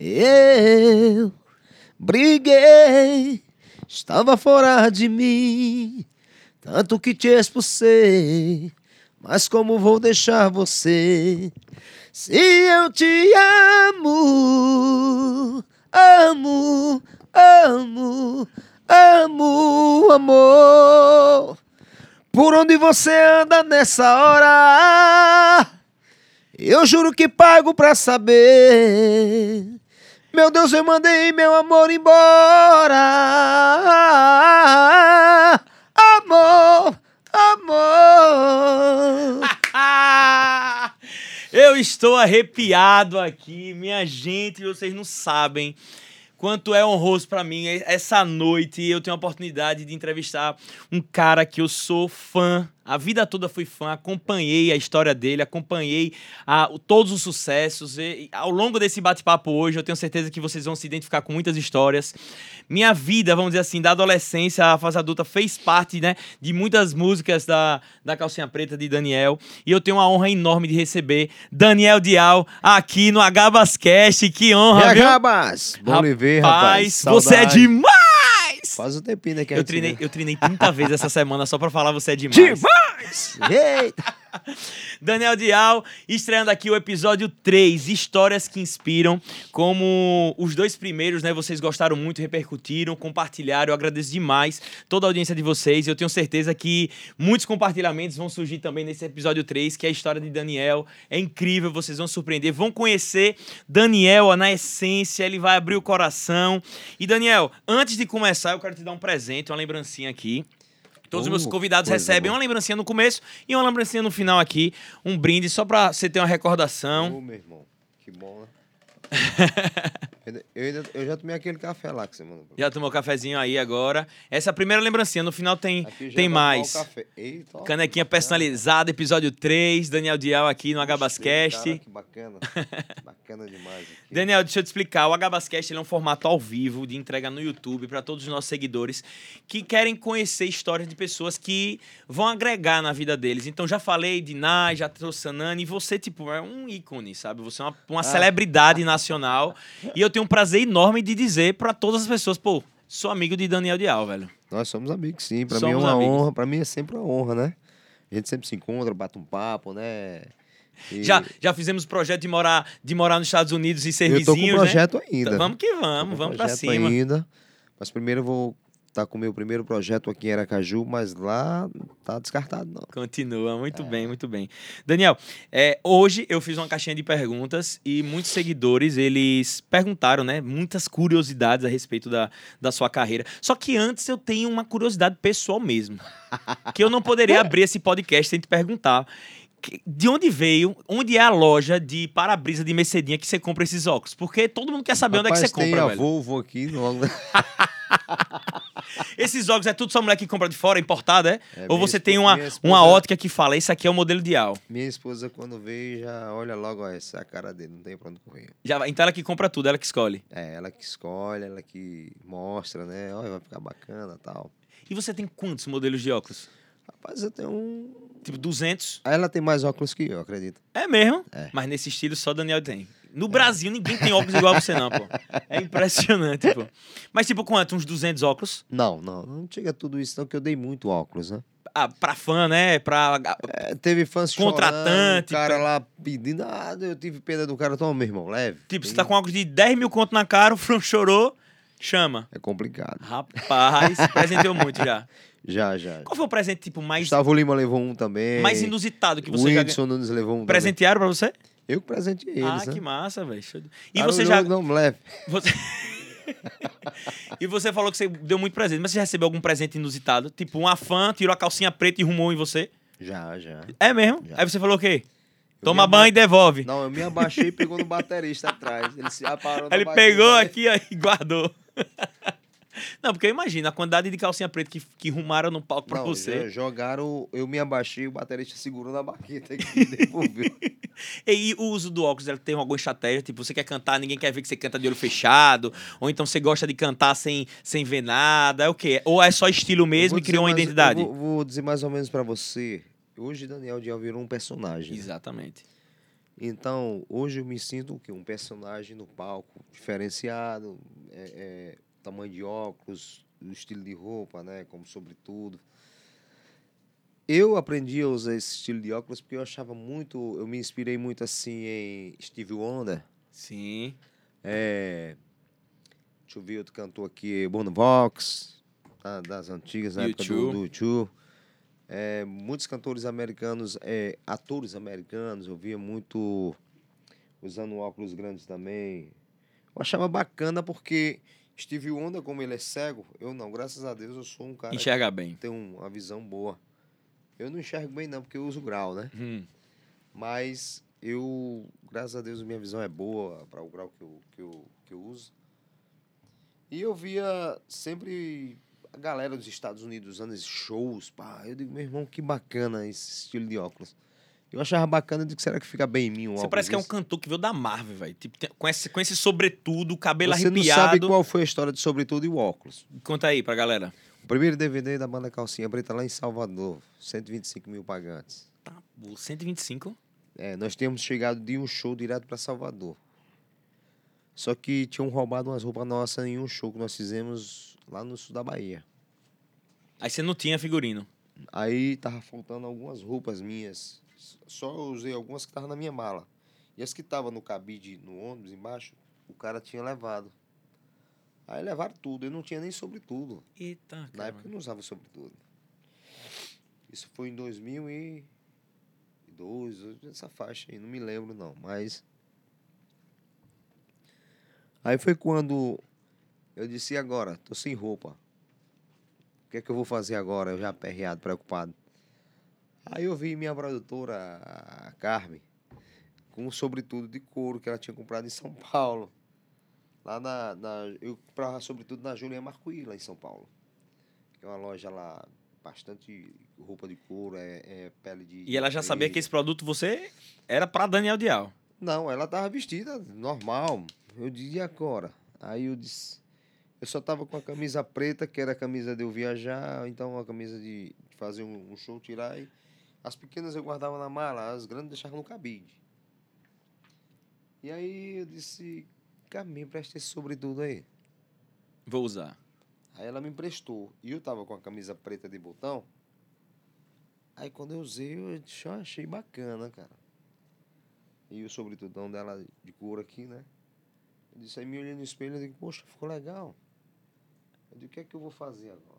Eu briguei, estava fora de mim, tanto que te expulsei. Mas como vou deixar você? Se eu te amo, amo, amo, amo, amor. Por onde você anda nessa hora? Eu juro que pago pra saber. Meu Deus, eu mandei meu amor embora. Amor, amor. Eu estou arrepiado aqui, minha gente, vocês não sabem quanto é honroso para mim essa noite eu tenho a oportunidade de entrevistar um cara que eu sou fã a vida toda fui fã, acompanhei a história dele, acompanhei a, todos os sucessos. E, ao longo desse bate-papo hoje, eu tenho certeza que vocês vão se identificar com muitas histórias. Minha vida, vamos dizer assim, da adolescência à fase adulta, fez parte né, de muitas músicas da, da Calcinha Preta de Daniel. E eu tenho uma honra enorme de receber Daniel Dial aqui no Agabascast. Que honra, é, viu? Agabas! Bom lhe ver, rapaz. Você é demais! Faz um tempinho, né? Que eu, treinei, eu treinei 30 vezes essa semana só pra falar você é demais. Demais! Eita! Daniel Dial, estreando aqui o episódio 3, Histórias que Inspiram. Como os dois primeiros, né? Vocês gostaram muito, repercutiram, compartilharam. Eu agradeço demais toda a audiência de vocês. Eu tenho certeza que muitos compartilhamentos vão surgir também nesse episódio 3, que é a história de Daniel. É incrível, vocês vão surpreender. Vão conhecer Daniel na essência, ele vai abrir o coração. E Daniel, antes de começar, eu quero te dar um presente, uma lembrancinha aqui. Todos os meus uh, convidados recebem boa. uma lembrancinha no começo e uma lembrancinha no final aqui. Um brinde só pra você ter uma recordação. Ô, meu irmão, que bom, né? eu, ainda, eu já tomei aquele café lá que você mandou. Já tomou cafezinho aí agora. Essa é a primeira lembrancinha. No final tem, tem mais. Eita, Canequinha personalizada, episódio 3. Daniel Dial aqui no Agabascast. Que bacana. bacana demais. Aqui. Daniel, deixa eu te explicar. O Agabascast é um formato ao vivo de entrega no YouTube para todos os nossos seguidores que querem conhecer histórias de pessoas que vão agregar na vida deles. Então já falei de Nai, já trouxe Sanani. E você, tipo, é um ícone, sabe? Você é uma, uma ah. celebridade na nacional. E eu tenho um prazer enorme de dizer para todas as pessoas, pô, sou amigo de Daniel Dial, velho. Nós somos amigos, sim. Para mim é uma amigos. honra. Para mim é sempre uma honra, né? A gente sempre se encontra, bate um papo, né? E... Já, já fizemos projeto de morar, de morar nos Estados Unidos e ser eu tô com né? projeto né? ainda. Então, vamos que vamos, vamos para cima. ainda. Mas primeiro eu vou tá com o meu primeiro projeto aqui em Aracaju, mas lá tá descartado, não. Continua, muito é. bem, muito bem. Daniel, é, hoje eu fiz uma caixinha de perguntas e muitos seguidores, eles perguntaram, né, muitas curiosidades a respeito da, da sua carreira. Só que antes eu tenho uma curiosidade pessoal mesmo, que eu não poderia abrir esse podcast sem te perguntar. De onde veio, onde é a loja de para-brisa de Mercedinha que você compra esses óculos? Porque todo mundo quer saber Rapaz, onde é que você compra, tem a velho. Volvo aqui no... Esses jogos é tudo só mulher que compra de fora, importado, é? é Ou você tem uma, esposa, uma ótica que fala, esse aqui é o modelo ideal? Minha esposa, quando vê, já olha logo, ó, essa é a cara dele, não tem pra onde correr. Já, então ela que compra tudo, ela que escolhe? É, ela que escolhe, ela que mostra, né? Olha, vai ficar bacana e tal. E você tem quantos modelos de óculos? Rapaz, eu tenho um... Tipo, 200? Ela tem mais óculos que eu, acredito. É mesmo? É. Mas nesse estilo só Daniel tem. No é. Brasil, ninguém tem óculos igual a você, não, pô. É impressionante, pô. Mas, tipo, quanto? Uns 200 óculos? Não, não. Não chega a tudo isso, não, que eu dei muito óculos, né? Ah, pra fã, né? Pra. É, teve fãs Contratante. O cara pra... lá pedindo. Ah, eu tive pena do cara. Toma, meu irmão, leve. Tipo, Tem... você tá com óculos de 10 mil conto na cara, o Fran chorou, chama. É complicado. Rapaz, presenteou muito já. Já, já. Qual foi o presente, tipo, mais. Gustavo Lima levou um também. Mais inusitado que você o Whindersson já. Nunes levou um. Presentearam também. pra você? Eu que presenteei eles. Ah, né? que massa, velho. E ah, você já. Não, não leve. Você... e você falou que você deu muito presente, mas você recebeu algum presente inusitado? Tipo, uma fã tirou a calcinha preta e rumou em você? Já, já. É mesmo? Já. Aí você falou o quê? Toma banho aba... e devolve. Não, eu me abaixei e pegou no baterista atrás. Ele se aparou Ele pegou aqui e guardou. Não, porque eu imagino a quantidade de calcinha preta que, que rumaram no palco pra não, você. Jogaram, eu me abaixei, o baterista segurou na baqueta e devolveu. e o uso do óculos, ela tem alguma estratégia? Tipo, você quer cantar, ninguém quer ver que você canta de olho fechado? Ou então você gosta de cantar sem, sem ver nada? É o quê? Ou é só estilo mesmo e criou uma mais, identidade? Vou, vou, dizer mais ou menos para você. Hoje Daniel Dial virou um personagem. Exatamente. Então, hoje eu me sinto o quê? Um personagem no palco, diferenciado, é, é, tamanho de óculos, o estilo de roupa, né? Como sobretudo. Eu aprendi a usar esse estilo de óculos porque eu achava muito, eu me inspirei muito assim em Steve Wonder. Sim. É, deixa eu ver outro cantor aqui, Bono Vox, das antigas, na época do, U2. do U2. É, muitos cantores americanos, é, atores americanos, eu via muito usando óculos grandes também. Eu achava bacana porque Steve Wonder, como ele é cego, eu não, graças a Deus eu sou um cara Enxerga bem. tem um- uma visão boa. Eu não enxergo bem não, porque eu uso grau, né? Hum. Mas eu, graças a Deus, minha visão é boa para o grau que eu, que, eu, que eu uso. E eu via sempre a galera dos Estados Unidos usando esses shows. Pá. Eu digo, meu irmão, que bacana esse estilo de óculos. Eu achava bacana, eu digo, será que fica bem em mim um Você parece que é um desse? cantor que veio da Marvel, velho. Tipo, tem- com, esse, com esse sobretudo, cabelo Você não arrepiado. sabe qual foi a história de Sobretudo e o óculos. Conta aí pra galera. O primeiro DVD da banda Calcinha Preta lá em Salvador, 125 mil pagantes. Tá, pô, 125? É, nós tínhamos chegado de um show direto para Salvador. Só que tinham roubado umas roupas nossas em um show que nós fizemos lá no sul da Bahia. Aí você não tinha figurino. Aí tava faltando algumas roupas minhas. Só usei algumas que estavam na minha mala. E as que estavam no cabide, no ônibus embaixo, o cara tinha levado. Aí levaram tudo. Eu não tinha nem sobretudo. Eita, Na cara. época eu não usava sobretudo. Isso foi em 2002, essa faixa aí, não me lembro não, mas Aí foi quando eu disse, agora? Tô sem roupa. O que é que eu vou fazer agora? Eu já aperreado, preocupado. Aí eu vi minha produtora, a Carmen, com um sobretudo de couro que ela tinha comprado em São Paulo. Lá na. na eu comprava sobretudo na Juliana Marcuí, lá em São Paulo. Que é uma loja lá, bastante roupa de couro, é, é pele de. E ela já sabia que esse produto você era pra Daniel Dial. Não, ela tava vestida normal. Eu e agora? Aí eu disse. Eu só tava com a camisa preta, que era a camisa de eu viajar, então a camisa de de fazer um, um show, tirar. E as pequenas eu guardava na mala, as grandes deixava no cabide. E aí eu disse, Carmen, presta esse sobretudo aí. Vou usar. Aí ela me emprestou. E eu tava com a camisa preta de botão. Aí quando eu usei, eu "Ah, achei bacana, cara. E o sobretudão dela de couro aqui, né? Eu disse, aí me olhei no espelho e digo, poxa, ficou legal. Eu digo, o que é que eu vou fazer agora?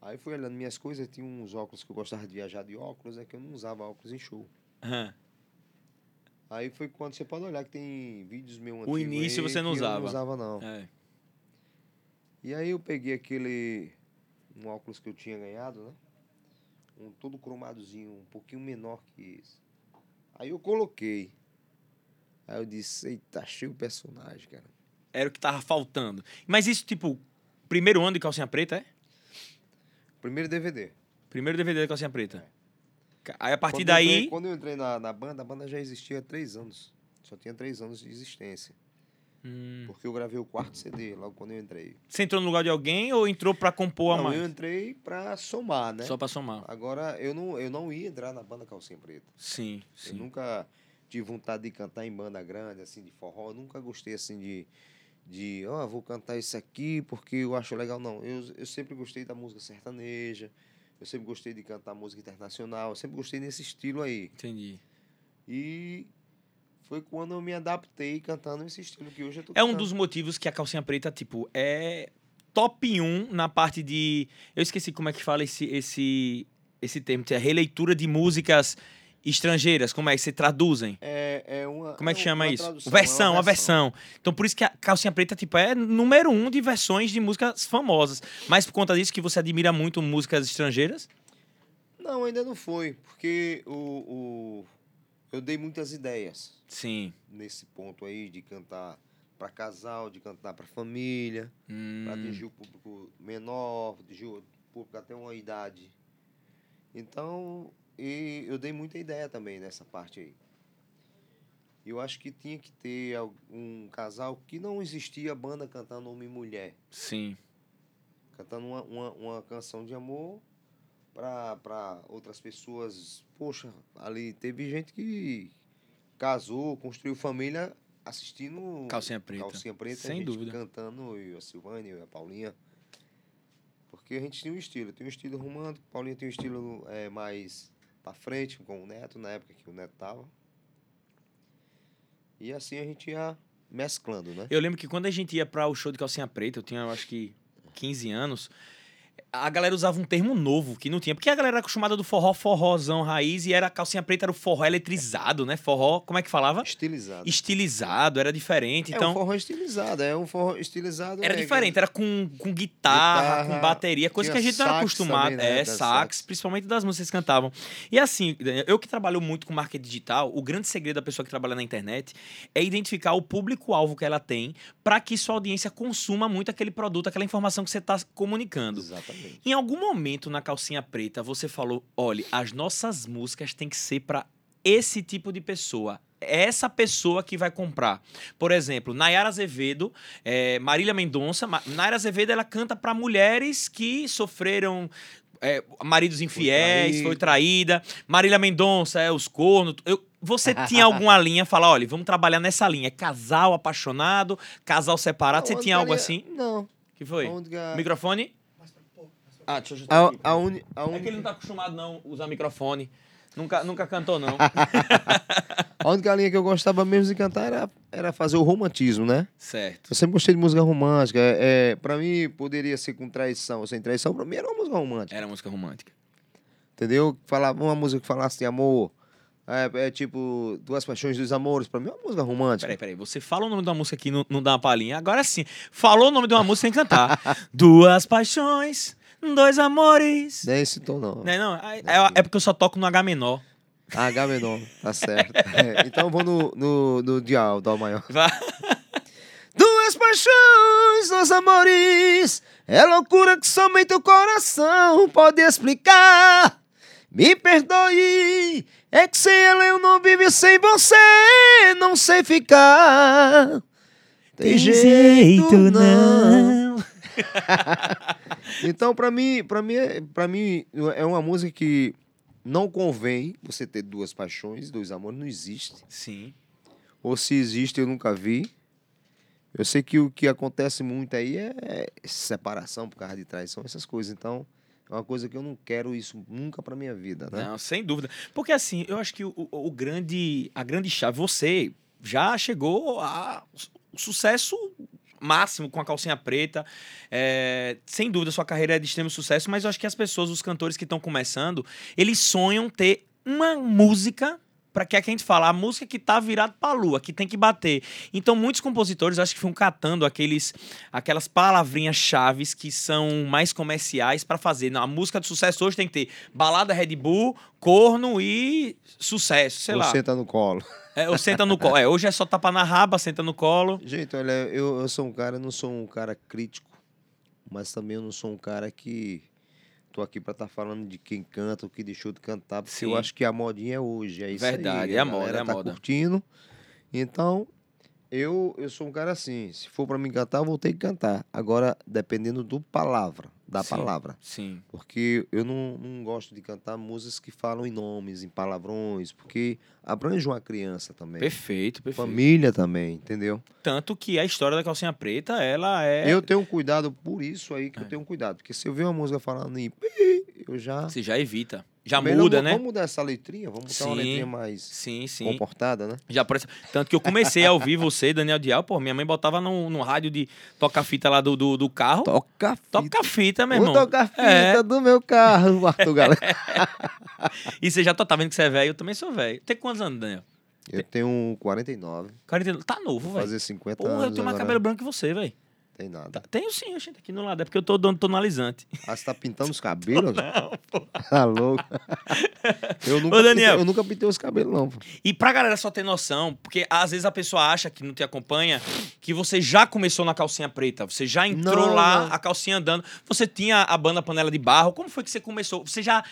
Aí fui olhando minhas coisas, tinha uns óculos que eu gostava de viajar de óculos, é que eu não usava óculos em show. Aham. Aí foi quando você pode olhar que tem vídeos meus O antigos início aí você não usava. não usava, não. É. E aí eu peguei aquele um óculos que eu tinha ganhado, né? Um todo cromadozinho, um pouquinho menor que esse. Aí eu coloquei. Aí eu disse, eita, achei o personagem, cara. Era o que tava faltando. Mas isso, tipo, primeiro ano de calcinha preta, é? Primeiro DVD. Primeiro DVD de calcinha preta. Ca- Aí a partir Quando eu daí. entrei- quando eu entrei na, na banda, a banda já existia há três anos. Só tinha três anos de existência. Hum. Porque eu gravei o quarto CD logo quando eu entrei. Você entrou no lugar de alguém ou entrou pra compor a Não, mais? eu entrei pra somar, né? Só pra somar. Agora, eu não, eu não ia entrar na banda Calcinha Preta. Sim, Eu sim. nunca tive vontade de cantar em banda grande, assim, de forró. Eu nunca gostei, assim, de... De, ó, vou cantar isso aqui porque eu acho legal. Não, eu, eu sempre gostei da música sertaneja. Eu sempre gostei de cantar música internacional. Eu sempre gostei desse estilo aí. Entendi. E foi quando eu me adaptei cantando esse estilo que hoje eu tô É um cantando. dos motivos que a calcinha preta, tipo, é top 1 na parte de. Eu esqueci como é que fala esse, esse, esse termo, que é releitura de músicas estrangeiras. Como é que se traduzem? É, é uma, Como é que um- chama uma isso? tradução, versão, é uma a versão. Então, por isso que a calcinha preta, tipo, é número um de versões de músicas famosas. Mas por conta disso que você admira muito músicas estrangeiras? Não, ainda não foi, porque o, o, eu dei muitas ideias. Sim. nesse ponto aí de cantar para casal, de cantar para família, Hum, para atingir o público menor, atingir o público até uma idade. Então, e eu dei muita ideia também nessa parte aí. Eu acho que tinha que ter um casal que não existia banda cantando homem e mulher, sim. cantando uma, uma, uma canção de amor para outras pessoas. Poxa, ali teve gente que casou, construiu família assistindo Calcinha preta. Calcinha Preta, Sem dúvida. cantando, eu, a Silvânia, eu, a Paulinha. Porque a gente tinha um estilo. Tem um estilo romântico, Paulinha tem um estilo é, mais pra frente, com o Neto, na época que o Neto tava. E assim a gente ia mesclando, né? Eu lembro que quando a gente ia para o show de calcinha preta, eu tinha, eu acho que 15 anos, a galera usava um termo novo que não tinha. Porque a galera era acostumada do forró, forrozão raiz, e era calcinha preta, era o forró eletrizado, né? Forró, como é que falava? Estilizado. Estilizado, era diferente. É Então, um forró estilizado, é um forró estilizado. era é, diferente, era com, com guitarra, Guitarra, com bateria, coisa que a gente não era acostumado. também, né? É, sax, sax. principalmente das músicas que cantavam. E assim, eu que trabalho muito com marketing digital, o grande segredo da pessoa que trabalha na internet é identificar o público-alvo que ela tem para que sua audiência consuma muito aquele produto, aquela informação que você está comunicando. Exatamente. Em algum momento na calcinha preta você falou: olha, as nossas músicas têm que ser para esse tipo de pessoa. É essa pessoa que vai comprar. Por exemplo, Nayara Azevedo, eh, Marília Mendonça. Ma- Nayara Azevedo ela canta para mulheres que sofreram eh, maridos infiéis, traído. foi traída. Marília Mendonça, é os cornos. Eu- você tinha alguma linha? Falar, olha, vamos trabalhar nessa linha. É casal apaixonado, casal separado. Você Aonde tinha algo assim? Não. que foi? Aonde que a- Microfone? Ah, deixa eu ajustar A, aqui. a, uni, a, É uni, que ele não tá acostumado não a usar microfone. Nunca, nunca cantou, não. a única linha que eu gostava mesmo de cantar era, era fazer o romantismo, né? certo. Eu sempre gostei de música romântica. É, é, pra mim, poderia ser com traição ou sem traição. Pra mim, era uma música romântica. Era música romântica. Entendeu? Falava uma música que falasse de amor. É, é tipo, Duas Paixões dos Amores. Pra mim, é uma música romântica. Peraí, peraí. Você fala o nome de uma música aqui, não, não dá uma palhinha. Agora sim. Falou o nome de uma música sem cantar. Duas paixões, dois amores. Não é esse tom, não. Não é, não? É, é- porque eu só toco no H menor. Ah, H menor. Tá certo. É, então, eu vou no, no, no Dial, Dó maior. Vai. Duas paixões, dois amores. É loucura que somente o coração pode explicar. Me perdoe, é que sem ela eu não vivo sem você, não sei ficar. Tem, jeito, não. Então, pra mim, pra mim, é- pra mim é uma música que não convém você ter duas paixões, dois amores, não existe. Sim. Ou se existe, eu nunca vi. Eu sei que o que acontece muito aí é separação por causa de traição, essas coisas. Então, é uma coisa que eu não quero isso nunca pra minha vida, né? Não, sem dúvida. Porque assim, eu acho que o, o- o grande, a grande chave, você já chegou a sucesso máximo com a calcinha preta. É, sem dúvida, sua carreira é de extremo sucesso, mas eu acho que as pessoas, os cantores que estão começando, eles sonham ter uma música para que é que a gente fala, a música que tá virada pra lua, que tem que bater. Então, muitos compositores acho que ficam catando aqueles, aquelas palavrinhas chaves que são mais comerciais para fazer. Não, a música de sucesso hoje tem que ter balada Red Bull, corno e sucesso, sei Ou lá. senta no colo. É, ou senta no colo. É, hoje é só tapa na raba, senta no colo. Gente, olha, eu, eu sou um cara, eu não sou um cara crítico, mas também eu não sou um cara que tô aqui pra estar falando de quem canta, o que deixou de cantar, porque Sim. eu acho que a modinha é hoje, é isso Verdade, aí. é a moda, é a tá moda. curtindo. Então, eu, eu sou um cara assim, se for pra mim cantar, eu vou ter que cantar. Agora, dependendo do palavra, da Sim. palavra. Sim. Porque eu não, não gosto de cantar músicas que falam em nomes, em palavrões, porque abrange uma criança também. Perfeito, perfeito. Família também, entendeu? Tanto que a história da calcinha preta, ela é. Eu tenho cuidado por isso aí que É. eu tenho cuidado. Porque se eu ver uma música falando em eu já. Você já evita. Já muda, mu- né? Vamos mudar essa letrinha? Vamos botar uma Sim. letrinha mais Sim, sim. comportada, né? Já aparece. Tanto que eu comecei a ouvir você, Daniel Dial, pô, minha mãe botava no, no rádio de toca-fita lá do, do, do carro. Toca fita. Toca-fita, meu Vou irmão. tocar fita É. do meu carro, Arthur Galera. E você já tá, tá vendo que você é velho? Eu também sou velho. Tem quantos anos, Daniel? Eu tenho 49, 40... Tá novo, velho. fazer 50 Porra, anos. eu tenho mais agora. cabelo branco que você, velho. Tem nada. Tá- Tenho sim, gente, aqui no lado. É porque eu tô dando tonalizante. Ah, você tá pintando os cabelos? Não, pô. Tá louco. Eu nunca, Ô, Daniel. Pintei, eu nunca pintei os cabelos, não. pô. E pra galera só ter noção, porque às vezes a pessoa acha que não te acompanha, que você já começou na calcinha preta, você já entrou Não, lá, não. a calcinha andando, você tinha a banda Panela de Barro, como foi que você começou? Você já,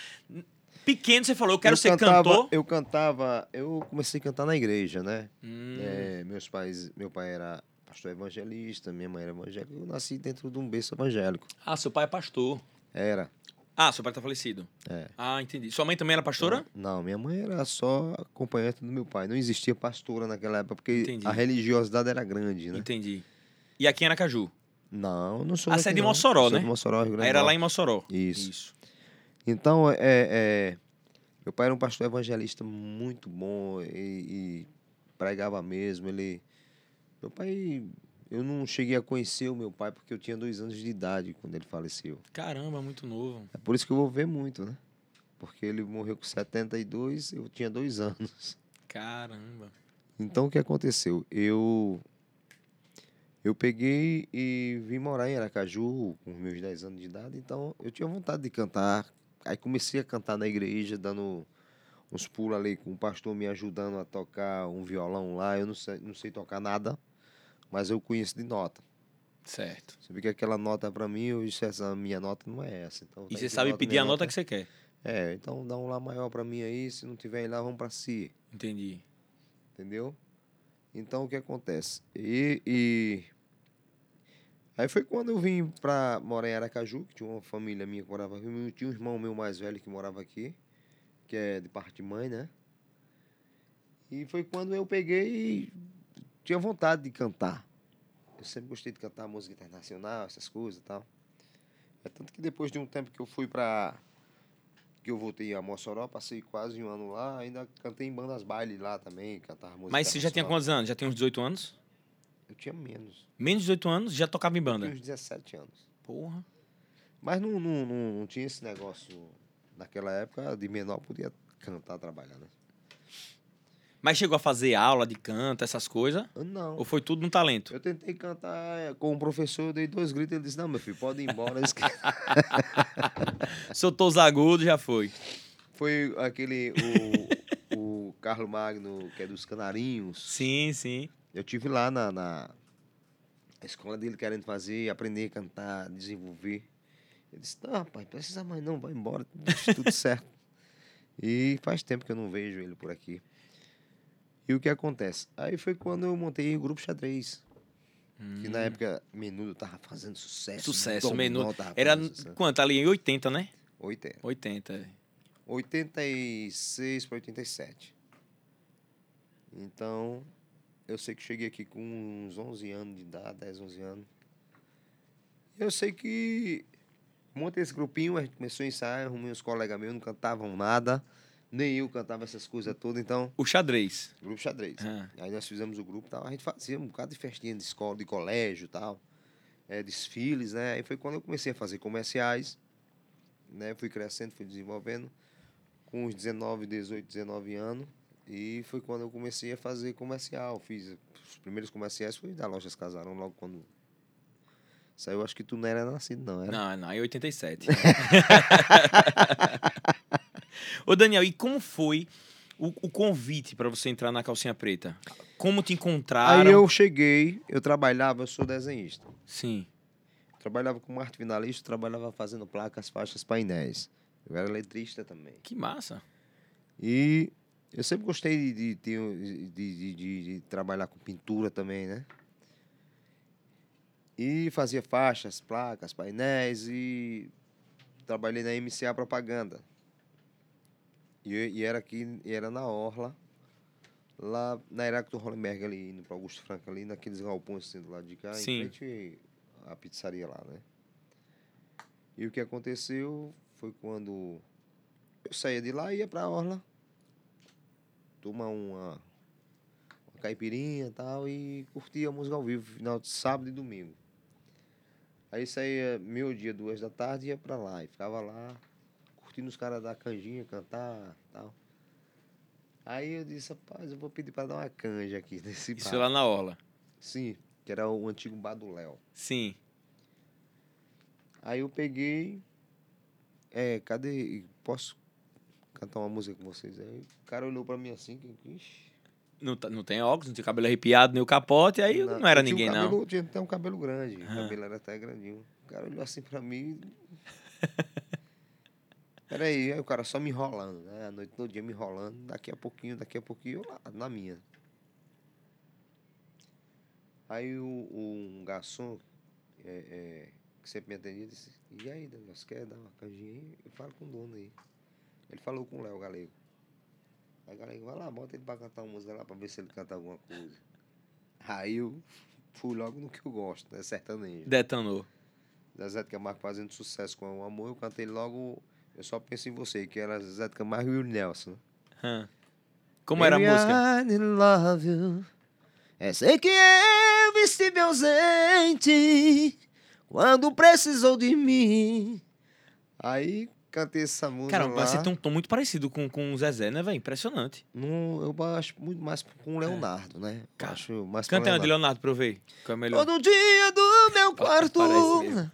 pequeno, você falou, eu quero eu ser cantava, cantor? Eu cantava, eu comecei a cantar na igreja, né? Hum, É, meus pais, meu pai era pastor evangelista, minha mãe era evangélica. Eu nasci dentro de um berço evangélico. Ah, seu pai é pastor. Era. Ah, seu pai tá falecido. É. Ah, entendi. Sua mãe também era pastora? Não, minha mãe era só acompanhante do meu pai. Não existia pastora naquela época, porque Entendi. a religiosidade era grande, né? Entendi. E aqui em Aracaju? Não, não sou Ah, você é de. Mossoró, né? de Mossoró, Rio Grande era lá em Mossoró. Isso. Isso. Então, é, é, meu pai era um pastor evangelista muito bom e, e pregava mesmo. Ele, meu pai, eu não cheguei a conhecer o meu pai porque eu tinha dois anos de idade quando ele faleceu. Caramba, muito novo. É por isso que eu vou ver muito, né? Porque ele morreu com 72, eu tinha dois anos. Caramba. Então, o que aconteceu? Eu eu peguei e vim morar em Aracaju com meus 10 anos de idade, então eu tinha vontade de cantar. Aí comecei a cantar na igreja, dando uns pulos ali com o pastor me ajudando a tocar um violão lá. Eu não sei, não sei tocar nada, mas eu conheço de nota. Certo. Você vê que aquela nota para mim, eu disse, essa minha nota não é essa. Então, E tá você sabe nota, pedir a nota que você quer. É, então dá um lá maior para mim aí, se não tiver lá, vamos para si. Entendi. Entendeu? Então o que acontece? E, e- aí foi quando eu vim pra morar em Aracaju, que tinha uma família minha que morava aqui, tinha um irmão meu mais velho que morava aqui, que é de parte de mãe, né? E foi quando eu peguei e tinha vontade de cantar. Eu sempre gostei de cantar música internacional, essas coisas e tal. É tanto que depois de um tempo que eu fui pra. que eu voltei a Mossoró, passei quase um ano lá, ainda cantei em bandas baile lá também, cantava música Mas você já tinha quantos anos? Já tem uns 18 anos? Eu tinha menos. Menos de 18 anos já tocava em Eu tinha banda. uns 17 anos. Porra. Mas não, não, não, não tinha esse negócio. Naquela época, de menor, podia cantar, trabalhar, né? Mas chegou a fazer aula de canto, essas coisas? Não. Ou foi tudo no talento? Eu tentei cantar eh, com o professor, eu dei dois gritos, ele disse, não, meu filho, pode ir embora. Soltou os agudos, já foi. Foi aquele, o, o Carlos Magno, que é dos Canarinhos. Sim, sim. Eu tive lá na, na escola dele querendo fazer, aprender a cantar, desenvolver. Ele disse, não, rapaz, precisa mais não, vai embora, deixa tudo certo. E faz tempo que eu não vejo ele por aqui. E o que acontece? Aí foi quando eu montei o grupo xadrez. Que na época Menudo tava fazendo sucesso. Hum. Sucesso, Dom Menudo. Era sucesso. quanto? Ali em 80, né? 80. 80. 86 para 87. Então, eu sei que cheguei aqui com uns 11 anos de idade, 10, 11 anos. Eu sei que montei esse grupinho, a gente começou a ensaiar, arrumei uns colegas meus, não cantavam nada, nem eu cantava essas coisas todas, então, O xadrez. grupo xadrez. Ah. Aí nós fizemos o grupo e tal, a gente fazia um bocado de festinha de escola, de colégio e tal, é, desfiles, né? Aí foi quando eu comecei a fazer comerciais, né? Fui crescendo, fui desenvolvendo, com uns 19, 18, 19 anos, e foi quando eu comecei a fazer comercial. Fiz os primeiros comerciais foi da Lojas Casarão, logo quando saiu, acho que tu não era nascido, não, era? Não, não, em 87. Ô, Daniel, e como foi o, o convite para você entrar na calcinha preta? Como te encontraram? Aí eu cheguei, eu trabalhava, eu sou desenhista. Sim. Trabalhava como arte finalista, trabalhava fazendo placas, faixas, painéis. Eu era letrista também. Que massa. E eu sempre gostei de, de, de- de trabalhar com pintura também, né? E fazia faixas, placas, painéis e trabalhei na MCA Propaganda. E, e era aqui, e era na Orla, lá na Heráclito Hollenberg ali, indo para Augusto Franco ali, naqueles galpões assim do lado de cá, Sim. em frente à pizzaria lá, né? E o que aconteceu foi quando eu saía de lá e ia pra Orla, tomar uma, uma caipirinha e tal, e curtia a música ao vivo, final de sábado e domingo. Aí saía meu dia, duas da tarde, e ia pra lá, e ficava lá, curtindo os caras da canjinha, cantar tal. Aí eu disse, rapaz, eu vou pedir pra dar uma canja aqui nesse Isso bar. lá na orla. Sim, que era o antigo bar do Léo. Sim. Aí eu peguei. É, cadê? Posso cantar uma música com vocês? Aí o cara olhou pra mim assim, que. Ixi, Não, tá- não tem óculos, não tem cabelo arrepiado, nem o capote, aí não, era eu tinha um ninguém, não. cabelo, Tinha até um cabelo grande, o Ah. cabelo era até grandinho. O cara olhou assim pra mim. Peraí, aí o cara só me enrolando, né? A noite todo dia me enrolando, daqui a pouquinho, daqui a pouquinho, eu lá, na minha. Aí o, o- um garçom, é, é, que sempre me atendia, disse, e aí, Daniel, você quer dar uma canjinha aí? Eu falo com o dono aí. Ele falou com o Léo Galego. Aí o Galego, vai lá, bota ele pra cantar uma música lá pra ver se ele canta alguma coisa. Aí eu fui logo no que eu gosto, né? Sertanejo. Detonou. Zezé de Camargo fazendo sucesso com o amor, eu cantei logo Eu Só Penso em Você, que era Zezé de Camargo e o Nelson. Hã. Como era a música? I love you. É sei que eu estive ausente quando precisou de mim. Aí cantei essa música Cara, lá. você tem um tom muito parecido com, com o Zezé, né, velho? Impressionante. No, eu acho muito mais com o Leonardo, né? Eu Cara, acho mais Canta uma de Leonardo. Pra eu ver. Qual é melhor? Todo dia do meu quarto. Parece.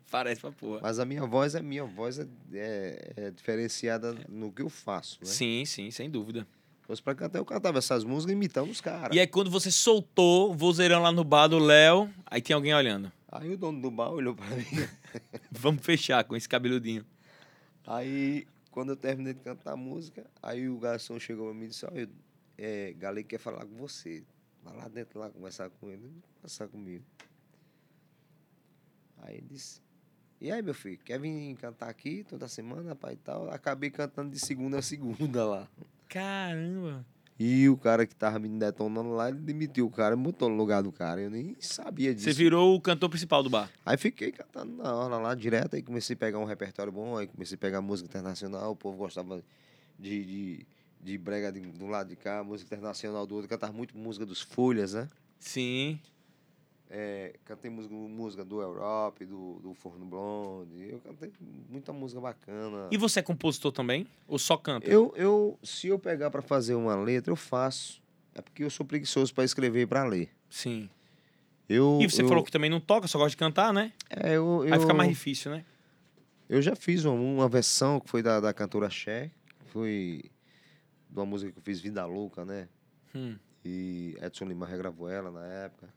Parece pra porra. Mas a minha voz, a minha voz é, é- é diferenciada no que eu faço, né? Sim, sim, sem dúvida. Se fosse pra cantar, eu cantava essas músicas imitando os caras. E aí, quando você soltou o vozeirão lá no bar do Léo, aí tem alguém olhando. Aí o dono do bar olhou pra mim. Vamos fechar com esse cabeludinho. Aí, quando eu terminei de cantar a música, aí o garçom chegou pra mim e disse, olha, é, Galego quer falar com você. Vai lá dentro lá conversar com ele, conversar comigo. Aí ele disse, e aí, meu filho, quer vir cantar aqui toda semana, pai e tal? Acabei cantando de segunda a segunda lá. Caramba. E o cara que tava me detonando lá, ele demitiu o cara, botou no lugar do cara. Eu nem sabia disso. Você virou o cantor principal do bar. Aí fiquei cantando na hora lá direto, aí comecei a pegar um repertório bom, aí comecei a pegar música internacional, o povo gostava de, de, de brega de, do lado de cá, música internacional do outro, cantava muito música dos Folhas, né? Sim. É, cantei música, música do Europe, do, do Forno Blonde, eu cantei muita música bacana. E você é compositor também? Ou só canta? Eu, eu, se eu pegar pra fazer uma letra, eu faço. É porque eu sou preguiçoso pra escrever e pra ler. Sim. Eu, E você eu, falou que também não toca, só gosta de cantar, né? É, eu, Aí fica eu- mais difícil, né? Eu já fiz uma, uma versão que foi da, da cantora Cher, que foi de uma música que eu fiz Vida Louca, né? Hum. E Edson Lima regravou ela na época.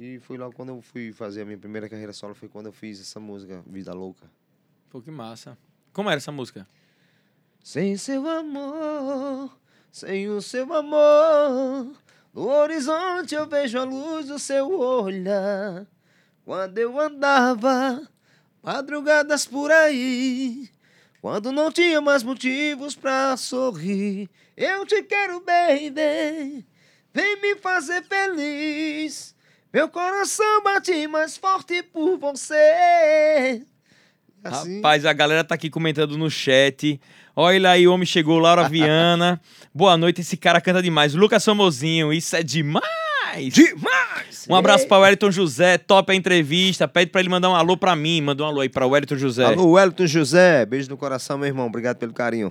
E foi logo quando eu fui fazer a minha primeira carreira solo, foi quando eu fiz essa música, Vida Louca. Pô, que massa. Como era essa música? Sem seu amor, sem o seu amor, no horizonte eu vejo a luz do seu olhar. Quando eu andava madrugadas por aí, quando não tinha mais motivos pra sorrir, eu te quero, baby, vem me fazer feliz. Meu coração bate mais forte por você. Assim, Rapaz, a galera tá aqui comentando no chat. Olha aí, o homem chegou, Laura Viana. Boa noite, esse cara canta demais. Lucas Famosinho, isso é demais! demais! Um abraço para o Wellington José, top a entrevista. Pede pra ele mandar um alô pra mim. Mandou um alô aí pra Wellington José. Alô, Wellington José. Beijo no coração, meu irmão. Obrigado pelo carinho.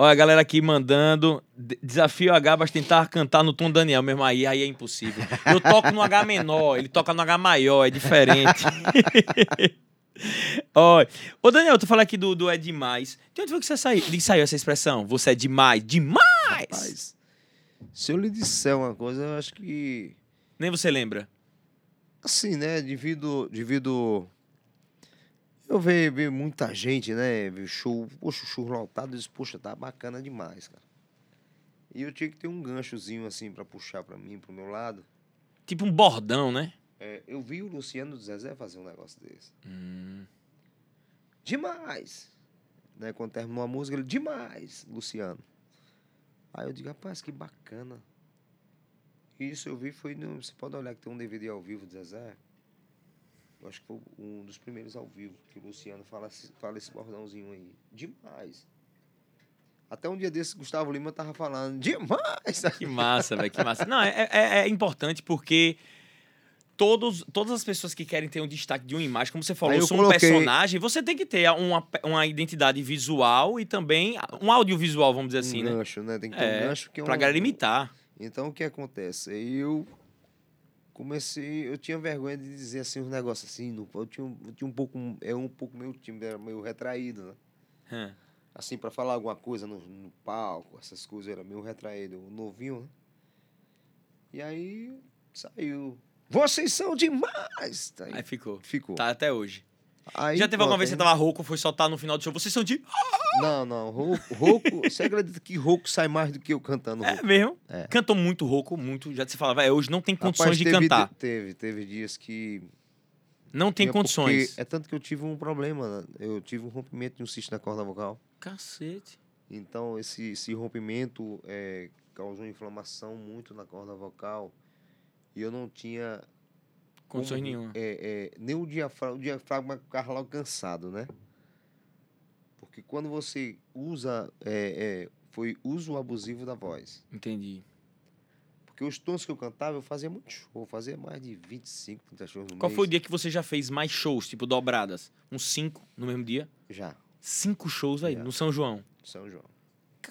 Olha a galera aqui mandando. Desafio H para tentar cantar no tom Daniel, mesmo aí, aí é impossível. Eu toco no H menor, ele toca no H maior, é diferente. Olha, ô Daniel, tu falou aqui do, do é demais. De onde foi que você saiu, de saiu essa expressão? Você é demais, demais! Rapaz, se eu lhe disser uma coisa, eu acho que. Nem você lembra. Assim, né? Devido. devido eu ver muita gente, né? Ver show. Poxa, o show lotado. Eu disse, poxa, tá bacana demais, cara. E eu tinha que ter um ganchozinho assim pra puxar pra mim, pro meu lado. Tipo um bordão, né? É, eu vi o Luciano do Zezé fazer um negócio desse. Hum, Demais! Né? Quando terminou a música, ele, demais, Luciano. Aí eu digo, rapaz, que bacana. Isso eu vi foi no. Você pode olhar que tem um DVD ao vivo do Zezé. Eu acho que foi um dos primeiros ao vivo, que o Luciano fala, esse- fala esse bordãozinho aí. Demais. Até um dia desse, Gustavo Lima tava falando, demais! que massa, velho, que massa. Não, é, é, é importante porque todos, todas as pessoas que querem ter um destaque de uma imagem, como você falou, eu sou um coloquei- personagem, você tem que ter uma, uma identidade visual e também um audiovisual, vamos dizer assim, um né? gancho, né? Tem que ter É, um gancho que é pra um, galera imitar. Então o que acontece? Eu comecei, eu tinha vergonha de dizer assim uns negócios assim, no- eu tinha, um- eu tinha um pouco, é um pouco meu time era meio retraído, né? Hã. Assim para falar alguma coisa no, no palco, essas coisas era meio retraído, novinho, né? E aí saiu. Vocês são demais. Aí Aí ficou. ficou. Tá até hoje. Aí, Já teve alguma vez que você tava rouco, foi soltar no final do show, vocês são de... Não, não, rouco, rouco você acredita que rouco sai mais do que eu cantando É rouco? mesmo? É. Cantou muito rouco, muito. Já se falava, é, hoje não tem condições Rapaz, de teve, cantar. Teve, teve dias que Não tem condições. É tanto que eu tive um problema. né? Eu tive um rompimento de um cisto na corda vocal. Cacete. Então, esse, esse rompimento é, causou inflamação muito na corda vocal. E eu não tinha Condições nenhuma. É, é, nem o diafragma, o diafragma ficava cansado, né? Porque quando você usa, é, é, foi uso abusivo da voz. Entendi. Porque os tons que eu cantava, eu fazia muito show, eu fazia mais de 25, 30 shows no Qual mês. foi o dia que você já fez mais shows, tipo dobradas? Uns cinco no mesmo dia? Já, Cinco shows aí, no São João. São João.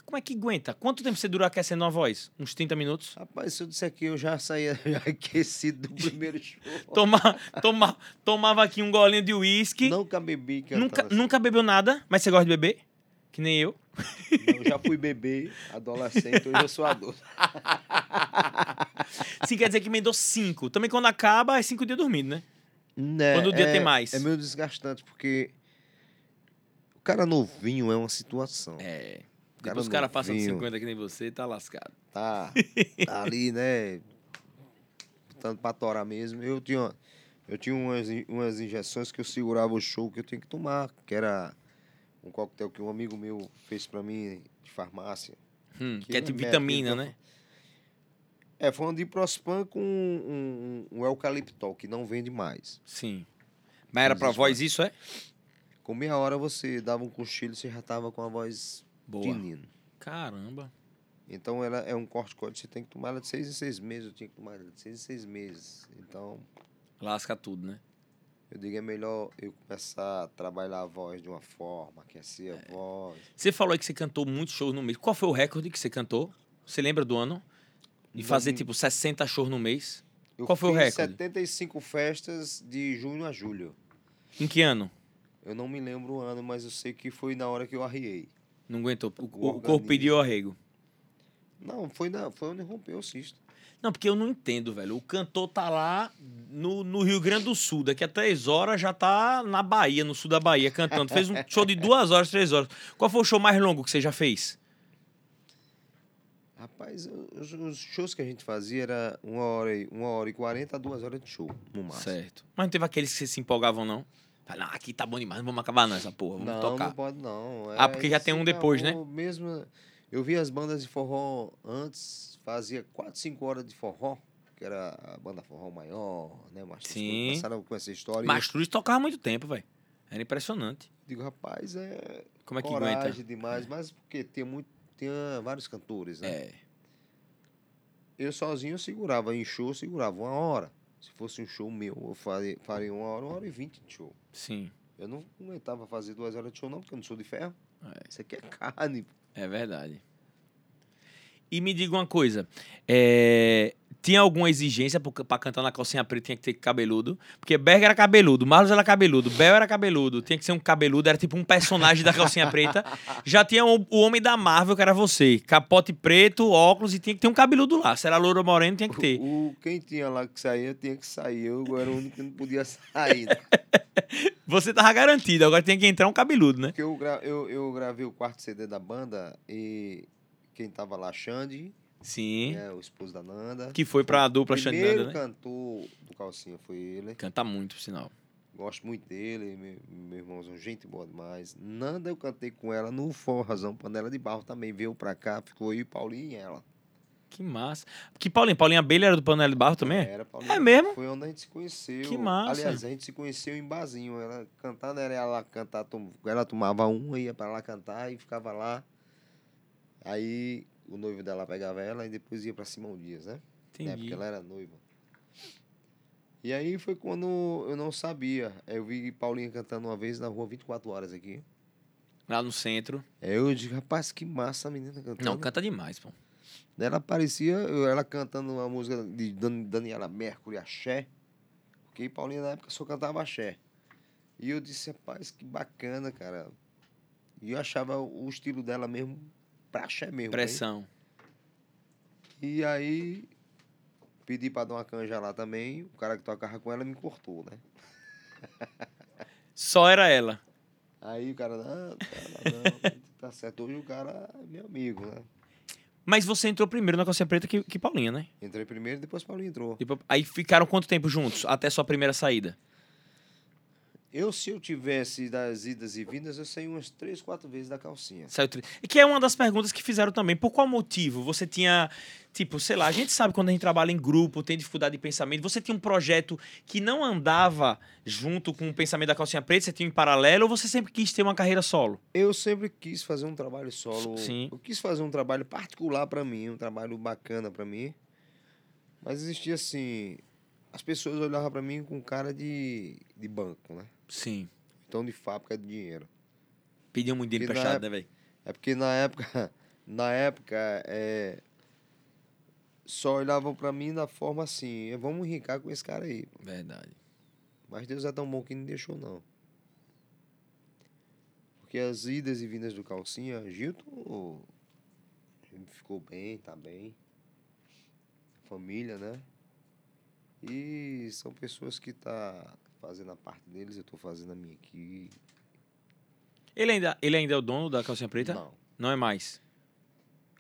Como é que aguenta? Quanto tempo você dura aquecendo a voz? Uns 30 minutos? Rapaz, se eu disser aqui, eu já saía já aquecido do primeiro show. Toma, toma, tomava aqui um golinho de uísque. Nunca bebi cantando Nunca, assim. nunca bebeu nada, mas você gosta de beber? Que nem eu. Não, já fui bebê, adolescente, hoje eu sou adulto. Sim, quer dizer que emendou cinco. Também quando acaba, é cinco dias dormindo, né? Né, Quando o dia é- tem mais. É meio desgastante, porque o cara novinho é uma situação. É. Cara Depois os caras passam de novinho. 50 que nem você, tá lascado. Tá, tá ali, né? Tanto pra torar mesmo. Eu tinha, eu tinha umas, umas injeções que eu segurava o show que eu tinha que tomar, que era um coquetel que um amigo meu fez pra mim de farmácia. Hum, Que é tipo remédio, vitamina, que né? É, foi um diprospan com um, um, um eucaliptol, que não vende mais. Sim. Mas era pra voz isso, é? Com meia hora você dava um cochilo, você já tava com a voz Boa. de nino. Caramba. Então ela é um corticoide, você tem que tomar ela de seis em seis meses. Eu tinha que tomar ela de seis em seis meses. Então, Lasca tudo, né? eu digo, é melhor eu começar a trabalhar a voz de uma forma, aquecer É. a voz. Você falou aí que você cantou muitos shows no mês. Qual foi o recorde que você cantou? Você lembra do ano? De fazer, tipo, 60 shows no mês? Eu Qual foi o recorde? 75 festas de junho a julho. Em que ano? Eu não me lembro o ano, mas eu sei que foi na hora que eu arriei. Não aguentou. O, O o corpo pediu arrego. Não, foi, na, foi onde rompeu o cisto. Não, porque eu não entendo, velho. O cantor tá lá no, no Rio Grande do Sul. Daqui a três horas já tá na Bahia, no sul da Bahia, cantando. Fez um show de duas horas, três horas. Qual foi o show mais longo que você já fez? Rapaz, os, os shows que a gente fazia era uma hora, e- uma hora e quarenta a duas horas de show, no máximo. Certo. Mas não teve aqueles que se empolgavam, não? Fala, não, aqui tá bom demais, não vamos acabar não essa porra, vamos não, tocar. não pode não. Ah, porque já tem um depois, né? Mesmo, eu vi as bandas de forró antes, fazia quatro, cinco horas de forró, que era a banda forró maior, né? Mas Sim. começaram com essa história. Mastruz tocava muito tempo, velho. Era impressionante. eu digo, rapaz, é Como é que coragem aguenta? demais, mas porque tinha, muito, tinha vários cantores, né? É. Eu sozinho eu segurava, em show eu segurava uma hora. Se fosse um show meu, eu faria, faria uma hora, uma hora e vinte de show. Sim, Eu não aguentava fazer duas horas de show, não, porque eu não sou de ferro. É. Isso aqui é carne. é verdade. E me diga uma coisa, é, tinha alguma exigência pra cantar na calcinha preta tinha que ter cabeludo? Porque Berg era cabeludo, Marlos era cabeludo, Bel era cabeludo, tinha que ser um cabeludo, era tipo um personagem da calcinha preta. Já tinha o, o homem da Marvel, que era você, capote preto, óculos e tinha que ter um cabeludo lá. Se era louro ou moreno, tinha que ter. O, quem tinha lá que saía, tinha que sair. Eu era o único que não podia sair. né? Você tava garantido, agora tinha que entrar um cabeludo, né? Porque eu, eu, eu gravei o quarto CD da banda e quem tava lá, Xande, Sim. né, o esposo da Nanda. Que foi pra O dupla primeiro Xananda, né? cantor do Calcinha foi ele. Canta muito, por sinal. Gosto muito dele, meu, meu irmãozão, gente boa demais. Nanda eu cantei com ela no Forrazão Panela de Barro também. Veio pra cá, ficou eu e Paulinho e ela. Que massa. Que Paulinho, Paulinho Abelha era do Panela de Barro também? Era, Paulinho. É mesmo? Foi onde a gente se conheceu. Que massa. Aliás, a gente se conheceu em barzinho. Ela cantando, era ela cantar, ela tomava uma, ia pra lá cantar e ficava lá. Aí o noivo dela pegava ela e depois ia pra Simão Dias, né? É, Entendi. porque ela era noiva. E aí foi quando eu não sabia. Eu vi Paulinha cantando uma vez na rua 24 horas aqui. Lá no centro. Aí eu disse, rapaz, que massa a menina cantando. Não, canta demais, pô. Ela aparecia, ela cantando uma música de Dan- Daniela Mercury, Axé. Porque Paulinha na época só cantava Axé. E eu disse, rapaz, que bacana, cara. E eu achava o estilo dela mesmo pra Axé mesmo. Pressão. E aí pedi pra dar uma canja lá também. O cara que tocava com ela me cortou, né? Só era ela. Aí o cara, não, cara, não, tá certo. Hoje o cara é meu amigo, né? Mas você entrou primeiro na calcinha preta que, que Paulinha, né? Entrei primeiro e depois Paulinho entrou. Aí ficaram quanto tempo juntos? Até sua primeira saída? Eu, se eu tivesse das idas e vindas, eu saí umas três, quatro vezes da calcinha. Saiu tri- E que é uma das perguntas que fizeram também. Por qual motivo você tinha, tipo, sei lá, a gente sabe quando a gente trabalha em grupo, tem dificuldade de pensamento, você tinha um projeto que não andava junto com o pensamento da calcinha preta, você tinha em paralelo, ou você sempre quis ter uma carreira solo? Eu sempre quis fazer um trabalho solo. Sim. Eu quis fazer um trabalho particular pra mim, um trabalho bacana pra mim. Mas existia assim, as pessoas olhavam pra mim com cara de, de banco, né? Sim. Então de fábrica de dinheiro. Pediam muito dinheiro Que na emprestado, né, velho? É porque na época, na época, é, só olhavam pra mim da forma assim, vamos ricar com esse cara aí. Verdade. Mas Deus é tão bom que não deixou, não. Porque as idas e vindas do Calcinha, Gilton ficou bem, tá bem. Família, né? E são pessoas que tá fazendo a parte deles, eu tô fazendo a minha aqui. Ele ainda, ele ainda é o dono da calcinha preta? Não. Não é mais.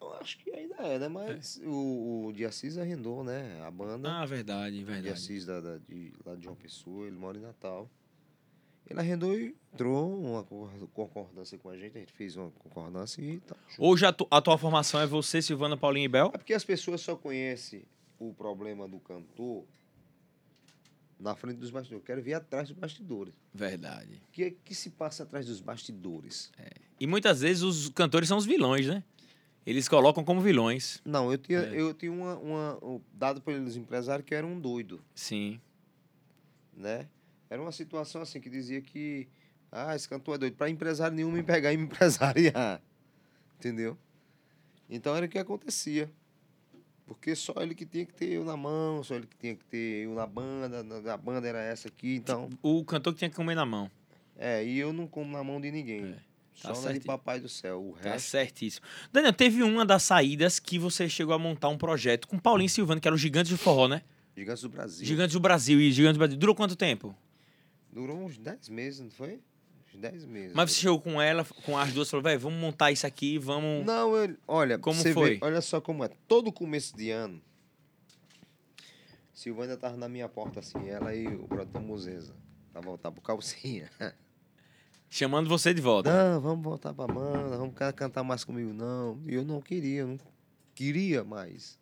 Eu acho que ainda é, né? Mas o, o de Assis arrendou, né? A banda. Ah, verdade, de verdade. Assis da, da- de, lá de João Pessoa, ele mora em Natal. Ele arrendou e entrou uma cor- concordância com a gente, a gente fez uma concordância e tá. Hoje a, tu- a tua formação é você, Silvana, Paulinho e Bel? É porque as pessoas só conhecem o problema do cantor na frente dos bastidores. Eu quero ver atrás dos bastidores. Verdade. O que, é que se passa atrás dos bastidores? E muitas vezes os cantores são os vilões, né? Eles colocam como vilões. Não, eu tinha, É. eu tinha uma, uma, um- dado pelos empresários que era um doido. Sim. né? Era uma situação assim que dizia que ah, esse cantor é doido para empresário nenhum me pegar e me empresariar. Entendeu? Então era o que acontecia. Porque só ele que tinha que ter eu na mão, só ele que tinha que ter eu na banda, na- a banda era essa aqui, então. O cantor que tinha que comer na mão. É, e eu não como na mão de ninguém. É, tá só de papai do céu. O Tá resto. certíssimo. Daniel, teve uma das saídas que você chegou a montar um projeto com Paulinho Silvano, que era o Gigantes do Forró, né? Gigantes do Brasil. Gigantes do Brasil e Gigantes do Brasil. Durou quanto tempo? Durou uns 10 meses, não foi? Uns 10 meses. Mas você chegou com ela, com as duas, falou, velho, vamos montar isso aqui, vamos. Não, eu, olha, Como foi? vê, olha só como é. Todo começo de ano, Silvana tava na minha porta assim, ela e o produtor Muzeza, pra voltar pro calcinha. Chamando você de volta. Não, vamos voltar pra banda, vamos ca- cantar mais comigo, não. E eu não queria, eu não queria mais.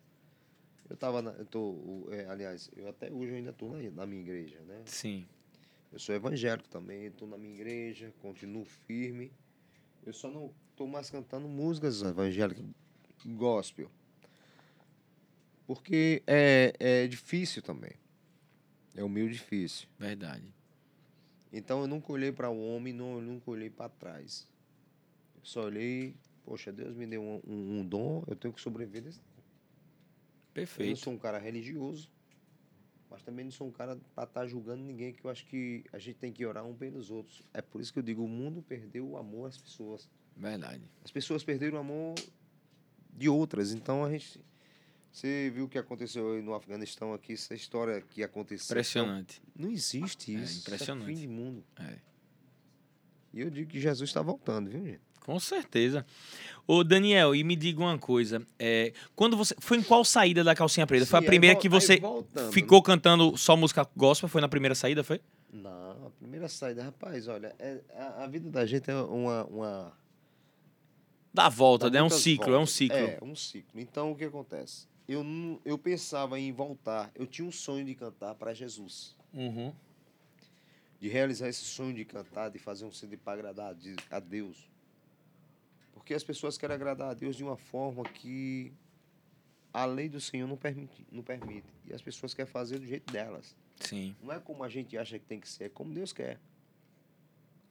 Eu tava, na, eu tô, é, aliás, eu até hoje eu ainda tô na, na minha igreja, né? Sim. Eu sou evangélico também, estou na minha igreja, continuo firme. Eu só não estou mais cantando músicas evangélicas gospel. Porque é, é difícil também. É o meio difícil. Verdade. Então eu nunca olhei para o homem, não, eu nunca olhei para trás. Eu só olhei, poxa, Deus me deu um, um- um dom, eu tenho que sobreviver desse. Eu não Perfeito. sou um cara religioso, mas também não sou um cara para estar julgando ninguém, que eu acho que a gente tem que orar um pelos outros. É por isso que eu digo, o mundo perdeu o amor às pessoas. Verdade. As pessoas perderam o amor de outras, então a gente... Você viu o que aconteceu aí no Afeganistão aqui, essa história que aconteceu. Impressionante. Não existe É, isso. impressionante. Isso é fim de mundo. É. E eu digo que Jesus está voltando, viu, gente? Com certeza. Ô, Daniel, e me diga uma coisa. É, quando você. Foi em qual saída da calcinha preta? foi a Sim, primeira que você voltando, ficou cantando só música gospel? Foi na primeira saída, foi? Não, a primeira saída, rapaz, olha, é, a, a vida da gente é uma. uma Dá volta, dá né? É um ciclo, é um voltas. ciclo. É, um ciclo. Então, o que acontece? Eu, eu pensava em voltar, eu tinha um sonho de cantar para Jesus. Uhum. De realizar esse sonho de cantar, de fazer um CD para agradar de- a Deus. Porque as pessoas querem agradar a Deus de uma forma que a lei do Senhor não permite. Não permite. E as pessoas querem fazer do jeito delas. Sim. Não é como a gente acha que tem que ser, é como Deus quer.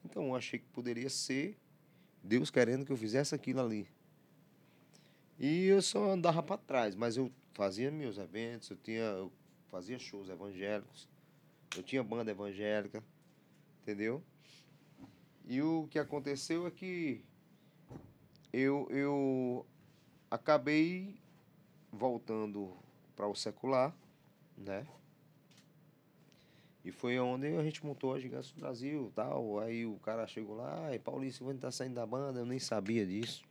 Então eu achei que poderia ser Deus querendo que eu fizesse aquilo ali. E eu só andava para trás, mas eu fazia meus eventos, eu tinha eu fazia shows evangélicos. Eu tinha banda evangélica, entendeu? E o que aconteceu é que eu eu acabei voltando para o secular, né? E foi onde a gente montou a Gigantes do Brasil tal. Aí o cara chegou lá, e Paulinho Silvano tá saindo da banda, eu nem sabia disso.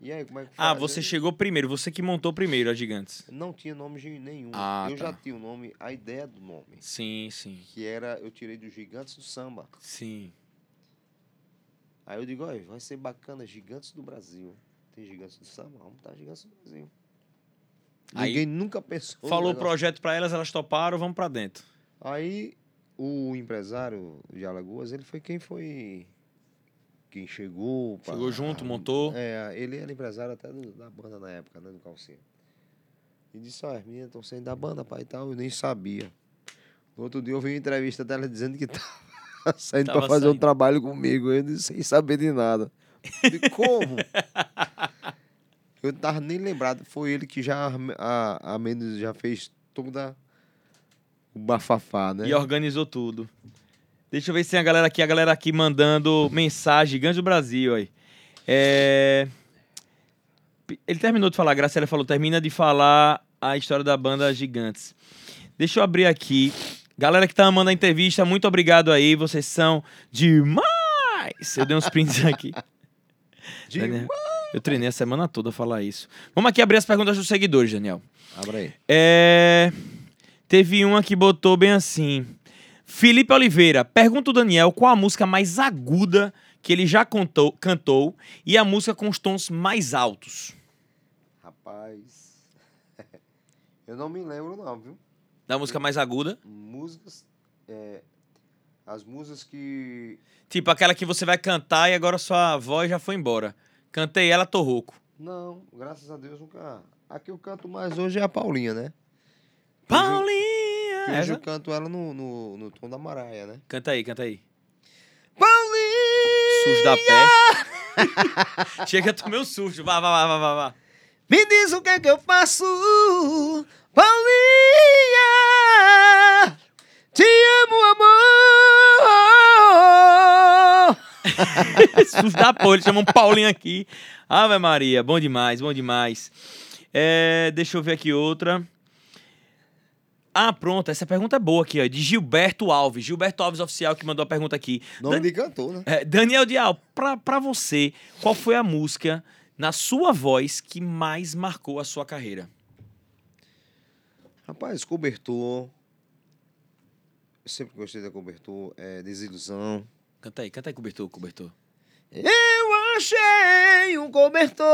E aí, como é que Ah, faz? você chegou primeiro, você que montou primeiro a Gigantes. Não tinha nome nenhum. Ah, eu tá. já tinha o nome, a ideia do nome. Sim, sim, Que era, eu tirei dos Gigantes do Samba. sim. Aí eu digo, olha, vai ser bacana, Gigantes do Brasil. Tem Gigantes do Samba? Vamos botar Gigantes do Brasil. Aí, Ninguém nunca pensou. Falou o projeto pra elas, elas toparam, vamos pra dentro. Aí o empresário de Alagoas, ele foi quem foi. Quem chegou. pra- Chegou junto, montou. É, ele era empresário até do- da banda na época, né? Do Calcinha. E disse, ó, as meninas estão saindo da banda, pai e tal, eu nem sabia. No outro dia eu vi uma entrevista dela dizendo que tava saindo pra fazer um saindo. trabalho comigo, disse, sem saber de nada. De como? eu não tava nem lembrado. Foi ele que já, a, a Mendes já fez toda o bafafá, né? E organizou tudo. Deixa eu ver se tem a galera aqui, a galera aqui mandando mensagem, Gigantes do Brasil aí. É... Ele terminou de falar, a Graciela falou, termina de falar a história da banda Gigantes. Deixa eu abrir aqui. Galera que tá amando a entrevista, muito obrigado aí, vocês são demais! Eu dei uns prints aqui. De- Daniel. Eu treinei a semana toda a falar isso. Vamos aqui abrir as perguntas dos seguidores, Daniel. Abra aí. É... Teve uma que botou bem assim. Felipe Oliveira, pergunta o Daniel qual a música mais aguda que ele já contou, cantou e a música com os tons mais altos. Rapaz. Eu não me lembro, não, viu? Da música mais aguda? Músicas. é, as músicas que. Tipo aquela que você vai cantar e agora sua voz já foi embora. Cantei ela, tô rouco. Não, graças a Deus nunca. A que eu canto mais hoje é a Paulinha, né? Paulinha! Hoje Essa? eu canto ela no, no, no tom da Maraia, né? Canta aí, canta aí. Paulinha! Sujo da peste. Chega, tomei um. Vá, vá, vá, vá, vá, vá. Me diz o que é que eu faço, Paulinha! Te amo, amor! Sujo da porra, eles chamam Paulinho aqui. Ave Maria, bom demais, bom demais. É, deixa eu ver aqui outra. Ah, pronto, essa pergunta é boa aqui, ó, de Gilberto Alves. Gilberto Alves Oficial que mandou a pergunta aqui. Nome Dan- de cantor, né? É, Daniel Dial, pra, pra você, qual foi a música na sua voz que mais marcou a sua carreira? Rapaz, cobertor. Eu sempre gostei da cobertor. É, desilusão. Canta aí, canta aí, cobertor, cobertor. Eu achei um cobertor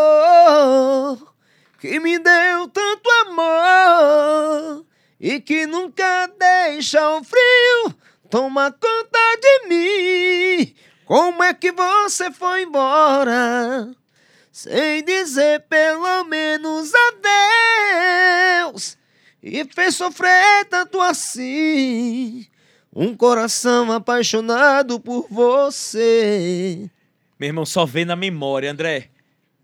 que me deu tanto amor e que nunca deixa o frio tomar conta de mim. Como é que você foi embora sem dizer pelo menos adeus e fez sofrer tanto assim? Um coração apaixonado por você. Meu irmão, só vê na memória, André.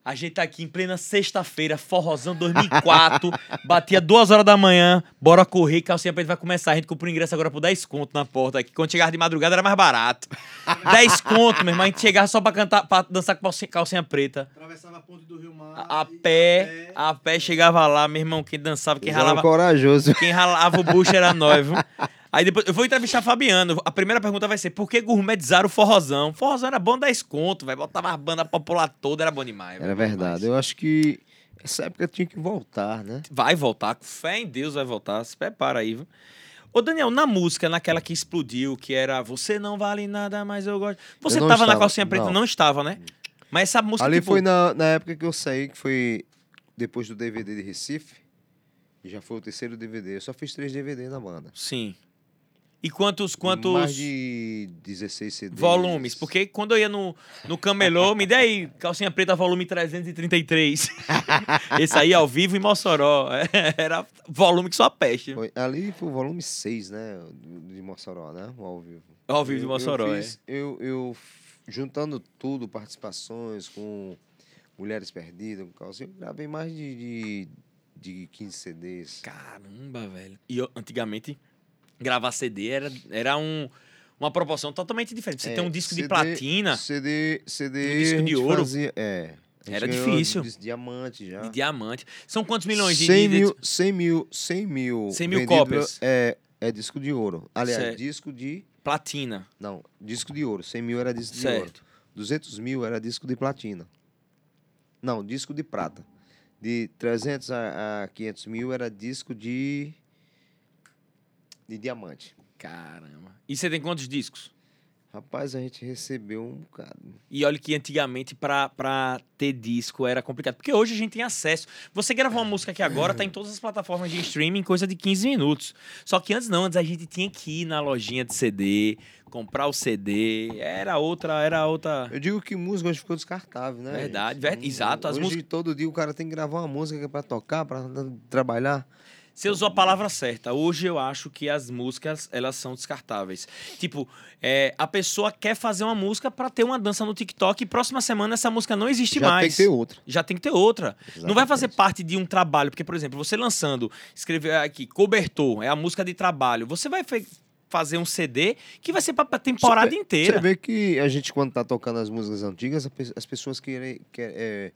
A gente tá aqui em plena sexta-feira, forrozão 2004. batia duas horas da manhã, bora correr, calcinha preta vai começar. A gente comprou o ingresso agora por 10 conto na porta aqui. Quando chegava de madrugada era mais barato. 10 conto, meu irmão. A gente chegava só pra cantar, pra dançar com calcinha, calcinha preta. Atravessava a ponte do Rio Mar. A, a e- pé, a pé chegava lá, meu irmão. Quem dançava, quem Eles ralava. corajoso. Quem ralava o bucho era nós, viu? Aí depois, eu vou entrevistar Fabiano. A primeira pergunta vai ser: por que gourmetizaram o forrozão? Forrozão era bom 10 conto, velho. Botava a banda popular toda, era bom demais. Era bom verdade. demais. Eu acho que essa época tinha que voltar, né? Vai voltar, com fé em Deus vai voltar. Se prepara aí, viu? Ô, Daniel, na música, naquela que explodiu, que era Você não vale nada, mas eu gosto. Você não tava na estava, calcinha preta? Não. não. estava, né? Mas essa música. Ali tipo, foi na, na época que eu saí, que foi depois do DVD de Recife. Já foi o terceiro DVD. Eu só fiz três DVD na banda. Sim. E quantos. Quantos... Mais de 16 CDs. Volumes, porque quando eu ia no, no Camelô, me dê aí, calcinha preta, volume 333. Esse aí ao vivo em Mossoró. Era volume que só peste. Foi- ali foi o volume 6, né? De Mossoró, né? O ao vivo. Ao vivo de Eu- Mossoró, eu, é. fiz- eu, eu f- juntando tudo, participações com Mulheres Perdidas, com calcinha, eu gravei mais de, de, de 15 CDs. Caramba, velho. E eu, antigamente, gravar CD era, era um, uma proporção totalmente diferente. Você É, tem um disco de CD platina, CD, CD Um disco de ouro. Fazia, é. Era difícil. dis- Diamante já. de diamante. São quantos milhões de... 100 de- mil, 100 mil, 100 mil, 100 mil cópias. É, é disco de ouro. Aliás, Certo. disco de... Platina. Não, disco de ouro. 100 mil era disco de ouro. Certo. 200 mil era disco de platina. Não, disco de prata. De 300 a, a 500 mil era disco de. De diamante. Caramba. E você tem quantos discos? Rapaz, a gente recebeu um bocado. E olha que antigamente pra, pra ter disco era complicado. Porque hoje a gente tem acesso. Você grava uma música aqui agora, tá em todas as plataformas de streaming, coisa de 15 minutos. Só que antes não, antes a gente tinha que ir na lojinha de CD, comprar o CD. Era outra, era outra. Eu digo que música hoje ficou descartável, né? Verdade, ver- exato, as hoje músicas- todo dia o cara tem que gravar uma música é pra tocar, pra trabalhar. Você usou a palavra certa. Hoje eu acho que as músicas, elas são descartáveis. Tipo, é, a pessoa quer fazer uma música pra ter uma dança no TikTok e próxima semana essa música não existe Já mais. tem que ter outra. Já tem que ter outra. Não vai fazer Exatamente. parte de um trabalho, porque, por exemplo, você lançando, escrever aqui, cobertor, é a música de trabalho. Você vai fazer um CD que vai ser pra pra temporada Você- inteira. Você vê que a gente, quando tá tocando as músicas antigas, as pessoas querem, quer- é,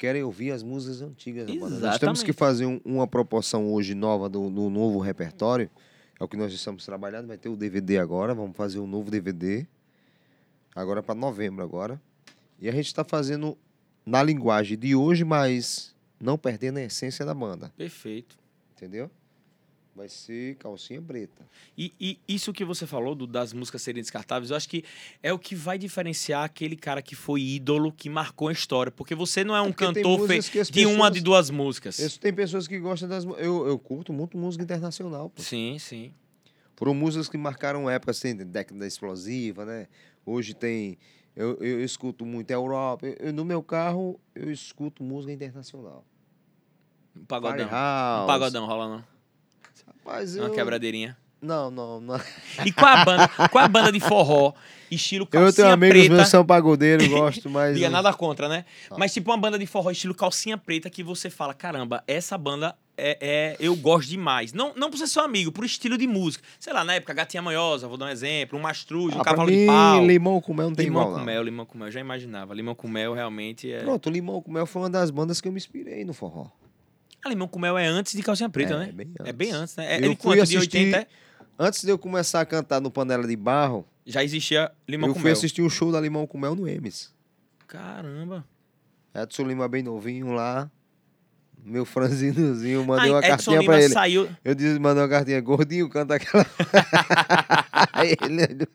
querem ouvir as músicas antigas. da banda. Nós temos que Exatamente. fazer um- uma proporção hoje nova do, do novo repertório. É o que nós estamos trabalhando. Vai ter o DVD agora. Vamos fazer um novo DVD. Agora para novembro agora. E a gente está fazendo na linguagem de hoje, mas não perdendo a essência da banda. Perfeito. Entendeu? Vai ser calcinha preta. E, e isso que você falou do- das músicas serem descartáveis, eu acho que é o que vai diferenciar aquele cara que foi ídolo, que marcou a história. Porque você não é um porque tem cantor fe- de uma de duas músicas. Isso tem pessoas que gostam das. Eu, eu curto muito música internacional. Pô. Sim, sim. Foram músicas que marcaram épocas, assim, década explosiva, né? Hoje tem. Eu, eu, escuto muito Europa. Eu- no meu carro, eu escuto música internacional. Um pagodão. Firehouse. Um pagodão rola não. Rapaz, eu... Uma quebradeirinha. Não, não, não. E qual a banda, qual a banda de forró, estilo calcinha Eu tenho amigos preta? meus que são pagodeiros, gosto, mas. Diga nada contra, né? Mas tipo uma banda de forró estilo calcinha preta que você fala, caramba, essa banda é, é- eu gosto demais. Não, não por ser seu amigo, por estilo de música. Sei lá, na época, Gatinha Manhosa, vou dar um exemplo, um Mastruz, um Ah, pra Cavalo mim, de Pau. Limão com Mel não tem limão igual, com não. mel, limão com mel, já imaginava. Limão com mel realmente é. Pronto, Limão com Mel foi uma das bandas que eu me inspirei no forró. Ah, limão com mel é antes de calcinha preta, É, né? bem É bem antes, né? É, Eu é fui assistir 80? é? Antes de eu começar a cantar no Panela de Barro, Já existia limão eu com fui mel. assistir um show da Limão com Mel no Emes. Caramba. Edson Lima bem novinho lá. Meu franzinozinho, mandei Ai, uma Edson cartinha Lima pra ele. saiu. Eu disse, mandei uma cartinha, gordinho, canta aquela. Aí ele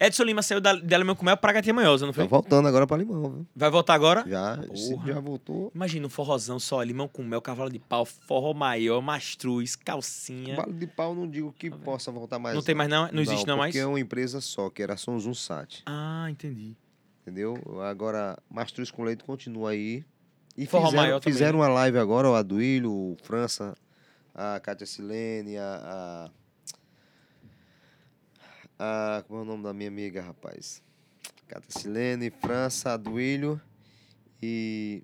Edson Lima saiu da, da Limão com Mel pra Gatinha Manhosa, não tá foi? voltando agora pra Limão, viu? Vai voltar agora? Já, Porra. já voltou. Imagina um forrozão só, limão com mel, cavalo de pau, forró maior, mastruz, calcinha. Vale de pau não digo que possa voltar mais. Não tem mais não? Não existe não mais? Porque é uma empresa só, que era Som Zoom Sat. Ah, entendi. Entendeu? Agora, Mastruz com Leite continua aí. E Forró fizeram, maior também, né? fizeram uma live agora, o Aduílio, o França, a Kátia Silene, a, a, a- Como é o nome da minha amiga, rapaz? Kátia Silene, França, Aduílio e.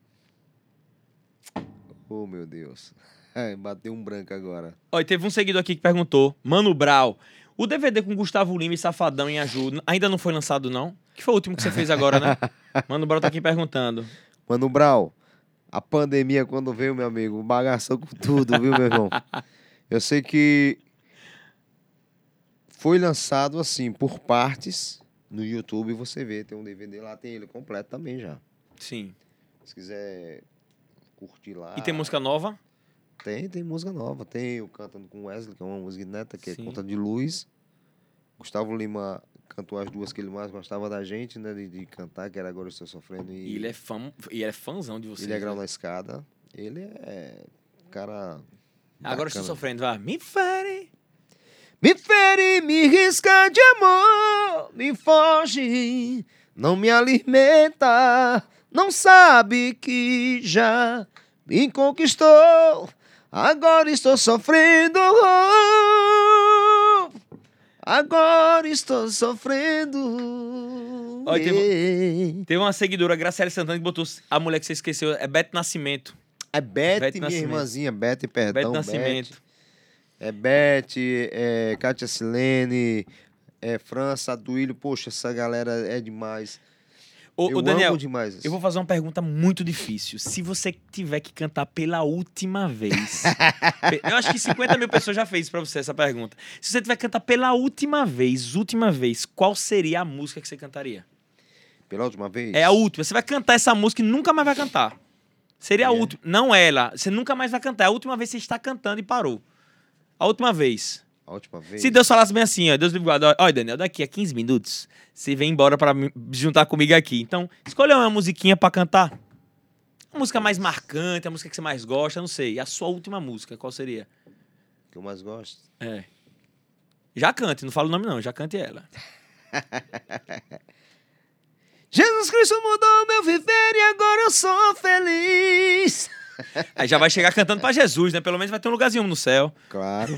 Oh, meu Deus. Ai, Bateu um branco agora. Olha, teve um seguidor aqui que perguntou, Mano Brau, o DVD com Gustavo Lima e Safadão em ajuda ainda não foi lançado não? Que foi o último que você fez agora, né? Mano Brau tá aqui perguntando. Mano Brau, a pandemia quando veio, meu amigo, bagaçou com tudo, viu, meu irmão? Eu sei que foi lançado assim, por partes, no YouTube você vê, tem um DVD lá, tem ele completo também já. Sim. Se quiser curtir lá. E tem música nova? Tem, tem música nova. Tem o Cantando com Wesley, que é uma música neta, que Sim. é Conta de Luz. Gustavo Lima cantou as duas que ele mais gostava da gente, né, de, de cantar, que era Agora Eu Estou Sofrendo E ele é fã, e ele é fãzão de vocês. Ele é grau né? na escada. Ele é cara. Agora eu estou sofrendo, vai. Me fere. Me fere, me risca de amor, me foge, não me alimenta, não sabe que já me conquistou. Agora estou sofrendo. Agora estou sofrendo. Olha. Teve uma seguidora, Graciela Santana, que botou a mulher que você esqueceu, é Beto Nascimento. É Beth, Beth minha Nascimento. irmãzinha, Beth, perdão. Beth. Nascimento. É Beth, é Kátia Silene, é França, Duílio. Poxa, essa galera é demais. Ô, eu ô, Daniel, amo demais. isso. eu vou fazer uma pergunta muito difícil. Se você tiver que cantar pela última vez. eu acho que 50 mil pessoas já fez pra você essa pergunta. Se você tiver que cantar pela última vez, última vez, qual seria a música que você cantaria? Pela última vez? É a última. Você vai cantar essa música e nunca mais vai cantar. Seria a É. última. Não ela. Você nunca mais vai cantar. É a última vez que você está cantando e parou. A última vez. A última vez? Se Deus falasse bem assim, ó, Deus me guarda, olha, Daniel, daqui a 15 minutos, você vem embora pra me juntar comigo aqui. Então, escolha uma musiquinha pra cantar. A música mais marcante, a música que você mais gosta, não sei. A sua última música, qual seria? Que eu mais gosto. É. Já cante, não fala o nome não, já cante ela. Jesus Cristo mudou meu viver e agora eu sou feliz. Aí já vai chegar cantando pra Jesus, né? Pelo menos vai ter um lugarzinho no céu. Claro.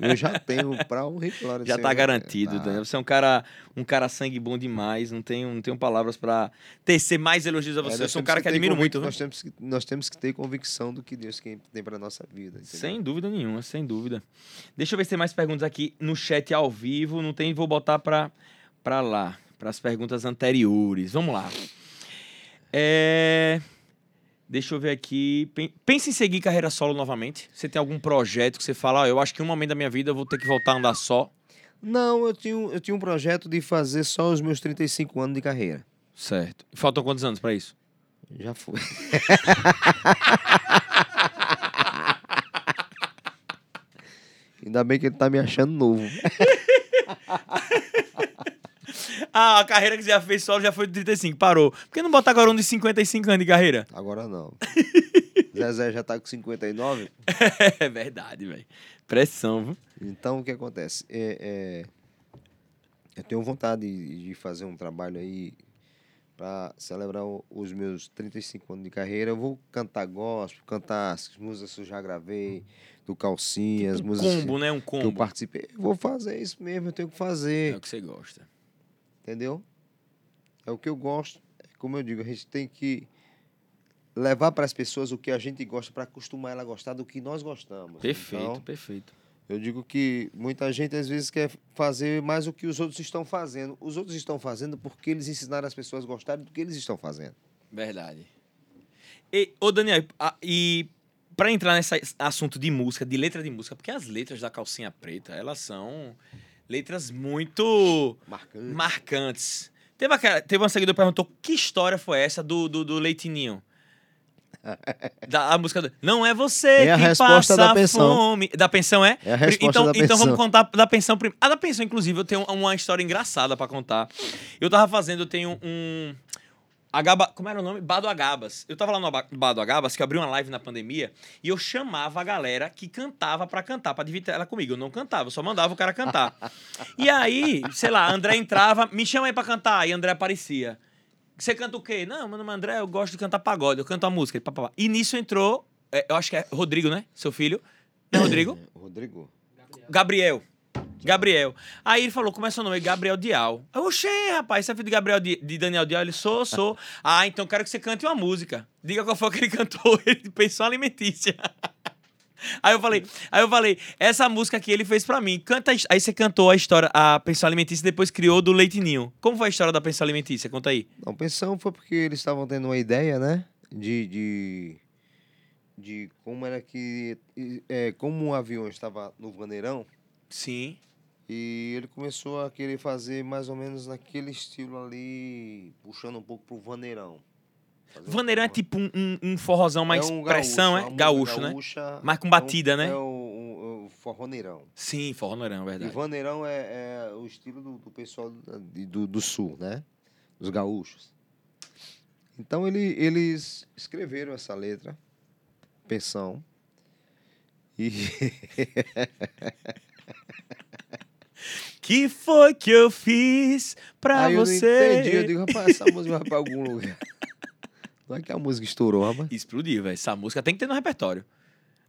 eu já tenho pra um glória. Já tá garantido, Daniel. Você é um cara, um cara sangue bom demais. Não tenho, não tenho palavras pra tecer mais elogios a você. eu sou um cara que admiro muito. viu? Nós temos que, nós temos que ter convicção do que Deus tem pra nossa vida. entendeu? Sem dúvida nenhuma, sem dúvida. Deixa eu ver se tem mais perguntas aqui no chat ao vivo. Não tem, vou botar pra, pra lá, para as perguntas anteriores. Vamos lá. É... Deixa eu ver aqui. Pen- Pensa em seguir carreira solo novamente? Você tem algum projeto que você fala, ah, eu acho que em um momento da minha vida eu vou ter que voltar a andar só? Não, eu tinha, um- eu tinha um projeto de fazer só os meus 35 anos de carreira. Certo. Faltam quantos anos pra isso? Já foi. Ainda bem que ele tá me achando novo. Ah, a carreira que você já fez solo já foi de 35, parou. Por que não botar agora um de 55 anos de carreira? Agora não. Zezé já tá com 59. É verdade, velho. Pressão, viu? Então, o que acontece? É, é, eu tenho vontade de, fazer um trabalho aí para celebrar os meus 35 anos de carreira. Eu vou cantar gospel, cantar as músicas que eu já gravei, do Calcinha, as Um músicas combo, né? Um que eu combo. participei. Eu vou fazer isso mesmo, eu tenho que fazer, É o que você gosta. Entendeu? É o que eu gosto. Como eu digo, a gente tem que levar para as pessoas o que a gente gosta para acostumar ela a gostar do que nós gostamos. Perfeito, Então, perfeito. eu digo que muita gente às vezes quer fazer mais o que os outros estão fazendo. Os outros estão fazendo porque eles ensinaram as pessoas a gostarem do que eles estão fazendo. Verdade. E, ô, Daniel, a- e pra entrar nesse assunto de música, de letra de música, porque as letras da Calcinha Preta, elas são letras muito Marcante. marcantes. Teve, aquela, teve uma seguidora que perguntou que história foi essa do, do, do Leitinho. Da a música do, Não é você É a que resposta passa da pensão. fome. Da pensão é? É a resposta então, da então pensão. vamos contar da pensão primeiro. A da pensão, inclusive, eu tenho uma história engraçada pra contar. Eu tava fazendo, eu tenho um. Agaba, como era o nome? Bado Agabas. Eu tava lá no Bado Agabas, que eu abri uma live na pandemia, e eu chamava a galera que cantava pra cantar, pra dividir ela comigo. Eu não cantava, eu só mandava o cara cantar. e aí, sei lá, André entrava, me chama aí pra cantar, e André aparecia. Você canta o quê? Não, meu nome é André, eu gosto de cantar pagode, eu canto a música. E, pá, pá, pá. e nisso entrou, é, eu acho que é Rodrigo, né? Seu filho. Não é Rodrigo? Rodrigo. Gabriel. Gabriel. Aí ele falou, como é seu nome? Gabriel Dial. Eu, Oxê, rapaz, você é filho de Gabriel Di- de Daniel Dial? Ele, sou, sou. ah, então quero que você cante uma música. Diga qual foi que ele cantou. Ele pensou alimentícia. Aí eu falei, aí eu falei, essa música aqui ele fez pra mim. Canta, a aí você cantou a história, a pensão alimentícia depois criou do Leitinho. Como foi a história da pensão alimentícia? Conta aí. Não, pensão foi porque eles estavam tendo uma ideia, né? De, de, de como era que. É, como o avião estava no vaneirão, Sim. E ele começou a querer fazer mais ou menos naquele estilo ali, puxando um pouco pro vaneirão. Fazer um Vaneirão é tipo um, um, um forrozão mais um pressão, gaúcho, é? música Gaúcho, né? gaúcha, Mas com é batida, né? É o, o, forroneirão. Sim, forroneirão, é E verdade. vaneirão é, é o estilo do, do pessoal do, do, do sul, né? Dos gaúchos. Então ele, eles escreveram essa letra, pensão, e Que foi que eu fiz pra aí eu não você? entendi, eu digo, rapaz, essa música vai pra algum lugar. Não é que a música estourou, rapaz. Explodiu, velho. Essa música tem que ter no repertório.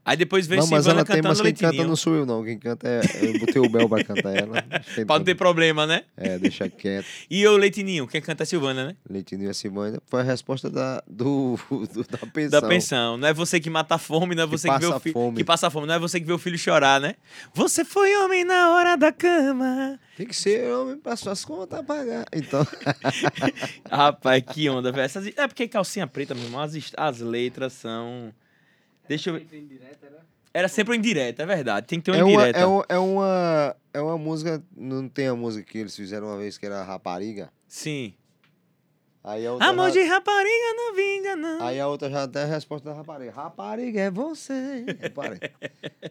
Aí depois veio Não, mas Silvana ela tem, cantando mas quem canta não sou eu não, quem canta é, eu botei o Bel pra cantar ela. Tem Pra não ter problema, né? É, deixa quieto. E o Leitinho, quem canta é Silvana, né? Leitinho e a Simone foi a resposta da, do, do- da pensão. Da pensão. Não é você que mata a fome, não é Que você que, vê o filho. fome. Que passa fome, não é você que vê o filho chorar, né? Você foi homem na hora da cama. Tem que ser homem pra suas contas pagar. Então, Rapaz, que onda, velho. É porque calcinha preta, meu irmão, as, as letras são. Deixa eu ver. Era sempre um indireto, é verdade. Tem que ter um é, uma, indireta. é, uma, é, uma, é uma música. Não tem a música que eles fizeram uma vez que era Rapariga? Sim. Aí a outra Amor já- de rapariga não vinga, não. Aí a outra já até a resposta da rapariga. Rapariga é você. Rapariga.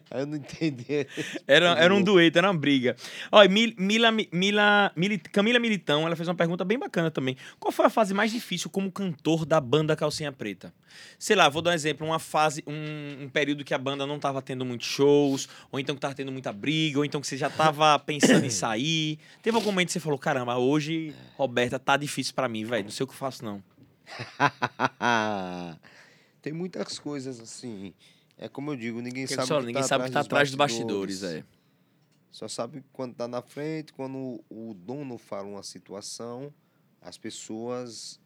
Aí eu não entendi. Era, era um dueto, era uma briga. Olha, Mil- Mila, Mila, Camila Militão, ela fez uma pergunta bem bacana também. Qual foi a fase mais difícil como cantor da banda Calcinha Preta? Sei lá, vou dar um exemplo, uma fase, um, um período que a banda não tava tendo muitos shows, ou então que tava tendo muita briga, ou então que você já tava pensando em sair. Teve algum momento que você falou, caramba, hoje, Roberta, tá difícil pra mim, velho, não sei o que eu faço não. Tem muitas coisas assim. É como eu digo, ninguém Porque sabe só o que ninguém tá sabe o que tá atrás dos bastidores, é. Só sabe quando tá na frente, quando o dono fala uma situação, as pessoas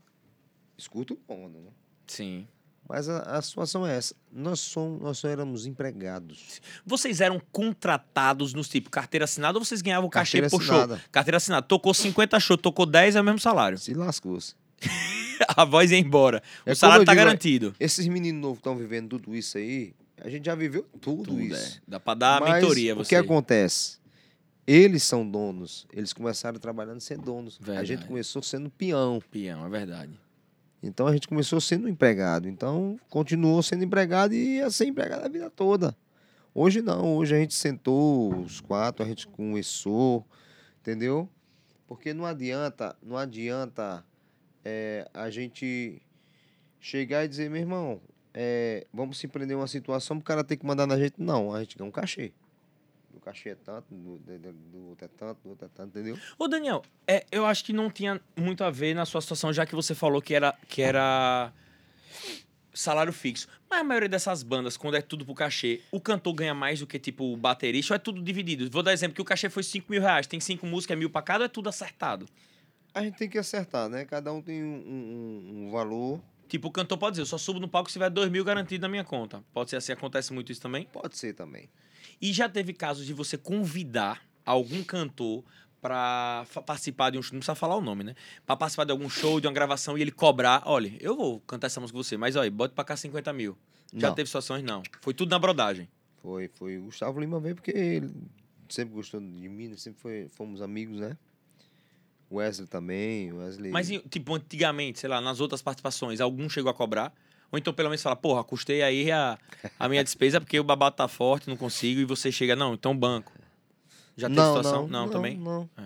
escutam o dono, né? Sim. Mas a, a situação é essa. Nós, somos, nós só éramos empregados. Vocês eram contratados nos tipo carteira assinada ou vocês ganhavam cachê Carteira por show? assinada. Carteira assinada. Tocou 50 show, tocou 10 é o mesmo salário. Se lascou-se. A voz ia embora. É o salário tá digo, é- garantido. Esses meninos novos que estão vivendo tudo isso aí, a gente já viveu tudo, Tudo, isso. é. Dá pra dar Mas mentoria a o você. que acontece? Eles são donos. Eles começaram trabalhando sendo donos. A Verdade. gente começou sendo peão. Peão, é verdade. Então a gente começou sendo empregado. Então continuou sendo empregado e ia ser empregado a vida toda. Hoje não. Hoje a gente sentou os quatro, a gente conversou, entendeu? Porque não adianta, não adianta é, a gente chegar e dizer, meu irmão, é, vamos se prender uma situação, o cara tem que mandar na gente. Não, a gente ganha um cachê. O cachê é tanto, do, do, do outro é tanto, do outro é tanto, entendeu? Ô, Daniel, é, eu acho que não tinha muito a ver na sua situação, já que você falou que era, que era salário fixo. Mas a maioria dessas bandas, quando é tudo pro cachê, o cantor ganha mais do que, tipo, o baterista, ou é tudo dividido? Vou dar exemplo que o cachê foi 5 mil reais, tem cinco músicas, é mil pra cada, ou é tudo acertado? A gente tem que acertar, né? Cada um tem um, um- um valor. Tipo, o cantor pode dizer, eu só subo no palco se tiver 2 mil garantido na minha conta. Pode ser assim, acontece muito isso também? Pode ser também. E já teve casos de você convidar algum cantor pra fa- participar de um show, não precisa falar o nome, né? Pra participar de algum show, de uma gravação e ele cobrar, olha, eu vou cantar essa música com você, mas olha, bote pra cá 50 mil. Já Não. teve situações? Não. Foi tudo na brodagem. Foi, foi o Gustavo Lima veio porque ele sempre gostou de mim, né? sempre foi, fomos amigos, né? Wesley também, Wesley. Mas, tipo, antigamente, sei lá, nas outras participações, algum chegou a cobrar? Ou então, pelo menos, fala, porra, custei aí a, a minha despesa porque o babado tá forte, não consigo, e você chega, não, então banco. Já teve não, situação? Não, não, também? Não. É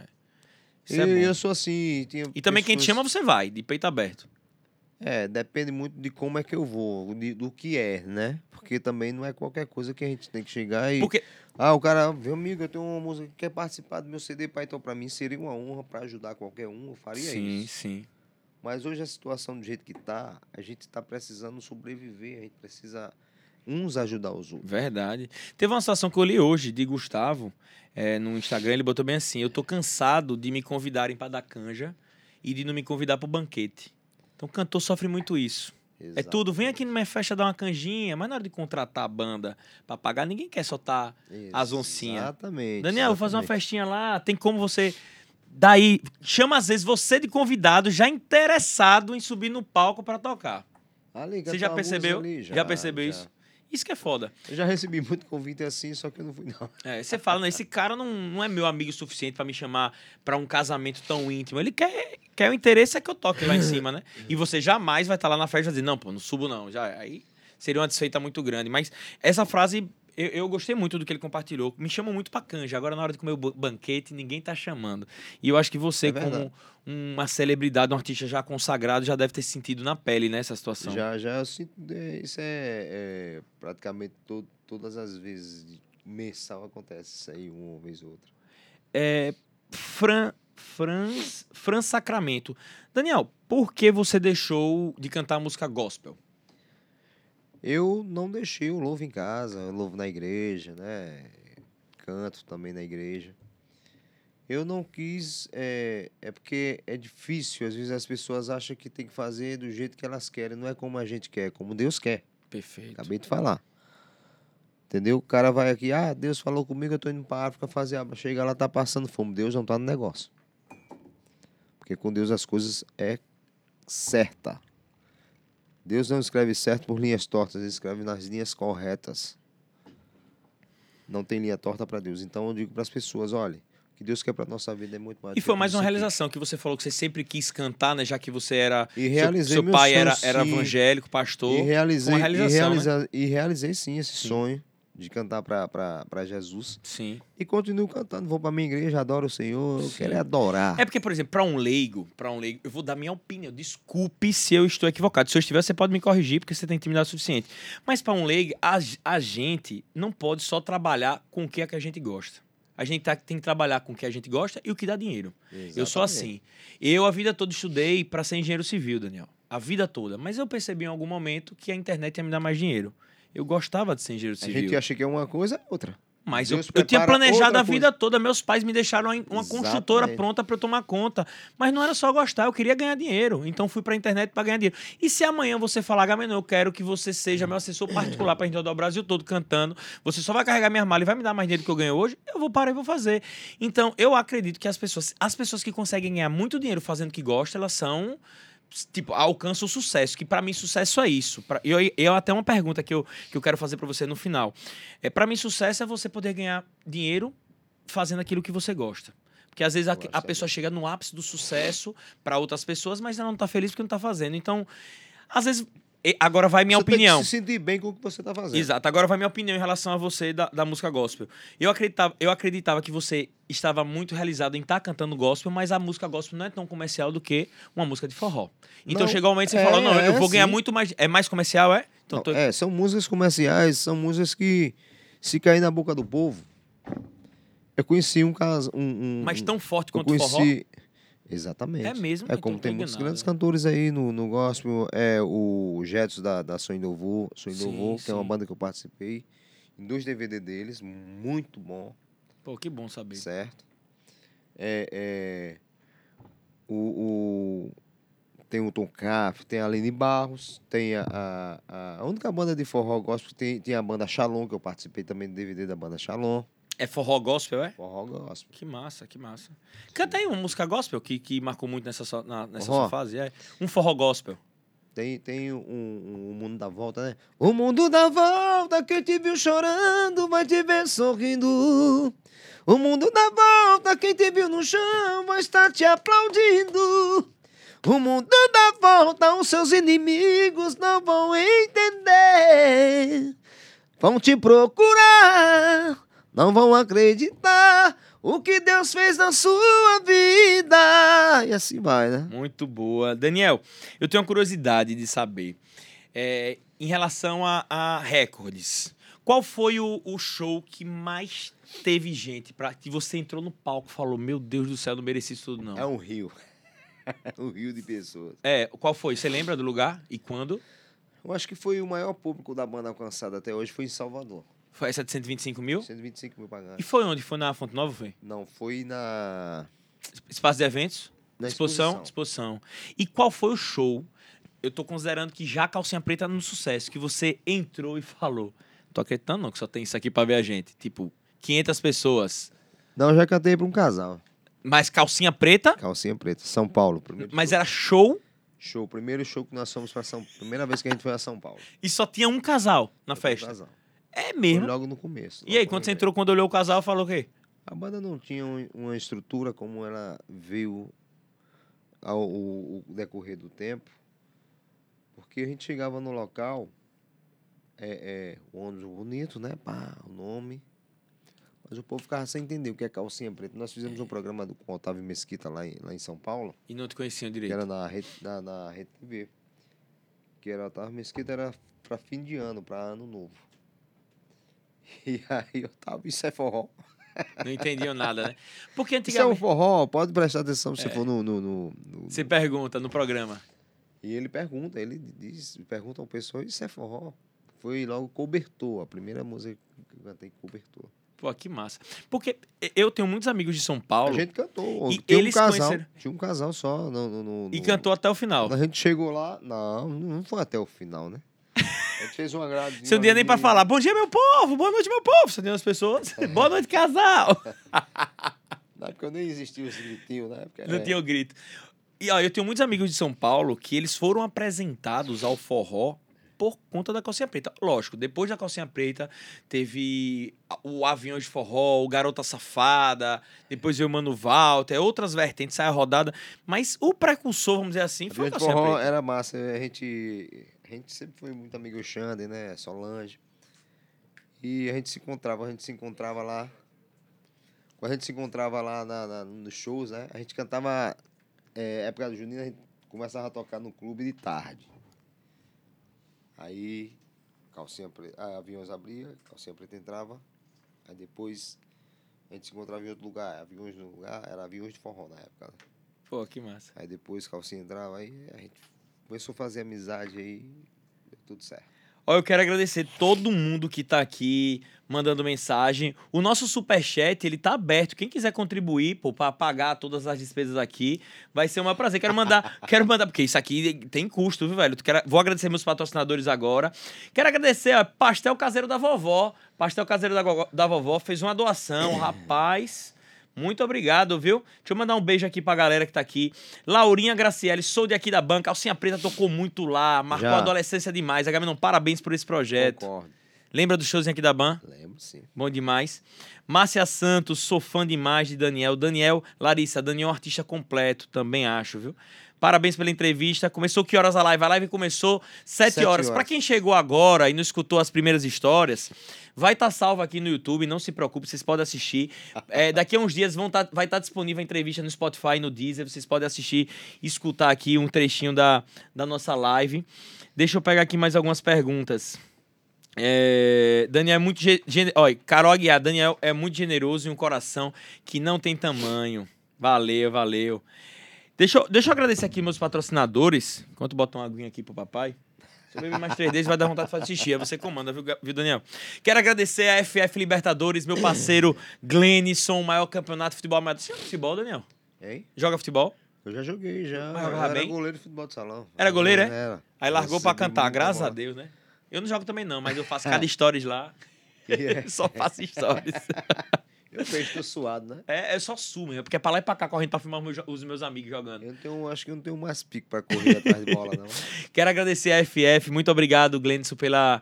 eu, bom. eu sou assim. E também quem te chama, você vai, de peito aberto. É, depende muito de como é que eu vou, de- do que é, né? Porque também não é qualquer coisa que a gente tem que chegar e. Porque Ah, o cara, meu amigo, eu tenho uma música que quer participar do meu CD, pai, então pra mim seria uma honra pra ajudar qualquer um, eu faria sim, isso. sim. Mas hoje a situação do jeito que tá, a gente tá precisando sobreviver, a gente precisa uns ajudar os outros. Verdade. Teve uma situação que eu li hoje de Gustavo é, no Instagram. Ele botou bem assim: Eu tô cansado de me convidarem para dar canja e de não me convidar pro banquete. Então, o cantor sofre muito isso. É tudo, vem aqui numa festa dar uma canjinha, mas na hora de contratar a banda pra pagar, ninguém quer soltar. as oncinhas. Exatamente. Daniel, vou fazer uma exatamente. festinha lá, tem como você. Daí, chama às vezes você de convidado, já interessado em subir no palco pra tocar. Ali, Você já percebeu? ali, já, percebeu já. isso? Isso que é foda. Eu já recebi muito convite assim, só que eu não fui, não. É, você fala, né, esse cara não, não é meu amigo suficiente pra me chamar pra um casamento tão íntimo. Ele quer, quer o interesse é que eu toque lá em cima, né? E você jamais vai estar lá na festa e dizer, não, pô, não subo não. Já, aí seria uma desfeita muito grande. Mas essa frase, eu, eu gostei muito do que ele compartilhou. Me chamam muito pra canja. Agora, na hora de comer o ba- banquete, ninguém tá chamando. E eu acho que você, É como uma celebridade, um artista já consagrado, já deve ter sentido na pele, né, essa situação. Já, já eu sinto. é, Isso é, é praticamente to- todas as vezes mensal acontece isso aí, uma vez ou outra. É, Fran, Franz, Fran Sacramento. Daniel, por que você deixou de cantar música gospel? Eu não deixei, eu louvo em casa, eu louvo na igreja, né? Canto também na igreja. Eu não quis, é, é porque é difícil, às vezes as pessoas acham que tem que fazer do jeito que elas querem, não é como a gente quer, é como Deus quer. Perfeito. Acabei de falar. Entendeu? O cara vai aqui, ah, Deus falou comigo, eu tô indo pra África fazer aba. Chega lá, tá passando fome. Deus não tá no negócio. Porque com Deus as coisas é certa. Deus não escreve certo por linhas tortas, ele escreve nas linhas corretas. Não tem linha torta para Deus. Então eu digo para as pessoas, olha, o que Deus quer para nossa vida é muito mais. E foi mais uma realização que você falou que você sempre quis cantar, né? Já que você era. E seu- realizei seu, meu pai sonho, era, era evangélico, pastor. E realizei, uma e, realização, né? realiza- e realizei sim esse Sim. sonho de cantar para Jesus. Sim. E continuo cantando. Vou para minha igreja, adoro o Senhor. Eu Sim. quero é adorar. É porque, por exemplo, para um leigo, para um leigo, eu vou dar minha opinião. Desculpe se eu estou equivocado. Se eu estiver, você pode me corrigir, porque você tem intimidade suficiente. Mas para um leigo, a, a gente não pode só trabalhar com o que é que a gente gosta. A gente tá- tem que trabalhar com o que a gente gosta e o que dá dinheiro. Eu sou Exatamente. assim. Eu a vida toda estudei para ser engenheiro civil, Daniel. A vida toda. Mas eu percebi em algum momento que a internet ia me dar mais dinheiro. Eu gostava de ser engenheiro A civil. gente acha que é uma coisa, é outra. Mas eu, Deus eu tinha planejado a vida toda. Meus pais me deixaram uma construtora pronta para eu tomar conta. Mas não era só gostar, eu queria ganhar dinheiro. Então fui para a internet para ganhar dinheiro. E se amanhã você falar, Gamenon, eu quero que você seja meu assessor particular para a gente rodar o Brasil todo cantando, você só vai carregar minha mala e vai me dar mais dinheiro do que eu ganho hoje, eu vou parar e vou fazer. Então eu acredito que as pessoas, as pessoas que conseguem ganhar muito dinheiro fazendo o que gostam, elas são tipo, alcançam o sucesso, que pra mim sucesso é isso. Pra, eu, eu até uma pergunta que eu, que eu quero fazer pra você no final. É, para mim sucesso é você poder ganhar dinheiro fazendo aquilo que você gosta. Porque às vezes a, a pessoa chega no ápice do sucesso pra outras pessoas, mas ela não tá feliz porque não tá fazendo. Então, às vezes agora vai minha Você tem que opinião. se sentir bem com o que você está fazendo. Exato. Agora vai minha opinião em relação a você da, da música gospel. Eu acreditava, eu acreditava que você estava muito realizado em estar cantando gospel, mas a música gospel não é tão comercial do que uma música de forró. Então Não, chegou o momento que você é, falou, não, eu é, vou ganhar sim. muito mais... É mais comercial, é? Então, Não, tô- É, são músicas comerciais, são músicas que se cair na boca do povo. Eu conheci um caso. Um, um, Mas um- tão forte eu quanto o forró? Exatamente. É mesmo? É como tem muitos grandes cantores aí no, no gospel. É o Jetson da, da Sonho Novo, Sonho Sim, Novo, que é uma sim. banda que eu participei. Em dois DVD deles, muito bom, Pô, que bom saber. certo? É, é, o, o- tem o Tom Cap, tem a Aline Barros, tem a, a, a única banda de forró gospel, tem, tem a banda Shalom, que eu participei também do DVD da banda Shalom. É forró gospel, é? Forró gospel. Que massa, que massa. Canta aí uma música gospel que, que marcou muito nessa sua, na- nessa Forró? sua fase. É. Um forró gospel. Tem, tem um, um, um mundo da volta, né? O mundo da volta, quem te viu chorando vai te ver sorrindo. O mundo da volta, quem te viu no chão vai estar te aplaudindo. O mundo da volta, os seus inimigos não vão entender. Vão te procurar, não vão acreditar o que Deus fez na sua vida. E assim vai, né? Muito boa. Daniel, eu tenho uma curiosidade de saber. é, em relação a, a recordes, qual foi o, o show que mais teve gente para que você entrou no palco e falou: Meu Deus do céu, não mereci isso tudo, não? É um rio. um rio de pessoas. É, qual foi? Você lembra do lugar e quando? Eu acho que foi o maior público da banda alcançado até hoje foi em Salvador. Foi essa de 125 mil? 125 mil E pagantes. foi onde? Foi na Fonte Nova, foi? Não, foi na, Espaço de eventos? na exposição? exposição. E qual foi o show? Eu tô considerando que já a Calcinha Preta no sucesso, que você entrou e falou. Tô acreditando não que só tem isso aqui pra ver a gente. Tipo, 500 pessoas. Não, eu já cantei pra um casal. Mas Calcinha Preta, Calcinha preta. São Paulo. Primeiro mas show. era show Show. Primeiro show que nós fomos pra São Primeira vez que a gente foi a São Paulo. e só tinha um casal na Foi um festa. casal. É Foi mesmo. logo no começo. E aí, quando você entrou, quando olhou o casal, falou o quê? A banda não tinha um- uma estrutura como ela veio ao o, o decorrer do tempo, porque a gente chegava no local, é, é, o ônibus bonito, né? Pá, o nome. Mas o povo ficava sem entender o que é calcinha preta. Nós fizemos um programa do, com o Otávio Mesquita lá em, lá em São Paulo, E não te conheciam que direito. era na Rede, na, na Rede TV. Que era Otávio Mesquita, era para fim de ano, para ano novo. E aí, Otávio, isso é forró. Não entendiam nada, né? Porque Isso é um antigamente. forró, pode prestar atenção se É. for no, no, no- no- Você pergunta no programa. E ele pergunta, ele diz, pergunta ao pessoal, isso é forró? Foi logo Cobertor, a primeira música que eu cantei Cobertor. Pô, que massa. Porque eu tenho muitos amigos de São Paulo A gente cantou, E tinha eles um casal, conheceram- tinha um casal só no, no- no- e cantou até o final. A gente chegou lá, não, não foi até o final, né? A gente fez não tinha nem pra falar, bom dia, meu povo, boa noite, meu povo. Você tem as pessoas, boa noite, casal. Na época eu nem existia os gritinhos, né? Não tinha o grito. E ó, eu tenho muitos amigos de São Paulo que eles foram apresentados ao forró por conta da calcinha preta. Lógico, depois da calcinha preta teve o avião de forró, o Garota Safada, depois veio o Mano Walter, outras vertentes, saiu a rodada. Mas o precursor, vamos dizer assim, foi a calcinha forró preta. era massa. A gente, gente sempre foi muito amigo do Xander, né? Solange. E a gente se encontrava, a gente se encontrava lá. Quando a gente se encontrava lá na, na- nos shows, né? A gente cantava. É, época do Junino, a gente começava a tocar no clube de tarde. Aí, calcinha preta, aviões abria, calcinha preta entrava. Aí depois a gente se encontrava em outro lugar. Aviões no lugar, era aviões de forró na época. né? Pô, que massa. Aí depois calcinha entrava, aí a gente começou a fazer amizade aí, deu tudo certo. Ó, eu quero agradecer todo mundo que tá aqui mandando mensagem. O nosso superchat, ele tá aberto. Quem quiser contribuir, pô, pra pagar todas as despesas aqui, vai ser um prazer. Quero mandar, quero mandar, porque isso aqui tem custo, viu, velho? Quero, vou agradecer meus patrocinadores agora. Quero agradecer, ó, Pastel Caseiro da Vovó. Pastel Caseiro da, da Vovó fez uma doação, rapaz. Muito obrigado, viu? Deixa eu mandar um beijo aqui pra galera que tá aqui. Laurinha Graciele, sou de aqui da banca. Alcinha Preta tocou muito lá, marcou Já. a adolescência demais. Agamenon, parabéns por esse projeto. Concordo. Lembra do showzinho aqui da Ban? Lembro, sim. Bom demais. Márcia Santos, sou fã demais de Daniel. Daniel, Larissa, Daniel é um artista completo, também acho, viu? Parabéns pela entrevista. Começou que horas a live? A live começou sete Sete horas. horas. Para quem chegou agora e não escutou as primeiras histórias, vai estar salvo aqui no YouTube, não se preocupe, vocês podem assistir. É, daqui a uns dias vão tá- vai estar disponível a entrevista no Spotify no Deezer, vocês podem assistir e escutar aqui um trechinho da, da nossa live. Deixa eu pegar aqui mais algumas perguntas. É, Daniel é muito. ge- gene- Olha, Carol Aguiar, Daniel é muito generoso e um coração que não tem tamanho. Valeu, valeu. Deixa eu, deixa eu agradecer aqui meus patrocinadores. Enquanto botar uma aguinha aqui pro papai. Se eu beber mais três vezes, vai dar vontade de fazer xixi. É você que comanda, viu, viu, Daniel? Quero agradecer a FF Libertadores, meu parceiro Glenison, o maior campeonato de futebol amador. Você joga futebol, Daniel? Hein? Joga futebol? Eu já joguei, já. Mas jogava era bem? goleiro de futebol de salão. Era goleiro, é? Era. Aí largou pra cantar, graças a. Deus, né? Eu não jogo também não, mas eu faço cada stories lá. É. Só faço stories. Eu vejo, tô suado, né? É, é só su mesmo, porque é pra lá e pra cá correndo pra filmar os meus, os meus amigos jogando. Eu não tenho, acho que eu não tenho mais pico pra correr atrás de bola, não. Quero agradecer a FF, muito obrigado, Glenson, pela,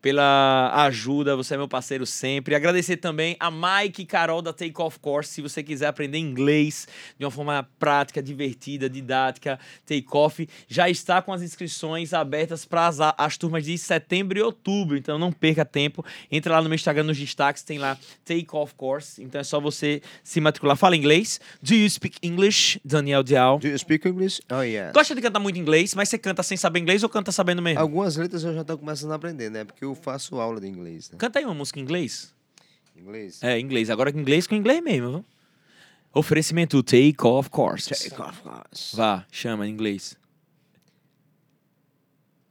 pela ajuda, você é meu parceiro sempre. Agradecer também a Mike e Carol da Take Off Course, se você quiser aprender inglês de uma forma prática, divertida, didática, Take Off já está com as inscrições abertas para as, as turmas de setembro e outubro, então não perca tempo. Entra lá no meu Instagram nos destaques, tem lá Take Off Course, então é só você se matricular. Fala inglês. Do you speak English, Daniel Dial? Do you speak English? Oh, yeah. Gosta de cantar muito inglês, mas você canta sem saber inglês ou canta sabendo mesmo? Algumas letras eu já tô começando a aprender, né? Porque eu faço aula de inglês, né? Canta aí uma música em inglês. Inglês. É, inglês. Agora inglês com inglês mesmo. viu? Oferecimento Take Off Courses. Take off course. Vá, chama em inglês.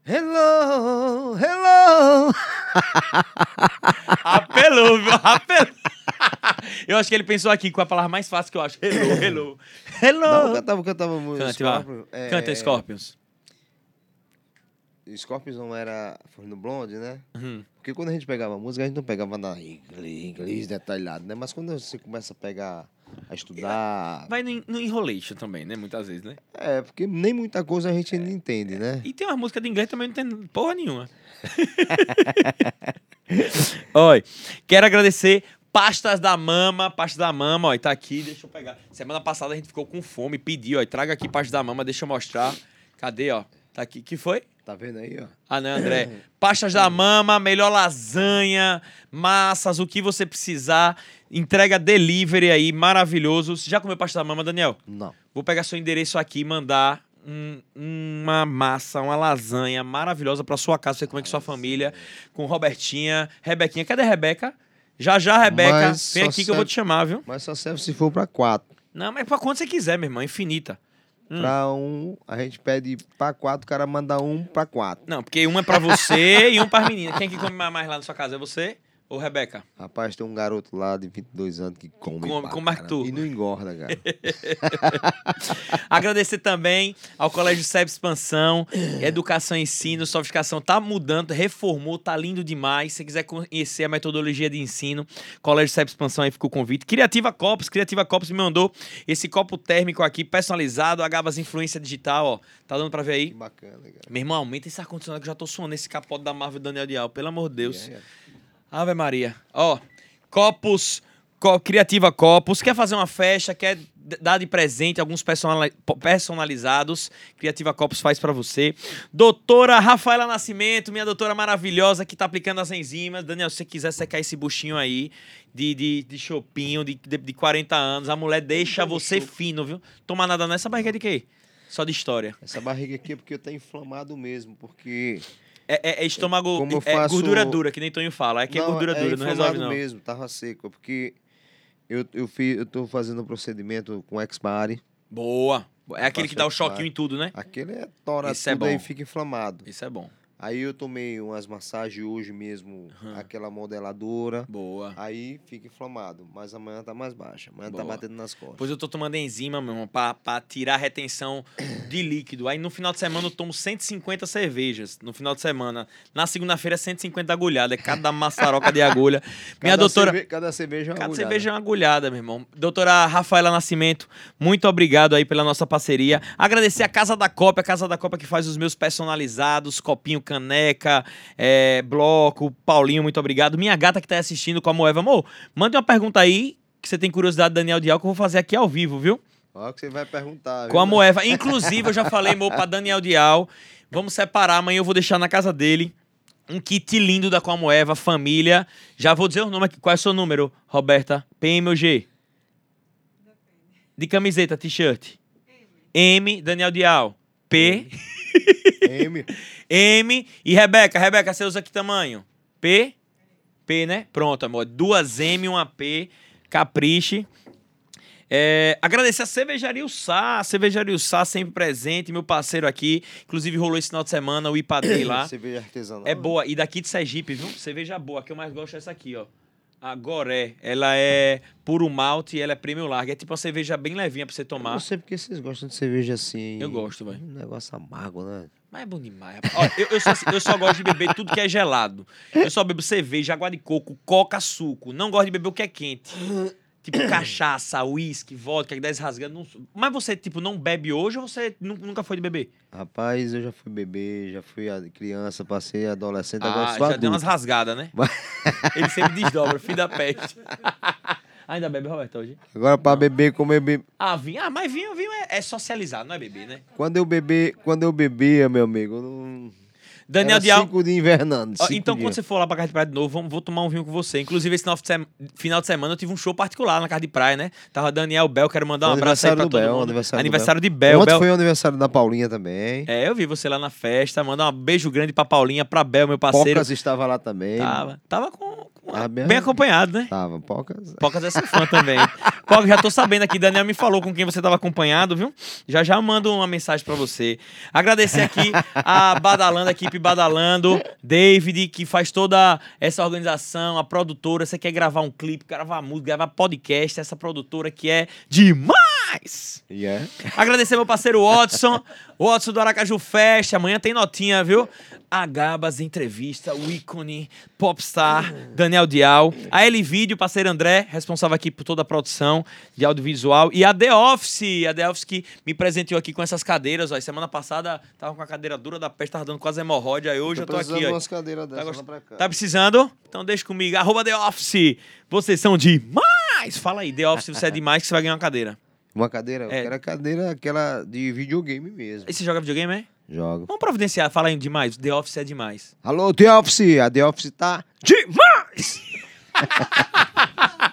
Hello, hello. Apelou, viu? Apelou. eu acho que ele pensou aqui com a palavra mais fácil que eu acho. Hello, hello. Hello. Não, eu cantava, eu cantava muito. Cante, vá. Scorpion. É, Canta Scorpions. Scorpions não era Forno Blonde, né? Uhum. Porque quando a gente pegava música, a gente não pegava na inglês, inglês detalhado, né? Mas quando você começa a pegar, a estudar... Vai no, no enrolation também, né? Muitas vezes, né? É, porque nem muita coisa a gente ainda entende, né? E tem uma música de inglês também não tem porra nenhuma. Oi, quero agradecer Pastas da Mama, Pastas da Mama, ó, tá aqui, deixa eu pegar. Semana passada a gente ficou com fome, pediu, ó, traga aqui Pastas da Mama, deixa eu mostrar. Cadê, ó? Tá aqui, que foi? Tá vendo aí, ó? Ah, não, André. Pastas da Mama, melhor lasanha, massas, o que você precisar. Entrega delivery aí, maravilhoso. Você já comeu pasta da mama, Daniel? Não. Vou pegar seu endereço aqui e mandar um- uma massa, uma lasanha maravilhosa pra sua casa, você comer com sua família, com Robertinha, Rebequinha. Cadê a Rebeca? Já já, Rebeca. Mas Vem só aqui que eu vou te chamar, viu? Mas só serve se for pra quatro. Não, mas pra quanto você quiser, meu irmão, infinita. Hum. Pra um, a gente pede pra quatro, o cara manda um pra quatro. Não, porque um é pra você e um pra menina. Quem que come mais lá na sua casa? É você? Ô, Rebeca. Rapaz, tem um garoto lá de 22 anos que come. Come- como é que tu? E não engorda, cara. Agradecer também ao Colégio SEB Expansão, Educação e Ensino, Sofisticação tá mudando, reformou, tá lindo demais. Se quiser conhecer a metodologia de ensino, Colégio SEB Expansão aí fica o convite. Criativa Copos, Criativa Copos me mandou esse copo térmico aqui, personalizado, a Gabas Influência Digital, ó. Tá dando pra ver aí? Que bacana, cara. Meu irmão, aumenta esse ar-condicionado que eu já tô suando esse capote da Marvel Daniel Dial, pelo amor de Deus. É, é. Ave Maria. Ó, copos, co- Criativa Copos. Quer fazer uma festa, quer dar de presente alguns personalizados, Criativa Copos faz pra você. Doutora Rafaela Nascimento, minha doutora maravilhosa que tá aplicando as enzimas. Daniel, se você quiser secar esse buchinho aí de, de, de chopinho de, de, de 40 anos, a mulher deixa você fino, viu? Tomar nada nessa barriga de quê? Só de história. Essa barriga aqui é porque eu tenho inflamado mesmo, porque... É, é- é estômago, eu é faço- gordura dura, que nem Tonho fala. É que é gordura dura, não resolve não. mesmo, tava seco, é porque eu, eu, fiz, eu tô fazendo um procedimento com Expare. Boa. É aquele que dá o choquinho em tudo, né? Aquele é tora é tudo aí bom. fica inflamado. Isso é bom. Aí eu tomei umas massagens hoje mesmo, Aham. aquela modeladora. Boa. Aí fica inflamado, mas amanhã tá mais baixa. Amanhã Boa. tá batendo nas costas. Pois eu tô tomando enzima, meu irmão, pra, pra tirar a retenção de líquido. Aí no final de semana eu tomo 150 cervejas. No final de semana. Na segunda-feira, 150 agulhadas. É cada maçaroca de agulha. Minha Cada doutora. cerve- cada cerveja é uma Cada agulhada. cerveja é uma agulhada, meu irmão. Doutora Rafaela Nascimento, muito obrigado aí pela nossa parceria. Agradecer a Casa da Copa, a Casa da Copa que faz os meus personalizados, copinho, caneca, é, bloco. Paulinho, muito obrigado. Minha gata que tá assistindo com a Moeva. Amor, mande uma pergunta aí, que você tem curiosidade, Daniel Dial, que eu vou fazer aqui ao vivo, viu? Ó, que você vai perguntar. Com a viu? Moeva. Inclusive, eu já falei, amor, pra Daniel Dial. Vamos separar, amanhã eu vou deixar na casa dele. Um kit lindo da Comoeva, família. Já vou dizer o nome aqui. Qual é o seu número, Roberta? PM ou G? De camiseta, t-shirt? M, Daniel Dial. P, M. M e Rebeca. Rebeca, você usa que tamanho? P? P, né? Pronto, amor. Duas M, uma P. Capriche. É, agradecer a Cervejaria o Sá, a Cervejaria o Sá sempre presente, meu parceiro aqui. Inclusive rolou esse final de semana o Ipadei lá. Cerveja artesanal. É boa. E daqui de Sergipe, viu? Cerveja boa. A que eu mais gosto é essa aqui, ó. A Goré. Ela é puro malte e ela é premium larga. É tipo uma cerveja bem levinha pra você Eu tomar. não sei porque vocês gostam de cerveja assim. Eu gosto, vai. Um negócio amargo, né? Mas é bom demais. rapaz. Olha, eu, eu, só, eu só gosto de beber tudo que é gelado. Eu só bebo cerveja, água de coco, coca, suco. Não gosto de beber o que é quente. Tipo cachaça, uísque, vodka, que dá rasgando. Não... Mas você, tipo, não bebe hoje ou você nu- nunca foi de beber? Rapaz, eu já fui bebê, já fui criança, passei adolescente, agora Ah, sou já adulto. deu umas rasgadas, né? Ele sempre desdobra, filho da peste. Ainda bebe, Roberto, hoje? Agora pra beber, como eu be... Ah, vinho. Ah, mas vinho, vinho é, é socializar, não é beber, né? Quando eu beber, quando eu bebia, meu amigo, eu não... Daniel Era Dial. cinco dias invernando. Cinco então, quando dias. você for lá pra casa de praia de novo, vamos, vou tomar um vinho com você. Inclusive, esse final de, sema- final de semana eu tive um show particular na casa de praia, né? Tava Daniel Bel, quero mandar um abraço aí pra todo Bel, mundo. aniversário Aniversário de Bel. Ontem Bel. foi o aniversário da Paulinha também. É, eu vi você lá na festa. Manda um beijo grande pra Paulinha, pra Bel, meu parceiro. Pocas estava lá também. Tava, tava com, bem- bem acompanhado, né? Tava, Pocas. Pocas é seu fã também. Pocas, já tô sabendo aqui, Daniel me falou com quem você tava acompanhado, viu? Já já mando uma mensagem pra você. Agradecer aqui a Badalando, a equipe Badalando, David, que faz toda essa organização, a produtora. Você quer gravar um clipe, gravar música, gravar podcast, essa produtora que é demais! E é? Agradecer meu parceiro Watson, Watson do Aracaju Fest. Amanhã tem notinha, viu? A Gabas Entrevista, o ícone, Popstar, Daniel Dial. A L Vídeo, parceiro André, responsável aqui por toda a produção de audiovisual. E a The Office, a The Office que me presenteou aqui com essas cadeiras. Ó. Semana passada tava com a cadeira dura da peste, tava dando quase hemorroide. Aí hoje eu tô precisando aqui, de ó. umas cadeiras Tá, gost- lá pra cá. tá precisando? Então deixa comigo. Arroba The Office. Vocês são demais! Fala aí, The Office, você é demais que você vai ganhar uma cadeira. Uma cadeira? Eu É. quero a cadeira aquela de videogame mesmo. E você joga videogame, é? Jogo. Vamos providenciar, fala aí demais. The Office é demais. Alô, The Office! A The Office tá Demais!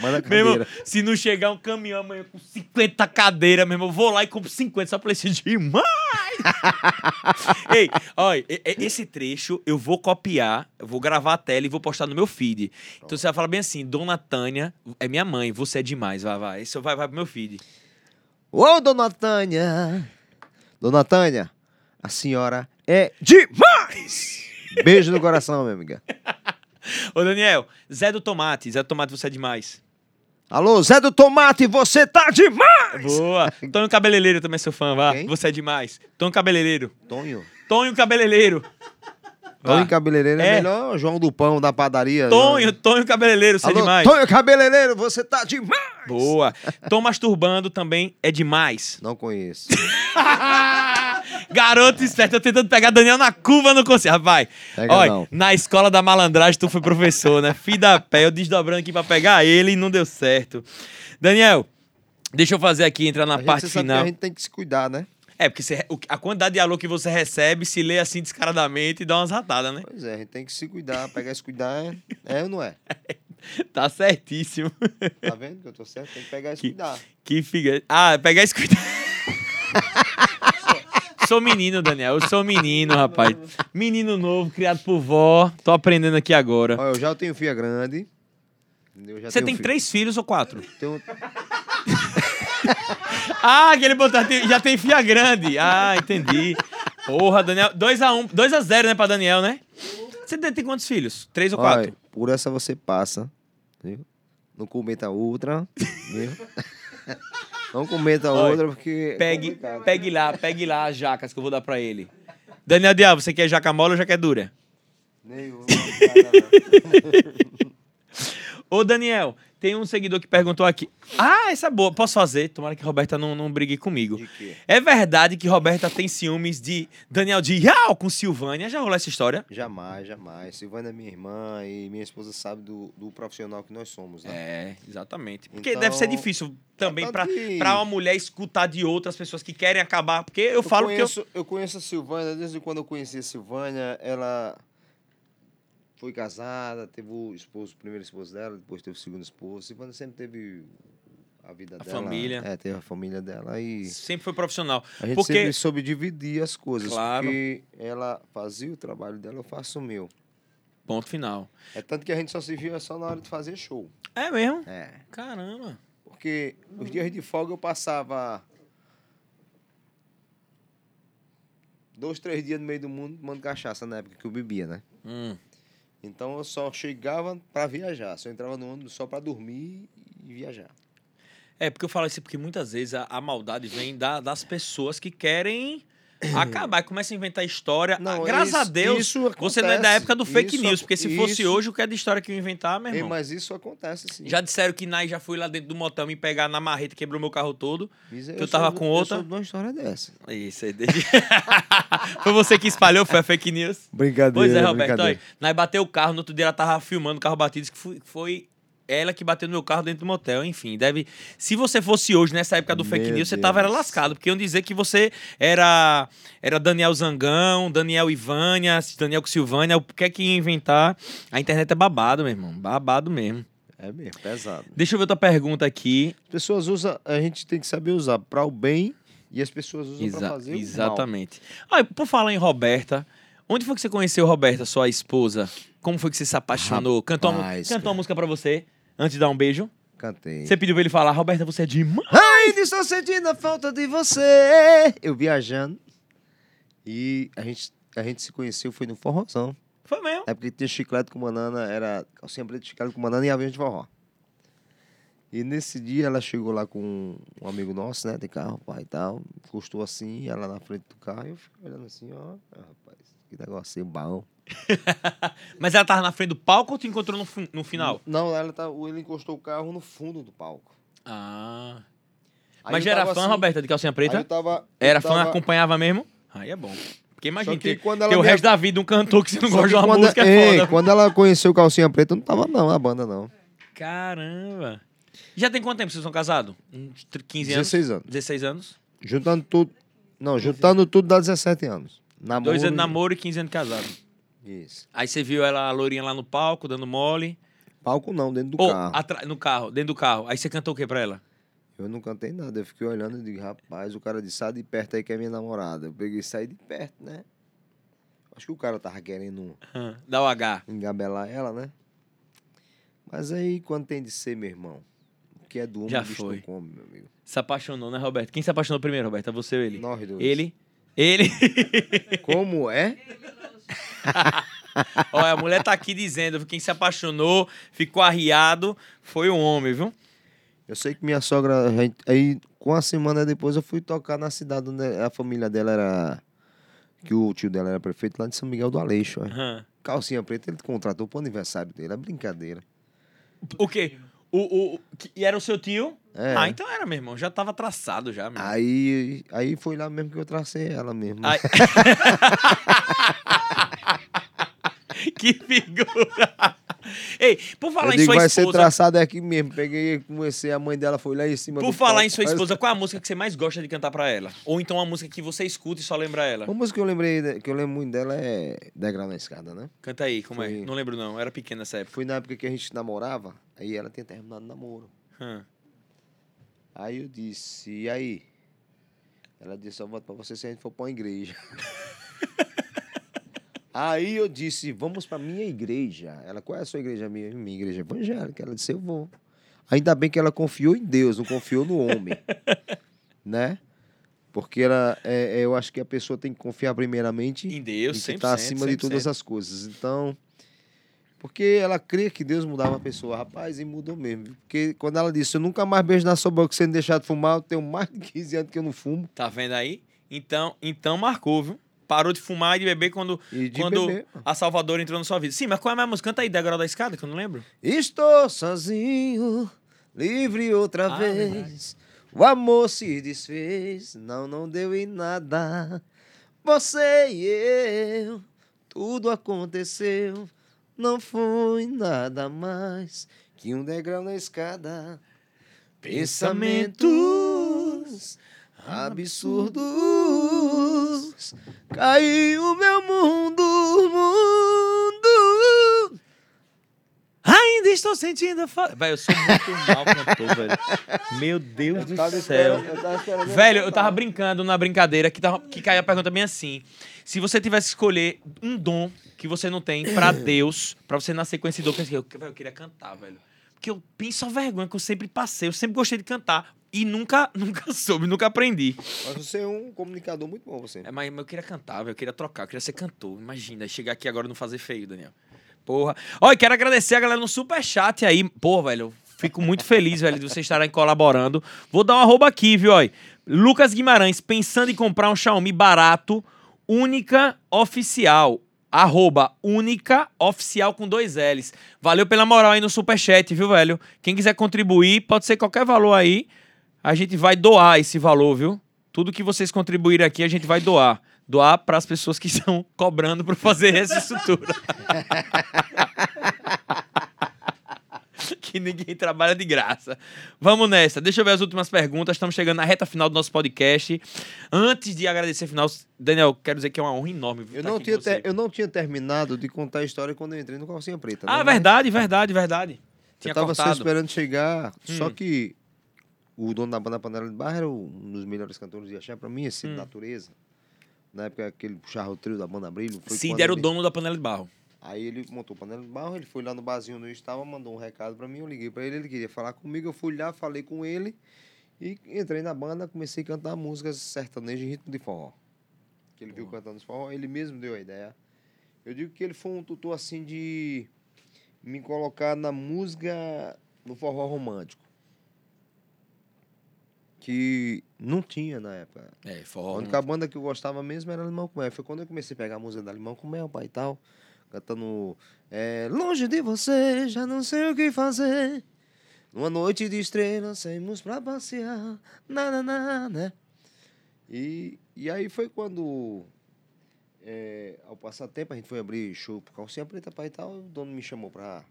Manda a Meu irmão, cadeira. se não chegar um caminhão amanhã com 50 cadeiras, meu irmão, eu vou lá e compro 50 só pra esse demais! Ei, olha, esse trecho eu vou copiar, eu vou gravar a tela e vou postar no meu feed. Então você vai falar bem assim, Dona Tânia é minha mãe, você é demais, vai, vai. Esse vai, vai pro meu feed. Ô, dona Tânia! Dona Tânia, a senhora é demais! Beijo no coração, minha amiga. Ô, Daniel, Zé do Tomate. Zé do Tomate, você é demais. Alô, Zé do Tomate, você tá demais! Boa. Tonho Cabeleireiro também sou fã, vá. Quem? Você é demais. Tonho Cabeleireiro. Tonho. Tonho Cabeleireiro. Tonho Cabeleireiro é, É. melhor João do Pão da padaria. Tonho, Tonho Cabeleireiro, você é Alô, demais. Tonho Cabeleireiro, você tá demais! Boa. Tom Masturbando também é demais. Não conheço. Garoto esperto, eu tentando pegar Daniel na curva, não consigo. Rapaz, Pega olha, não. na escola da malandragem tu foi professor, né? Filho da pé, eu desdobrando aqui pra pegar ele e não deu certo. Daniel, deixa eu fazer aqui, entrar na A gente, parte que final. a gente tem que se cuidar, né? É, porque você- a quantidade de alô que você recebe, se lê assim descaradamente e dá umas ratadas, né? Pois é, a gente tem que se cuidar, pegar e se cuidar. É, é ou não é? Tá certíssimo. Tá vendo que eu tô certo? Tem que pegar e se Que- cuidar. Que figa. Ah, pegar esse cuidado. sou menino, Daniel. Eu sou menino, rapaz. Menino novo, criado por vó. Tô aprendendo aqui agora. Olha, eu já tenho filha grande. Você tem fi- três filhos ou quatro? tenho- Ah, aquele tem- já tem filha grande. Ah, entendi. Porra, Daniel. 2x1, um, 2x0, né, pra Daniel, né? Você tem quantos filhos? Três ou quatro? Olha, por essa você passa. Viu? Não cometa outra. Viu? Não cometa Olha, outra porque. é Pegue, complicado. pegue lá, pegue lá as jacas que eu vou dar pra ele. Daniel Diabo, você quer jaca mole ou jaca dura? Nenhum, não, Ô, Daniel, tem um seguidor que perguntou aqui. Ah, essa é boa. Posso fazer? Tomara que Roberta não, não brigue comigo. De? É verdade que Roberta tem ciúmes de Daniel Dial com Silvânia? Já rolou essa história? Jamais, jamais. Silvana é minha irmã e minha esposa sabe do, do profissional que nós somos, né? É, exatamente. Porque Então, deve ser difícil também pra, que- pra uma mulher escutar de outras pessoas que querem acabar. Porque eu, falo conheço, eu... conheço a Silvânia, desde quando eu conheci a Silvânia, ela foi casada, teve o esposo, o primeiro esposo dela, depois teve o segundo esposo. Silvânia sempre teve a vida A dela. família. É, teve a família dela e sempre foi profissional. a gente Porque sempre soube dividir as coisas. Claro. Porque ela fazia o trabalho dela, eu faço o meu. ponto final. É tanto que a gente só se viu é só na hora de fazer show. É mesmo? É. Caramba. Porque os dias de folga eu passava dois, três dias no meio do mundo tomando cachaça na época que eu bebia, né? Hum. Então eu só chegava para viajar. Só entrava no ônibus só para dormir e viajar. É, porque eu falo isso porque muitas vezes a, a maldade vem da- das pessoas que querem acabar e começam a inventar história. Não, Graças isso- a Deus, isso você não é da acontece. época do fake Isso news, porque se fosse isso- hoje, o que é de história que eu inventar, meu Ei, irmão? mas isso acontece sim. Já disseram que Nai já foi lá dentro do motel me pegar na marreta, quebrou meu carro todo. Miser- que eu sou tava do- com outra. Eu sou de uma história dessa. Isso aí. deixa- foi você que espalhou, foi a fake news. Brincadeira. Pois é, Roberto. Olha, nós bateu o carro, no outro dia ela tava filmando o carro batido, que foi ela que bateu no meu carro dentro do motel. Enfim, deve. Se você fosse hoje, nessa época do fake Meu news, você tava era lascado. Porque iam dizer que você era, era Daniel Zangão, Daniel Ivânia, Daniel Silvânia, o que é que ia inventar? A internet é babado, meu irmão. Babado mesmo. É mesmo, pesado. Deixa eu ver outra pergunta aqui. As pessoas usam, a gente tem que saber usar para o bem e as pessoas usam para Exa- fazer o mal. exatamente. Ah, por falar em Roberta, onde foi que você conheceu Roberta, sua esposa? Como foi que você se apaixonou? Cantou, uma, Rapaz, cantou uma música pra você antes de dar um beijo? Cantei. Você pediu pra ele falar, Roberta, você é demais. Ainda estou sentindo a falta de você. Eu viajando. E a gente, a gente se conheceu, foi no forrozão. Foi mesmo. Na época que tinha chiclete com banana, era calcinha preta, chiclete com banana e avião de forró. E nesse dia ela chegou lá com um amigo nosso, né, de carro, pai e tal. Encostou assim, ela na frente do carro. E eu fiquei olhando assim, ó, rapaz, que negocinho bom. Mas ela tava na frente do palco ou te encontrou no, no final? Não, ela tá, ele encostou o carro no fundo do palco. Ah. Aí Mas já era fã, assim, Roberta, de calcinha preta? eu tava, Era fã, tava- acompanhava mesmo? Aí é bom. Porque imagina, que ter, quando ela ter o resto da vida um cantor que você não Só gosta de uma quando- música é Ei, foda. Quando ela conheceu o Calcinha Preta, eu não tava não, na banda não. Caramba. Já tem quanto tempo vocês são casados? Uns tr- 15 anos? 16 anos. 16 anos? Juntando tudo. Não, juntando tudo dá 17 anos. Namoro. Dois anos de namoro e 15 anos de casado. Isso. Aí você viu ela, a lourinha lá no palco, dando mole. Palco não, dentro do Ou carro. atra- no carro, dentro do carro. Aí você cantou o que pra ela? Eu não cantei nada, eu fiquei olhando e digo, rapaz, o cara disse, sai de perto aí que é minha namorada. Eu peguei e saí de perto, né? Acho que o cara tava querendo Hã, Dá o H. engabelar ela, né? Mas aí, quando tem de ser, meu irmão, o que é do homem, Já o bicho foi. não come, meu amigo. Se apaixonou, né, Roberto? Quem se apaixonou primeiro, Roberto? É você ou ele? Nós dois. Ele. Ele. Como é? Olha, a mulher tá aqui dizendo, quem se apaixonou, ficou arriado, foi o homem, viu? Eu sei que minha sogra, a gente- aí com uma semana depois eu fui tocar na cidade onde a família dela era. Que o tio dela era prefeito lá de São Miguel do Aleixo. Aham. Calcinha preta, ele contratou pro aniversário dele. É brincadeira. O quê? O, o, e era o seu tio? É. Ah, então era, meu irmão. Já tava traçado já, meu. Aí, aí foi lá mesmo que eu tracei ela mesmo. Ai. que figura! Ei, por falar eu em digo, sua vai ser esposa, traçado aqui mesmo. Peguei, comecei, a mãe dela foi lá em cima por falar palco, em sua esposa, qual é a música que você mais gosta de cantar pra ela? Ou então uma música que você escuta e só lembra ela? Uma música que eu lembrei, que eu lembro muito dela é Degrau na Escada, né? Canta aí, como é? Foi. Não lembro não, era pequena nessa época. Foi na época que a gente namorava, aí ela tinha terminado o namoro. Hum. Aí eu disse, e aí? Ela disse, eu volto pra você se a gente for pra uma igreja. aí eu disse, vamos pra minha igreja. Ela, qual é a sua igreja? Minha, minha igreja evangélica. Ela disse, eu vou. Ainda bem que ela confiou em Deus, não confiou no homem. né? Porque ela, é, é, eu acho que a pessoa tem que confiar primeiramente Em Deus, e que está acima de todas as coisas. Então, porque ela crê que Deus mudava a pessoa, rapaz, e mudou mesmo. Porque quando ela disse, eu nunca mais beijo na sua boca sem deixar de fumar, eu tenho mais de 15 anos que eu não fumo. Tá vendo aí? Então, então marcou, viu? Parou de fumar e de beber quando, de quando beber. a Salvador entrou na sua vida. Sim, mas qual é a minha música? Canta aí, Degrau da Escada, que eu não lembro. Estou sozinho, livre outra Ah, vez. O amor se desfez, não, não deu em nada. Você e eu, tudo aconteceu. Não foi nada mais que um degrau na escada. Pensamentos absurdos. Caiu meu mundo, mundo. Ainda estou sentindo falta. Velho, eu sou muito mal cantor, velho. Meu Deus do céu. Velho, eu tava brincando na brincadeira que, tava, que caiu a pergunta bem assim. Se você tivesse que escolher um dom que você não tem pra Deus, pra você nascer com esse dom, que eu, eu queria cantar, velho. Porque eu penso a vergonha que eu sempre passei, eu sempre gostei de cantar. E nunca, nunca soube, nunca aprendi. Mas você é um comunicador muito bom, você. É, mas, mas eu queria cantar, eu queria trocar, eu queria ser cantor. Imagina, chegar aqui agora e não fazer feio, Daniel. Porra. Olha, quero agradecer a galera no superchat aí. Pô, velho, eu fico muito feliz, velho, de vocês estarem colaborando. Vou dar um arroba aqui, viu, olha. Lucas Guimarães, pensando em comprar um Xiaomi barato, única oficial. Arroba única oficial com dois L's. Valeu pela moral aí no superchat, viu, velho? Quem quiser contribuir, pode ser qualquer valor aí. A gente vai doar esse valor, viu? Tudo que vocês contribuírem aqui, a gente vai doar. Doar para as pessoas que estão cobrando para fazer essa estrutura. que ninguém trabalha de graça. Vamos nessa. Deixa eu ver as últimas perguntas. Estamos chegando na reta final do nosso podcast. Antes de agradecer final, Daniel, quero dizer que é uma honra enorme. Eu estar não, tinha ter- eu não tinha terminado de contar a história quando eu entrei no Calcinha Preta. Ah, né? Verdade, verdade, verdade. Tinha Eu tava só esperando chegar, só Hum. que o dono da banda Panela de Barra era um dos melhores cantores de achar pra mim, esse Hum. natureza. Na época que ele puxava o trio da banda Brilho. Foi Cid era o ele- dono da panela de barro. Aí ele montou o panela de barro, ele foi lá no barzinho onde eu estava, mandou um recado pra mim, eu liguei pra ele, ele queria falar comigo, eu fui lá, falei com ele e entrei na banda, comecei a cantar músicas sertanejas em ritmo de forró. Que ele viu cantando esse forró, ele mesmo deu a ideia. Eu digo que ele foi um tutor assim de me colocar na música no forró romântico. Que não tinha na época. É, A forró. única banda que eu gostava mesmo era Limão com Mel. Foi quando eu comecei a pegar a música da Limão com Mel, pai e tal. Cantando é, Longe de você, já não sei o que fazer. Numa noite de estrelas, saímos pra passear. Na, na, na, né? E, e aí foi quando, é, ao passar tempo, a gente foi abrir show pro Calcinha Preta, pai e tal. O dono me chamou pra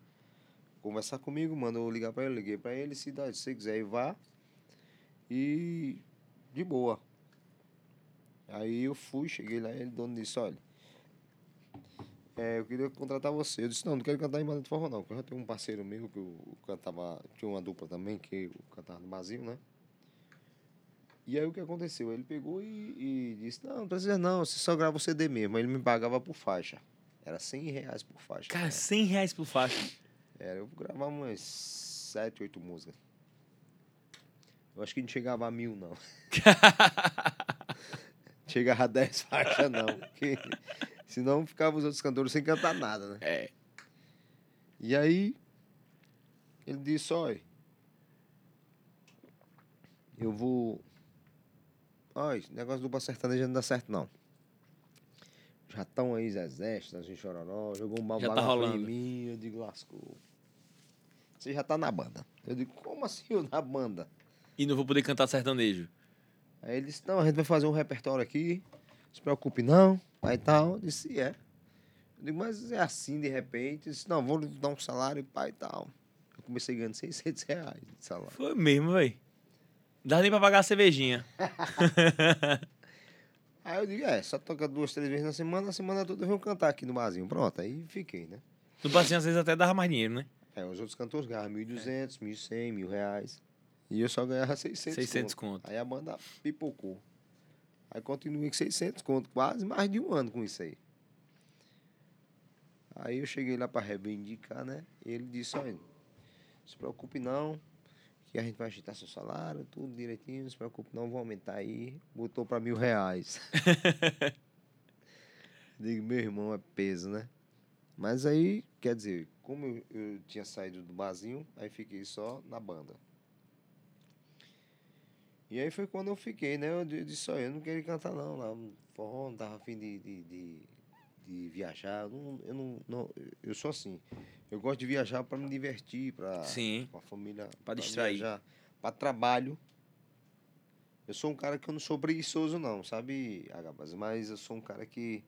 conversar comigo, mandou ligar pra ele. Liguei pra ele, se, dá, se você quiser ir, vá. E de boa. Aí eu fui, cheguei lá, ele, dono disse, olha, é, eu queria contratar você. Eu disse, não, não quero cantar em banda de forró não, porque eu já tenho um parceiro meu que eu cantava, tinha uma dupla também, que eu cantava no barzinho, né? E aí o que aconteceu? Ele pegou e, e disse, não, não precisa não, você só grava o CD mesmo. Aí ele me pagava por faixa. Era 100 reais por faixa. Cara, né? 100 reais por faixa. Era, eu gravava umas 7, 8 músicas. Eu acho que não chegava a mil, não. chegava a 10 faixas, não. Porque Senão ficava os outros cantores sem cantar nada, né? É. E aí, ele disse, olha, eu vou... Olha, esse negócio do Dupla Sertaneja não dá certo, não. Já estão aí Zezé, Chitãozinho Chororó, jogou um Já tá em mim, eu digo, lascou. Você já tá na banda. Eu digo, como assim eu na banda? E não vou poder cantar sertanejo. Aí ele disse, não, a gente vai fazer um repertório aqui, não se preocupe não, aí tal. Eu disse, é. Eu digo, mas é assim de repente? Eu disse, não, vou dar um salário, pai e tal. Eu comecei ganhando 600 reais de salário. Foi mesmo, velho. Não dá nem pra pagar a cervejinha. Aí eu digo, é, só toca duas, três vezes na semana, a semana toda eu venho cantar aqui no barzinho. Pronto, aí fiquei, né? No passinho, às vezes, até dava mais dinheiro, né? É, os outros cantores ganhavam 1.200, 1.100, mil reais. E eu só ganhava 600 600 conto. conto. Aí a banda pipocou. Aí continuei com 600 conto, quase mais de um ano com isso aí. Aí eu cheguei lá para reivindicar, né? E ele disse, olha, não se preocupe não, que a gente vai ajeitar seu salário, tudo direitinho, não se preocupe não, vou aumentar aí. Botou para mil reais. Digo, meu irmão, é peso, né? Mas aí, quer dizer, como eu, eu tinha saído do barzinho, aí fiquei só na banda. E aí foi quando eu fiquei, né? Eu di- disse, olha, eu não queria cantar não, lá forró, não tava afim de, de, de, de viajar. Eu não, eu não, não- eu sou assim. Eu gosto de viajar para me divertir, para Sim. a família. Pra distrair. Para trabalho. Eu sou um cara que eu não sou preguiçoso, não, sabe, Agabas? Mas eu sou um cara que.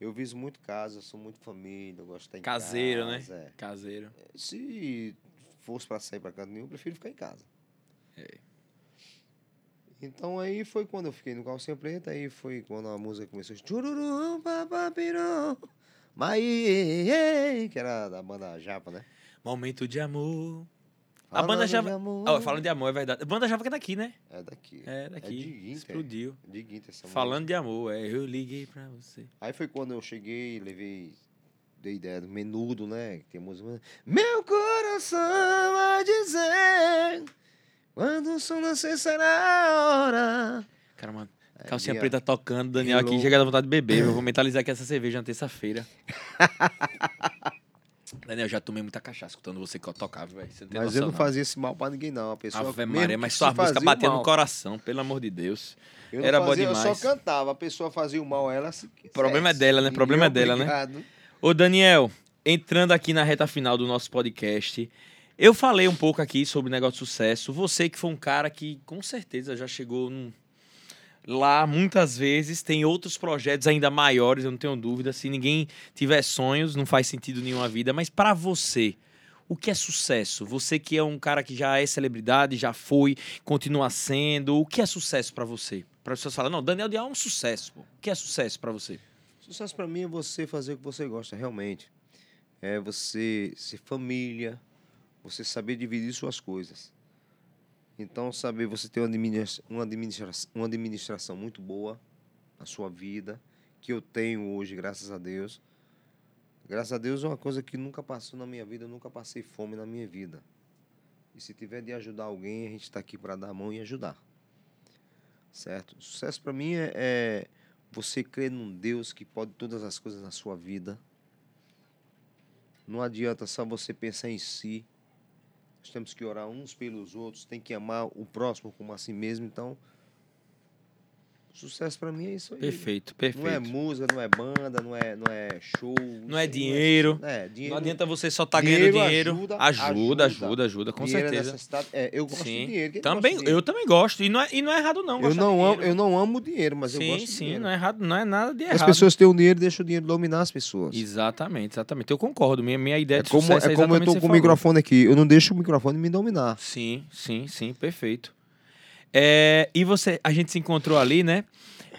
Eu viso muito casa, eu sou muito família, eu gosto de estar em Caseiro, né? casa, é. Caseiro. Se fosse para sair para canto nenhum, eu prefiro ficar em casa. É. Então aí foi quando eu fiquei no calcinha preta, aí foi quando a música começou. Chururum, papapirum, maie, que era da banda Japa, né? Momento de amor. A banda Japa. falando de amor, é verdade. A banda Java que é daqui, né? É daqui. É daqui. de Guinter. Explodiu. De Guinter, essa Falando de amor, é. Eu liguei pra você. Aí foi quando eu cheguei, levei, dei ideia do menudo, né? Que tem música. Meu coração a dizer, quando o som nascer será a hora. Cara, mano. Calcinha dia- preta tocando, Daniel aqui Hello. chega da vontade de beber. Eu vou mentalizar aqui essa cerveja na terça-feira. Daniel, já tomei muita cachaça escutando você que tocar, velho. Não Mas noção, eu não fazia esse mal pra ninguém, não. A pessoa. Ave Maria, que mas sua música fazia o batia no mal, coração, pelo amor de Deus. Eu não era bom fazia, Eu demais. só cantava, a pessoa fazia o mal ela. Se quisesse. Problema é dela, né? Problema é dela, né? obrigado. Ô, Daniel, entrando aqui na reta final do nosso podcast, eu falei um pouco aqui sobre negócio de sucesso. Você que foi um cara que com certeza já chegou num- lá muitas vezes, tem outros projetos ainda maiores, eu não tenho dúvida. Se ninguém tiver sonhos, não faz sentido nenhuma vida. Mas pra você, o que é sucesso? Você que é um cara que já é celebridade, já foi, continua sendo. O que é sucesso pra você? Para pessoas falarem, não, Daniel Dial é um sucesso. Pô. O que é sucesso pra você? Sucesso pra mim é você fazer o que você gosta realmente. É você ser família, você saber dividir suas coisas. Então, saber você ter uma administração, uma uma administração muito boa na sua vida, que eu tenho hoje, graças a Deus. Graças a Deus é uma coisa que nunca passou na minha vida, eu nunca passei fome na minha vida. E se tiver de ajudar alguém, a gente está aqui para dar a mão e ajudar. Certo? Sucesso para mim é, é você crer num Deus que pode todas as coisas na sua vida. Não adianta só você pensar em si. Nós temos que orar uns pelos outros, tem que amar o próximo como a si mesmo. Então, sucesso para mim é isso aí. Perfeito, Não é perfeito. música, não é banda, não é, não é show. Não é isso- dinheiro. É, dinheiro. Não adianta você só estar ganhando dinheiro. Ajuda, ajuda, ajuda, ajuda, com Dinheiro é certeza. É, eu gosto Sim. de dinheiro. Também, de eu também gosto. E não é, e não é errado, não. eu não amo, dinheiro. eu não amo dinheiro, mas eu sim, gosto de sim, dinheiro. não é errado, não é nada de As errado. pessoas têm o dinheiro e deixam o dinheiro dominar as pessoas. Exatamente, exatamente. Eu concordo. Minha, minha ideia É de como, sucesso é é como eu tô com o microfone aqui. Eu não deixo o microfone me dominar. Sim, sim, sim, perfeito. É, e você, a gente se encontrou ali, né?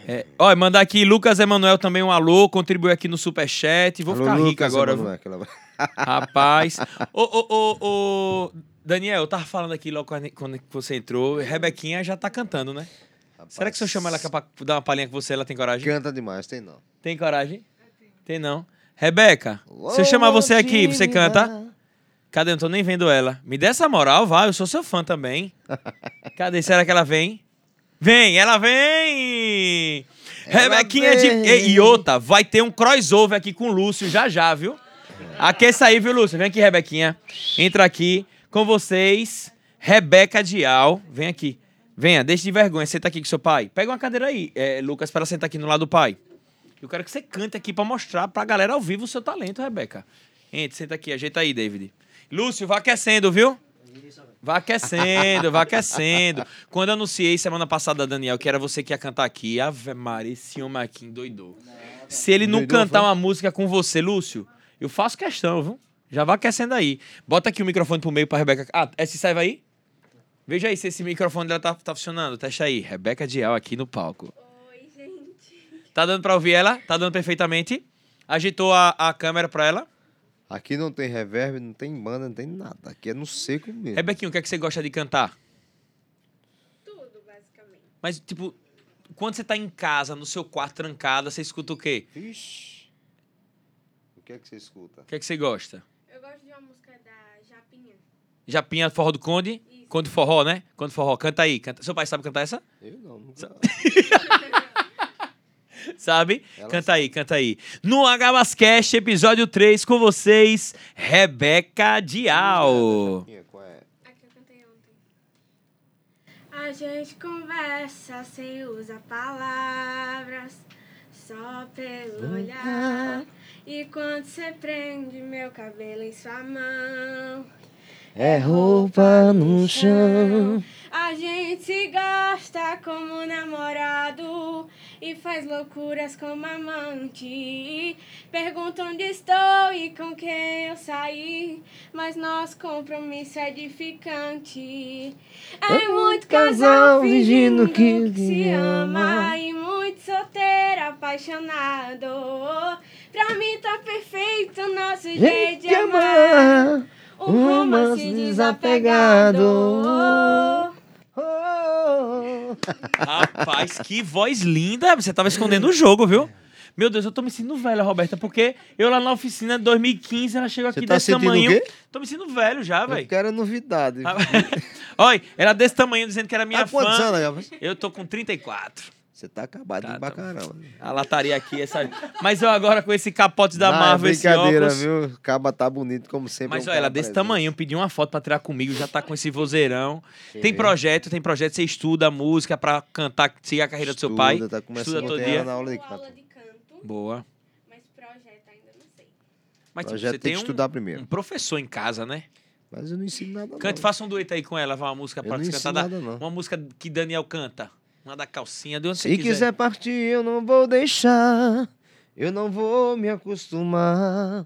É, ó, mandar aqui Lucas Emanuel também um alô, contribui aqui no Superchat. Vou Alô, ficar rico agora. Emanuel, aquela- Rapaz. Ô, ô, ô, ô, Daniel, eu tava falando aqui logo quando você entrou. Rebequinha já tá cantando, né? Será que se eu chamar ela pra dar uma palhinha com você, ela tem coragem? Canta demais, tem não. Tem coragem? Tem não. Rebeca, se eu chamar você aqui, você canta? Cadê? Eu não tô nem vendo ela. Me dê essa moral, vai. Eu sou seu fã também. Cadê? Será que ela vem? Vem, ela vem! Rebequinha de. E, e outra, vai ter um crossover aqui com o Lúcio já já, viu? Aqueça aí, viu, Lúcio? Vem aqui, Rebequinha. Entra aqui com vocês, Rebeca Dial. Vem aqui. Venha, deixe de vergonha. Senta aqui com seu pai. Pega uma cadeira aí, é, Lucas, para sentar aqui no lado do pai. Eu quero que você cante aqui para mostrar pra galera ao vivo o seu talento, Rebeca. Entre, senta aqui, ajeita aí, David. Lúcio, vá aquecendo, viu? Vá aquecendo, vá aquecendo. Quando eu anunciei semana passada, Daniel, que era você que ia cantar aqui, Ave Maria, esse homem aqui endoidou. Se ele não cantar uma música com você, Lúcio, eu faço questão, viu? Já vá aquecendo aí. Bota aqui o microfone pro meio pra Rebeca. Ah, esse serve aí? Veja aí se esse microfone dela tá, tá funcionando. Testa aí. Rebeca Dial aqui no palco. Oi, gente. Tá dando pra ouvir ela? Tá dando perfeitamente? Agitou a, a câmera pra ela? Aqui não tem reverb, não tem banda, não tem nada. Aqui é no seco mesmo. Rebequinho, o que é que você gosta de cantar? Tudo, basicamente. Mas, tipo, quando você tá em casa, no seu quarto trancada, você escuta o quê? Vixe. O que é que você escuta? O que é que você gosta? Eu gosto de uma música da Japinha. Japinha Forró do Conde? Isso. Conde Forró, né? Conde Forró. Canta aí. Canta. Seu pai sabe cantar essa? Eu não, nunca. Sabe? Ela canta aí, canta aí. No Agabascast, episódio 3, com vocês, Rebeca Dial. É? A que eu cantei ontem. A gente conversa sem usar palavras, só pelo olhar. E quando você prende meu cabelo em sua mão, É roupa no chão. A gente se gosta como namorado e faz loucuras como amante. Pergunta onde estou e com quem eu saí, mas nosso compromisso é edificante. É muito casal fingindo que se ama e muito solteiro apaixonado. Pra mim tá perfeito o nosso jeito de amar. Um romance desapegado. Oh. Rapaz, que voz linda. Você tava escondendo o jogo, viu? Meu Deus, eu tô me sentindo velha, Roberta, porque eu lá na oficina de 2015, ela chegou aqui tá desse tamanho. quê? Tô me sentindo velho já, Eu velho. quero novidade. Olha, ela desse tamanho dizendo que era minha fã. anos? Eu tô com 34. Você tá acabado Tá, tá. bacarão. A lataria aqui, essa. Mas eu agora com esse capote da Não, é Marvel, esse brincadeira, óculos. viu? Caba tá bonito como sempre. Mas é um olha, ela desse presente. tamanho, pedi uma foto pra tirar comigo, já tá com esse vozeirão. Tem Sim. projeto, tem projeto, você estuda música pra cantar, seguir a carreira do seu pai. Estuda, Tá começando Estuda todo dia. na aula de canto. Boa. mas projeto ainda não sei. Mas tipo, você tem tem que um, estudar primeiro. um professor em casa, né? Mas eu não ensino nada Cante, não. faça um dueto aí com ela, vai uma música ensino cantar. da- nada, não. Uma música que Daniel canta. Uma da calcinha, de onde Se você quiser partir, eu não vou deixar. Eu não vou me acostumar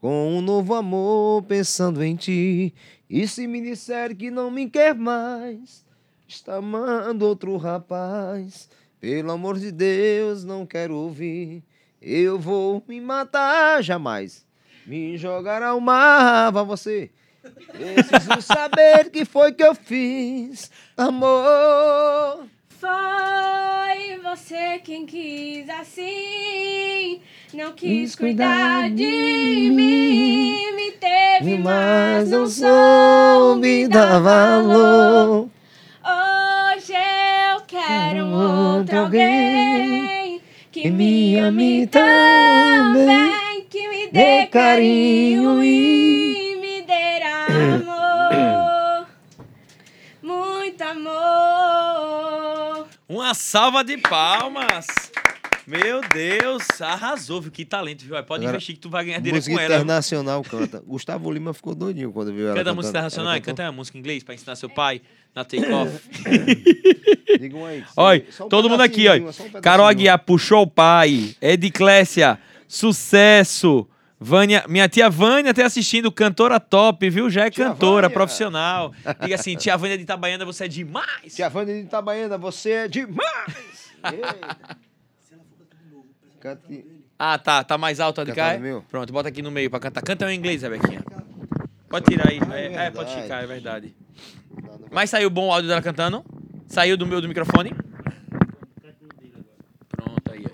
com um novo amor pensando em ti. E se me disser que não me quer mais, está amando outro rapaz. Pelo amor de Deus, não quero ouvir. Eu vou me matar jamais. Me jogar ao mar, vá você. Preciso saber que foi que eu fiz, amor. Foi você quem quis assim, não quis cuidar de mim, me teve, Mas não soube dar valor. Hoje eu quero um outro alguém que me ame também, que me dê carinho e Uma salva de palmas! Meu Deus, arrasou, viu? Que talento, viu? Aí Pode Agora, investir que tu vai ganhar dinheiro Música com ela. internacional canta. Gustavo Lima ficou doidinho quando viu ela. Canta música cantando. internacional, Ela canta uma música em inglês pra ensinar seu pai na take-off. Digam aí. Olha, Só um todo mundo aqui, olha. um. Carol Aguiar puxou o pai. Ediclésia, sucesso. Vânia, minha tia Vânia tá assistindo, cantora top, viu? Já é Tia cantora, Vânia. profissional. Diga assim, tia Vânia de Itabaiana, você é demais. Tia Vânia de Itabaiana, você é demais! Cante. Ah, tá, tá mais alto de cá? Pronto, bota aqui no meio pra cantar. Canta em inglês, Rebequinha. Pode tirar aí. É É, é, pode ficar, é verdade. Mas saiu bom o áudio dela cantando? Saiu do meu do microfone? Pronto, aí, aí.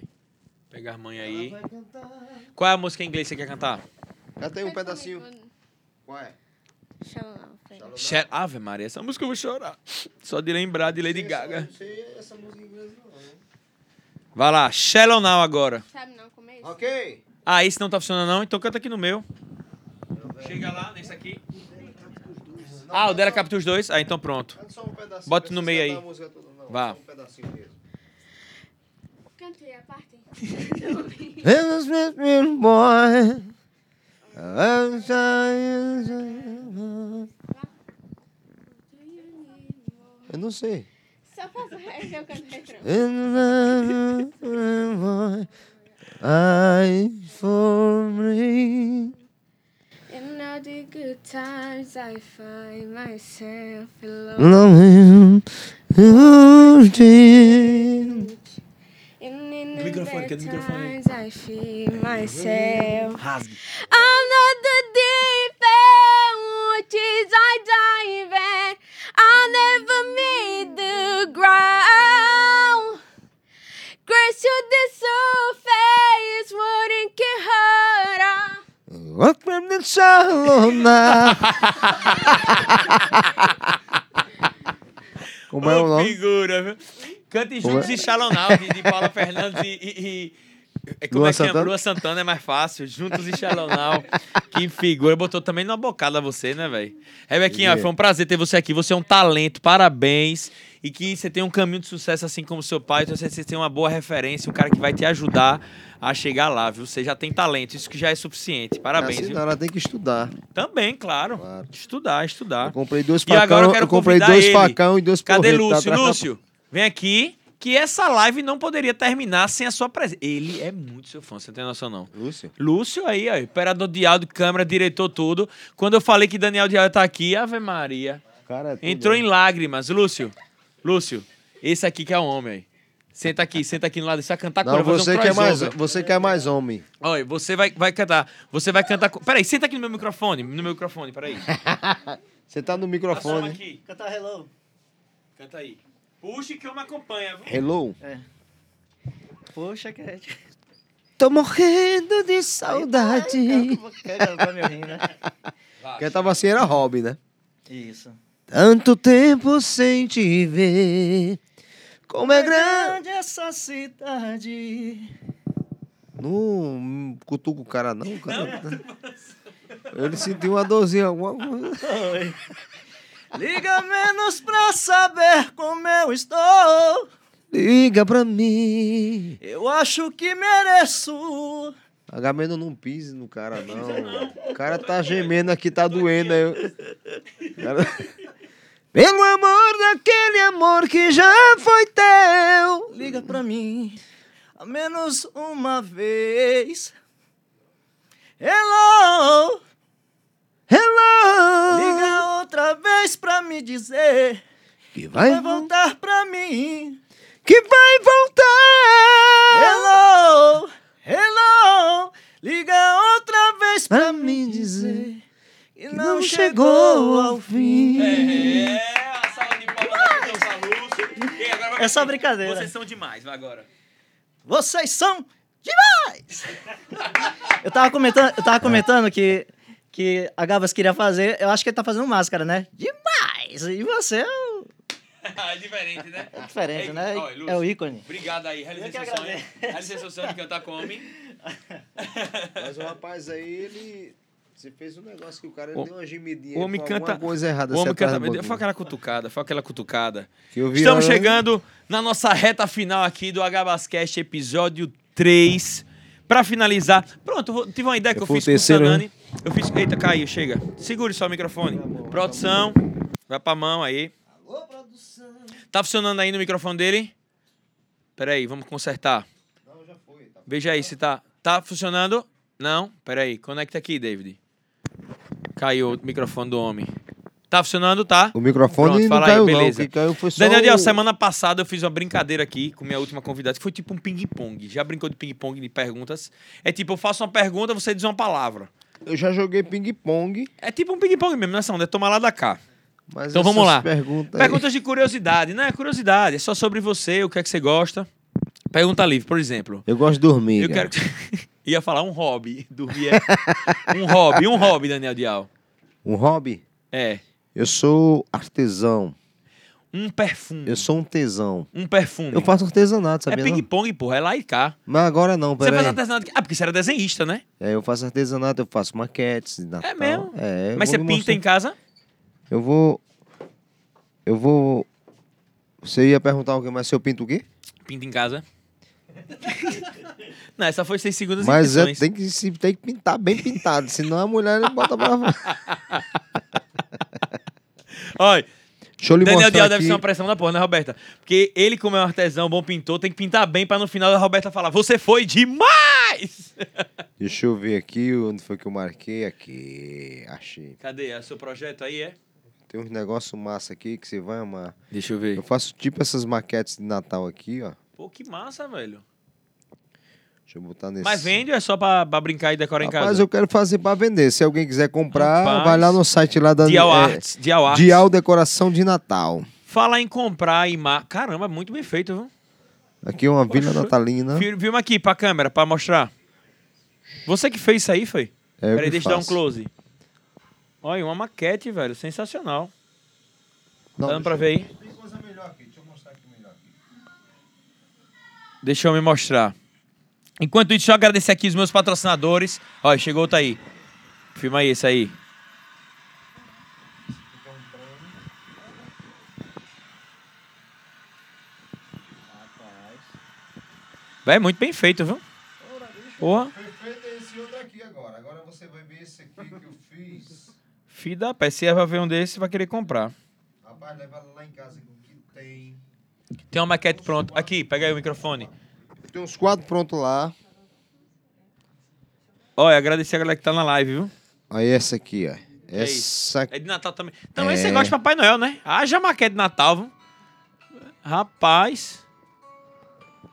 Pega a mãe aí. Qual é a música em inglês que você quer cantar? Canta aí um pedacinho. Qual é? Share... Ave Maria, essa música eu vou chorar. Só de lembrar de Lady Gaga. Não sei essa música em inglês não. Vai lá, Shallow Now agora. Sabe não como é isso? Ok. Ah, esse não tá funcionando não? Então canta aqui no meu. Chega lá, nesse aqui. Ah, o dela capta os dois? Ah, então pronto. Só um pedacinho. Bota no meio aí. Não precisa cantar a música toda, não. Vá. Só um pedacinho mesmo. Cantei a parte. This little boy. Eu não sei. Só faço esse eu canto refrão. I for me. In all the good times I find myself alone. Loving you, dear. And in the microfone, bad cadê o microfone aí? times I feel myself. Rasgue. Another deep end, which is I dive in. I'll never meet the ground. Grace to the surface, wouldn't get hurt. Walk from the shallow now. Como é o Ô, nome? figura, viu? Cante juntos é? e Now, de, de Paula Fernandes e... e, e- é, como Lua é que chama? Santana? Lua Santana é mais fácil. Juntos e Now. Que figura. Botou também numa bocada você, né, velho? Rebequinha, ó, É. foi um prazer ter você aqui. Você é um talento, parabéns. E que você tem um caminho de sucesso assim como seu pai. Então você tem uma boa referência, um cara que vai te ajudar a chegar lá, viu? Você já tem talento, isso que já é suficiente. Parabéns, Assim, não, ela tem que estudar. Também, claro. Claro. Estudar, estudar. Eu comprei dois E agora eu facão, quero eu comprei dois ele. facão e dois Cadê porretos, tá Lúcio? Vem aqui, que essa live não poderia terminar sem a sua presença. Ele é muito seu fã, você não tem noção não. Lúcio? Lúcio aí, ó, operador de áudio, câmera, diretor, tudo. Quando eu falei que Daniel Diallo tá aqui, Ave Maria, Cara, é entrou né? em lágrimas. Lúcio, Lúcio, esse aqui que é o homem aí. Senta aqui, senta aqui no lado, você vai cantar com Não, você um quer mais, crossover. você quer mais homem. Olha, você vai, vai cantar, você vai cantar... com- Peraí, senta aqui no meu microfone, no meu microfone, peraí. Você tá no microfone. aqui, Cantar hello. canta aí. Puxe que eu me acompanha, viu? Hello. Poxa, Cat. Tô morrendo de saudade. Me rir, né? Quem tava assim era Rob, né? Isso. Tanto tempo sem te ver. Como é grande. grande essa cidade. Não cutuca o cara, não. Cara... Ele sentiu uma dorzinha, alguma coisa. Liga menos pra saber como eu estou. Liga pra mim. Eu acho que mereço. Agamemnon não pise no cara, não. O cara tá gemendo aqui, tá doendo. Aí eu... Cara- Pelo amor daquele amor que já foi teu. Liga pra mim. A menos uma vez. Hello. Hello. Liga outra vez pra me dizer. Que vai, Vai voltar pra mim. que vai voltar. Hello, hello, liga outra vez pra Pra me dizer que não chegou ao fim. É, a sala de palmas. E É só brincadeira. Vocês são demais, vai agora. Vocês são demais! eu tava comentando, eu tava comentando que, que a Gabas queria fazer, eu acho que ele tá fazendo máscara, né? Demais! E você é o- é diferente, né? é diferente, Ei, né? olha, Lúcio, É o ícone. Obrigado aí, que seu sonho. Realizei seu sonho de cantar com homem. Mas o rapaz aí, ele. Você fez um negócio que o cara O- deu uma gemidinha. o homem canta- alguma coisa errada. O homem canta. do Foi aquela cutucada, foi aquela cutucada. Que eu vi Estamos chegando na nossa reta final aqui do H-Bascast, episódio 3. Pra finalizar. Pronto, tive uma ideia que Eu eu fiz com o terceiro, né? Eu fiz. Eita, caiu, chega. Segure só o microfone. Produção. Vai pra mão aí. Alô, produção. Tá funcionando aí no microfone dele? Peraí, vamos consertar. Não, já foi. Tá. Veja aí se tá. Tá funcionando? Não? Peraí, conecta aqui, David. Caiu o microfone do homem. Tá funcionando? Tá? O microfone Pronto, fala aí, caiu, beleza. não. Caiu foi só. Daniel o... Diel, semana passada eu fiz uma brincadeira aqui com minha última convidada, que foi tipo um ping-pong. Já brincou de ping-pong de perguntas? É tipo, eu faço uma pergunta, você diz uma palavra. Eu já joguei ping-pong. É tipo um ping-pong mesmo, né, Sandra? É tomar lá da cá. Mas Então vamos lá. Perguntas aí- Perguntas de curiosidade, não é curiosidade, é só sobre você, o que é que você gosta. Pergunta livre, por exemplo. Eu gosto de dormir. Eu cara. quero que... Ia falar um hobby. Dormir é... um hobby, um hobby, Daniel Dial. Um hobby? É. Eu sou artesão. Um perfume. Eu sou um tesão. Um perfume. Eu faço artesanato, É sabia? não? ping-pong, porra. É lá e cá. Mas agora não, Você faz peraí. artesanato. Ah, porque você era desenhista, né? É, eu faço artesanato, eu faço maquetes Natal. mesmo? É, Mas você pinta mostrar. em casa? Eu vou. Eu vou. Você ia perguntar o quê? Mas se eu pinto o quê? Pinta em casa. não, essa foi seis segundos Mas é, tem, que, se- tem que pintar bem pintado, senão a mulher bota pra Olha, Deixa eu lhe Daniel Dial aqui. deve ser uma pressão da porra, né, Roberta? Porque ele, como é um artesão, bom pintor, tem que pintar bem pra no final a Roberta falar: Você foi demais! Deixa eu ver aqui onde foi que eu marquei. Aqui. Achei. Cadê? É seu projeto aí, é? Tem uns negócios massa aqui que você vai amar. Deixa eu ver. Eu faço tipo essas maquetes de Natal aqui, ó. Pô, que massa, velho. Deixa eu botar nesse. Mas vende ou é só pra, pra brincar e decorar em Rapaz, casa? eu quero fazer pra vender. Se alguém quiser comprar, Rapaz. vai lá no site lá da Dial é, Arts. Dial Arts. Dial Decoração de Natal. Fala em comprar e mar... Caramba, muito bem feito, viu? Aqui é uma vila Poxa. natalina. Fil- Filma aqui pra câmera, pra mostrar. Você que fez isso aí, foi? É, eu Peraí, deixa eu dar um close. Olha, uma maquete, velho. Sensacional. Não, tá dando pra deixa ver aí? eu- Tem coisa melhor aqui. Deixa eu mostrar aqui melhor. aqui. Deixa eu me mostrar. Enquanto isso, deixa eu agradecer aqui os meus patrocinadores. Olha, chegou outro aí. Filma aí esse aí. Véi, muito bem feito, viu? Porra, Foi feito esse outro aqui agora. Agora você vai ver esse aqui que eu fiz. filho da pé. Se vai ver um desses, vai querer comprar. Rapaz, leva lá em casa que tem. Tem uma maquete pronta. Aqui, pega aí o microfone. Tem uns quadros prontos lá. Olha, agradecer a galera que tá na live, viu? Aí essa aqui, ó. é Essa É de Natal também. Também É. você gosta de Papai Noel, né? Haja maquete de Natal, viu? Rapaz.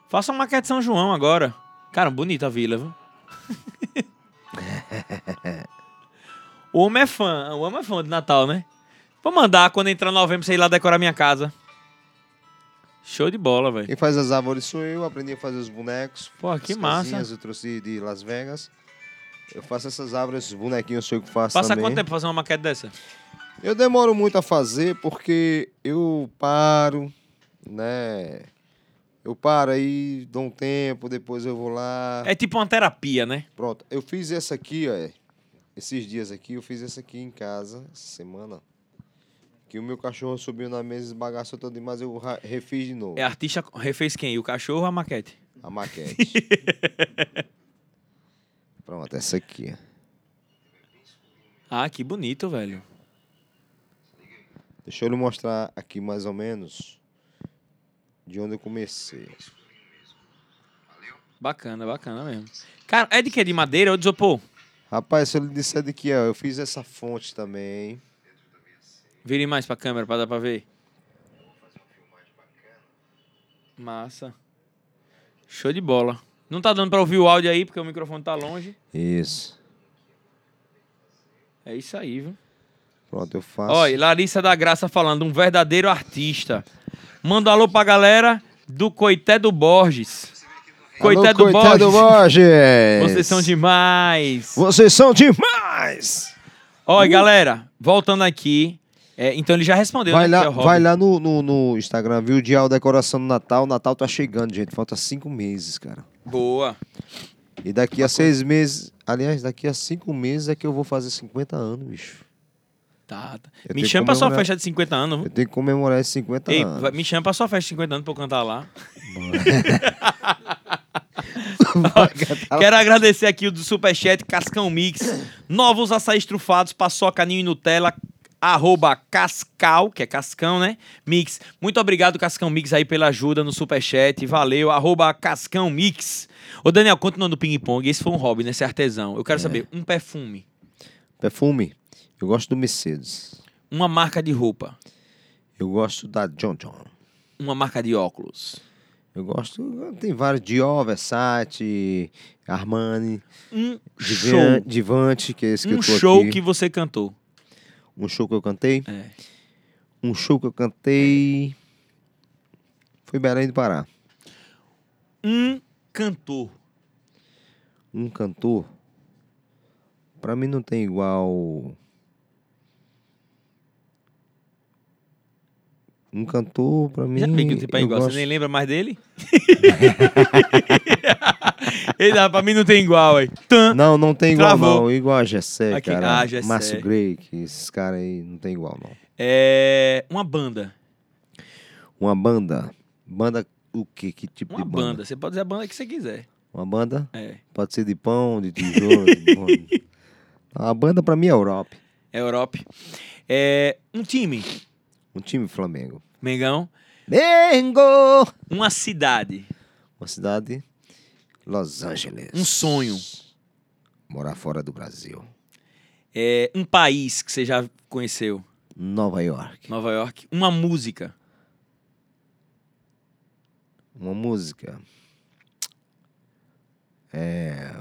Faça uma maquete de São João agora. Cara, bonita a vila, viu? o homem é fã. O homem é fã de Natal, né? Vou mandar quando entrar novembro você ir lá decorar minha casa. Show de bola, velho. Quem faz as árvores sou eu, aprendi a fazer os bonecos. Pô, que as massa. eu trouxe de Las Vegas. Eu faço essas árvores, esses bonequinhos eu sei o que faço Passa também. quanto tempo pra fazer uma maquete dessa? Eu demoro muito a fazer porque eu paro, né? Eu paro aí, dou um tempo, depois eu vou lá. É tipo uma terapia, né? Pronto, eu fiz essa aqui, ó. Esses dias aqui, eu fiz essa aqui em casa, essa semana. Que o meu cachorro subiu na mesa e esbagaçou todo, mas eu refiz de novo. É artista refez quem? O cachorro ou a maquete? A maquete. Pronto, essa aqui. Ah, que bonito, velho. Deixa eu lhe mostrar aqui mais ou menos de onde eu comecei. Bacana, bacana mesmo. Cara, é de quê? De madeira ou de isopor? Rapaz, se eu lhe disser de que, ó, eu fiz essa fonte também. Vire mais pra câmera pra dar pra ver. Massa. Show de bola. Não tá dando pra ouvir o áudio aí, porque o microfone tá longe. Isso. É isso aí, viu? Pronto, eu faço. Olha, Larissa da Graça falando, um verdadeiro artista. Manda um alô pra galera do Coité do Borges. Coité do coitado Borges. Borges. Vocês são demais. Vocês são demais! Olha, galera, voltando aqui. É, então ele já respondeu, Vai né? lá, é vai lá no, no, no Instagram, viu? Dial Decoração do Natal. O Natal tá chegando, gente. Falta cinco meses, cara. Boa. E daqui a seis meses... Aliás, daqui a cinco meses é que eu vou fazer 50 anos, bicho. Tá, tá. Eu Me chama pra sua festa de 50 anos. Eu tenho que comemorar esses 50 Ei, anos. me chama pra sua festa de 50 anos pra eu cantar lá. Quero agradecer aqui o do Superchat, Cascão Mix. Novos açaí trufados, paçoca, ninho e Nutella. Arroba Cascal, que é Cascão, né? Mix. Muito obrigado, Cascão Mix, aí pela ajuda no Superchat. Valeu. Arroba Cascão Mix. Ô, Daniel, continuando do ping-pong, esse foi um hobby, né? Esse artesão. Eu É. quero saber, um perfume, Perfume. Eu gosto do Mercedes. uma marca de roupa, Eu gosto da John John. uma marca de óculos, Eu gosto... Tem vários. Dior, Versace, Armani, um Divan- show. Divante, que é esse que Um eu tô show aqui. que você cantou. Um show que eu cantei. É. Um show que eu cantei... Foi Belém do Pará. Um cantor. Um cantor... Pra mim não tem igual... Um cantor, pra mim. Já que eu igual, gosto- você nem lembra mais dele? Ele dá, pra mim não tem igual, aí. Não, não tem igual Travou. não. Igual a Gessé, Aqui- cara. ah, Gessé. Márcio Greik, esses caras aí não tem igual não. É. Uma banda. Uma banda. Banda o quê? Que tipo Uma de banda? banda. Você pode dizer a banda que você quiser. Uma banda? É. Pode ser de pão, de tijolo. de. A banda pra mim é Europa. Europe. É. Um time. Um time Flamengo. Mengão. Mengo! Uma cidade. Uma cidade, Los Angeles. Um sonho. Morar fora do Brasil. É. Um país que você já conheceu. Nova York. Nova York. Uma música. Uma música. É.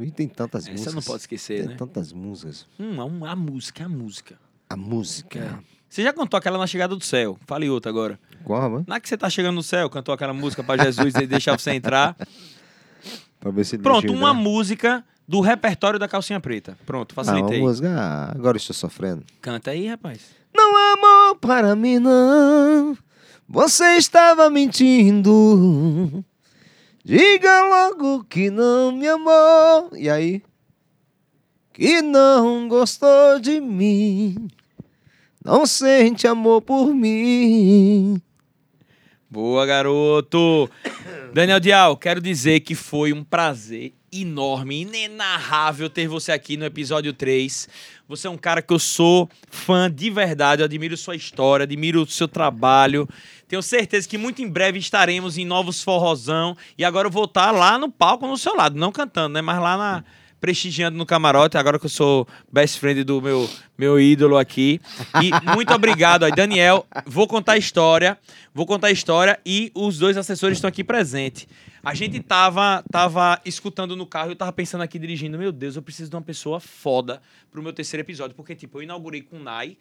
e Tem tantas Essa músicas. não pode esquecer, Tem né? tantas músicas. Hum, a, a música, a música. A música. É. Você já cantou aquela na chegada do céu? Fale outra agora. Qual, mano? Na que você tá chegando no céu, cantou aquela música pra Jesus e deixar você entrar. Pra ver se ele Pronto, uma entrar. música do repertório da calcinha preta. Pronto, Ah, uma facilitei. música. Ah, agora estou sofrendo. Canta aí, rapaz. Não há amor para mim, não. Você estava mentindo. Diga logo que não me amou. E aí? Que não gostou de mim. Não sente amor por mim. Boa, garoto! Daniel Dial, quero dizer que foi um prazer enorme, inenarrável ter você aqui no episódio 3. Você é um cara que eu sou fã de verdade, eu admiro sua história, admiro o seu trabalho. Tenho certeza que muito em breve estaremos em novos forrozão. E agora eu vou estar lá no palco no seu lado, não cantando, né? Mas lá na. Prestigiando no camarote, agora que eu sou best friend do meu, meu ídolo aqui. E muito obrigado aí, Daniel. Vou contar a história. Vou contar a história e os dois assessores estão aqui presentes. A gente tava, tava escutando no carro e eu tava pensando aqui dirigindo, meu Deus, eu preciso de uma pessoa foda pro meu terceiro episódio. Porque, tipo, eu inaugurei com Nai,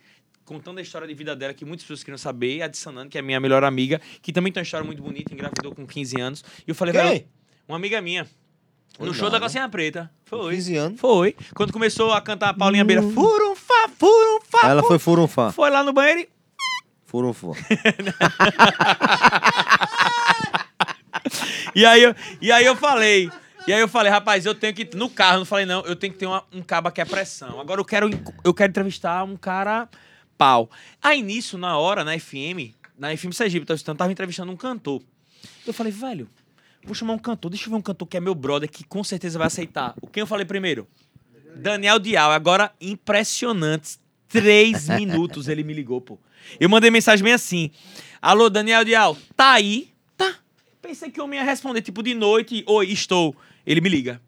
contando a história de vida dela, que muitas pessoas queriam saber, a de Sanane, que é a minha melhor amiga, que também tem uma história muito bonita, engravidou com 15 anos. E eu falei, velho, uma amiga minha. No Foi show da nada. Calcinha Preta. Foi. 15 anos. Foi. Quando começou a cantar a Paulinha Beira, furunfá, furunfá. Ela foi furunfá. Foi lá no banheiro e Furunfá. E aí, eu, e aí eu falei. E aí eu falei, rapaz, eu tenho que. No carro, eu não falei, não, eu tenho que ter uma- um cabo que é pressão. Agora eu quero, eu quero entrevistar um cara pau. Aí nisso, na hora, na FM, na FM Sergipe, eu tava, tava entrevistando um cantor. Eu falei, velho, vou chamar um cantor, deixa eu ver um cantor que é meu brother, que com certeza vai aceitar. O quem eu falei primeiro? Daniel Dial. Agora, impressionantes. Três minutos ele me ligou, pô. Eu mandei mensagem bem assim. Alô, Daniel Dial, tá aí? Tá. Pensei que o homem ia responder, tipo, de noite. Oi, estou. Ele me liga.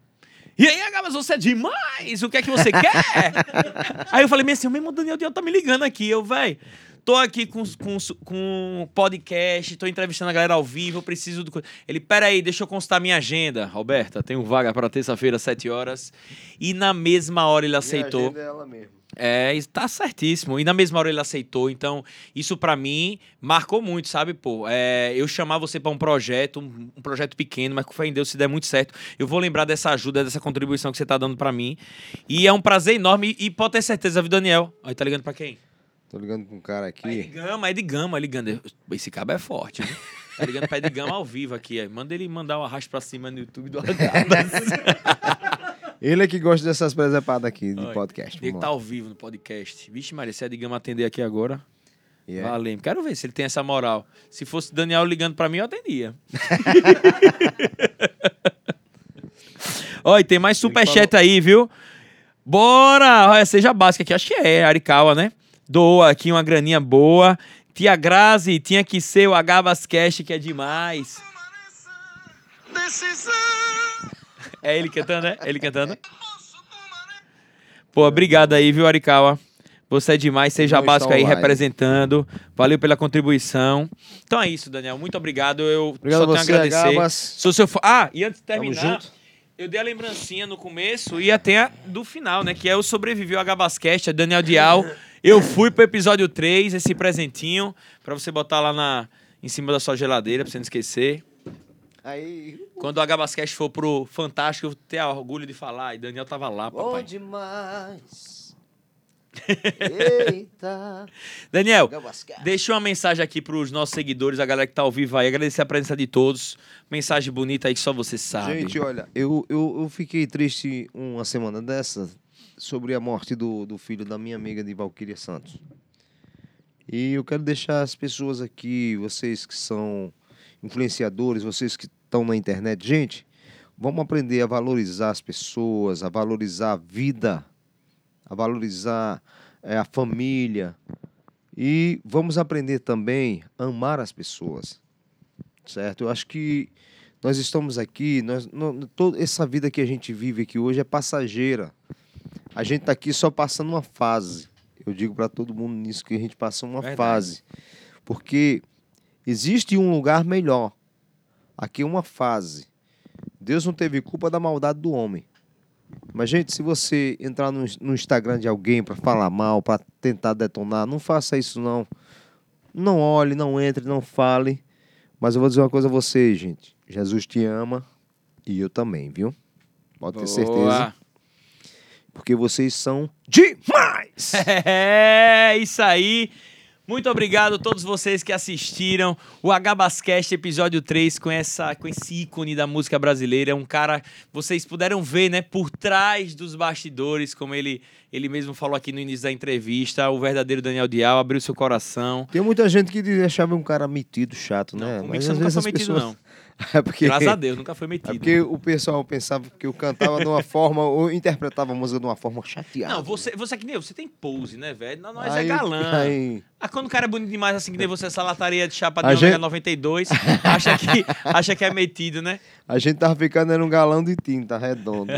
E aí, Agabas, você é demais! O que é que você quer? aí eu falei, assim, o mesmo Daniel Dial tá me ligando aqui. Eu, véi, tô aqui com, com, com podcast, tô entrevistando a galera ao vivo, eu preciso do... co-" Ele, peraí, deixa eu consultar minha agenda. Roberta, tenho vaga para terça-feira, às 7 horas. E na mesma hora ele aceitou. ela mesmo. É, está certíssimo. E na mesma hora ele aceitou. Então, isso pra mim marcou muito, sabe, pô? É, eu chamar você pra um projeto, um, um projeto pequeno, mas que fé em Deus, se der muito certo, eu vou lembrar dessa ajuda, dessa contribuição que você tá dando pra mim. E é um prazer enorme. E, e pode ter certeza, viu, Daniel? Aí tá ligando pra quem? Tô ligando com um cara aqui. de gama, aí de gama, ligando. Esse cabo é forte, viu? Tá ligando pra de gama ao vivo aqui. Manda ele mandar um arrasto pra cima no YouTube do. Ele é que gosta dessas presepadas aqui de Olha, podcast. Ele tá ao vivo no podcast. Vixe, Maria, se a de gama atender aqui agora. Yeah. Valeu. Quero ver se ele tem essa moral. Se fosse Daniel ligando pra mim, eu atendia. Olha, tem mais superchat aí, viu? Bora! Olha, seja básica aqui. Acho que é Arikawa, né? Doa aqui uma graninha boa. Tia Grazi, tinha que ser o Agabas Cash, que é demais. É ele cantando, né? É ele cantando. Pô, obrigado aí, viu, Arikawa? Você é demais, seja Não básico aí online. representando. Valeu pela contribuição. Então é isso, Daniel. Muito obrigado. Eu Obrigado só a tenho a você, agradecer. Agabas. Sou seu fã. Ah, e antes de terminar, eu dei a lembrancinha no começo e até a do final, né? Que é o Sobreviveu a Gabascast, a Daniel Dial. Eu fui pro episódio 3, esse presentinho, pra você botar lá na, em cima da sua geladeira, pra você não esquecer. Aí. Quando o Agabascast for pro Fantástico, eu ter orgulho de falar. E Daniel tava lá, Bom papai. demais. Eita. Daniel, deixa uma mensagem aqui pros nossos seguidores, a galera que tá ao vivo aí. Agradecer a presença de todos. Mensagem bonita aí que só você sabe. Gente, olha, eu, eu, eu fiquei triste uma semana dessa sobre a morte do, do filho da minha amiga de Valquíria Santos. E eu quero deixar as pessoas aqui, vocês que são influenciadores, vocês que estão na internet, gente, vamos aprender a valorizar as pessoas, a valorizar a vida, a valorizar eh, a família. E vamos aprender também a amar as pessoas, certo? Eu acho que nós estamos aqui, nós, toda essa vida que a gente vive aqui hoje é passageira. A gente está aqui só passando uma fase. Eu digo para todo mundo nisso que a gente passa uma Verdade. fase. Porque existe um lugar melhor. Aqui é uma fase. Deus não teve culpa da maldade do homem. Mas, gente, se você entrar no, no Instagram de alguém para falar mal, para tentar detonar, não faça isso, não. Não olhe, não entre, não fale. Mas eu vou dizer uma coisa a vocês, gente. Jesus te ama e eu também, viu? Pode ter certeza. Porque vocês são demais! É, isso aí. Muito obrigado a todos vocês que assistiram o Agabascast episódio 3 com, essa, com esse ícone da música brasileira. É um cara, vocês puderam ver, né, por trás dos bastidores, como ele, ele mesmo falou aqui no início da entrevista, o verdadeiro Daniel Dial abriu seu coração. Tem muita gente que achava um cara metido, chato, né? Não, você nunca foi as metido, pessoas- não. É porque... Graças a Deus, nunca foi É metido. porque o pessoal pensava que eu cantava de uma forma ou interpretava a música de uma forma chateada. Não, você, você é que nem eu, você tem pose, né, velho? Nós é Aí- galã. aí- Ah, quando o cara é bonito demais, assim que nem você, essa lataria de chapa de A ômega gente- 92, acha que, acha que é metido, né? a gente tava ficando era um galão de tinta redondo.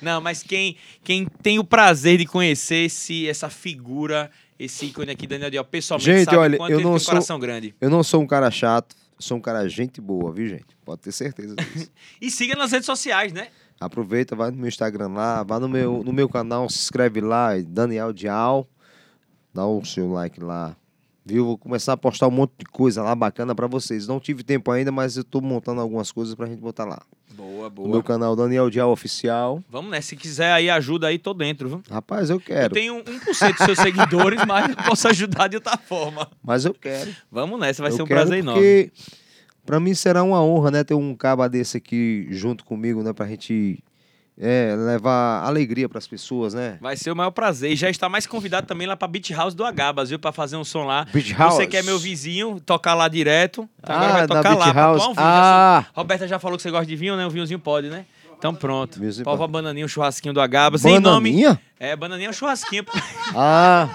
Não, mas quem, quem tem o prazer de conhecer esse, essa figura, esse ícone aqui, Daniel Dial, pessoalmente, Gente, sabe olha, quanto eu ele não tem um sou- coração grande. Eu não sou um cara chato, sou um cara gente boa, viu, gente? Pode ter certeza disso. E siga nas redes sociais, né? Aproveita, vai no meu Instagram lá, vai no meu, no meu canal, se inscreve lá, Daniel Dial, dá o seu like lá. Viu? Vou começar a postar um monte de coisa lá bacana pra vocês. Não tive tempo ainda, mas eu tô montando algumas coisas pra gente botar lá. Boa, No meu canal Daniel Dial Oficial. Vamos, né? Se quiser aí ajuda aí, tô dentro, viu? Rapaz, eu Eu quero. tenho 1% dos seus seguidores, mas eu posso ajudar de outra forma. Mas eu quero. Vamos nessa, vai eu ser um prazer enorme. porque Pra mim será uma honra, né, ter um caba desse aqui junto comigo, né, pra gente é, levar alegria pras pessoas, né? Vai ser o maior prazer. E já está mais convidado também lá pra Beach House do Agabas, viu? Pra fazer um som lá. Beach House. Você que é meu vizinho, tocar lá direto. Então agora Ah, vai da tocar lá. House. um vinho. Ah. Já- Roberta já falou que você gosta de vinho, né? O vinhozinho pode, né? Então pronto. Vinhozinho Prova a pode. bananinha, um churrasquinho do Agabas. Em nome... É, bananinha é um churrasquinho. Ah,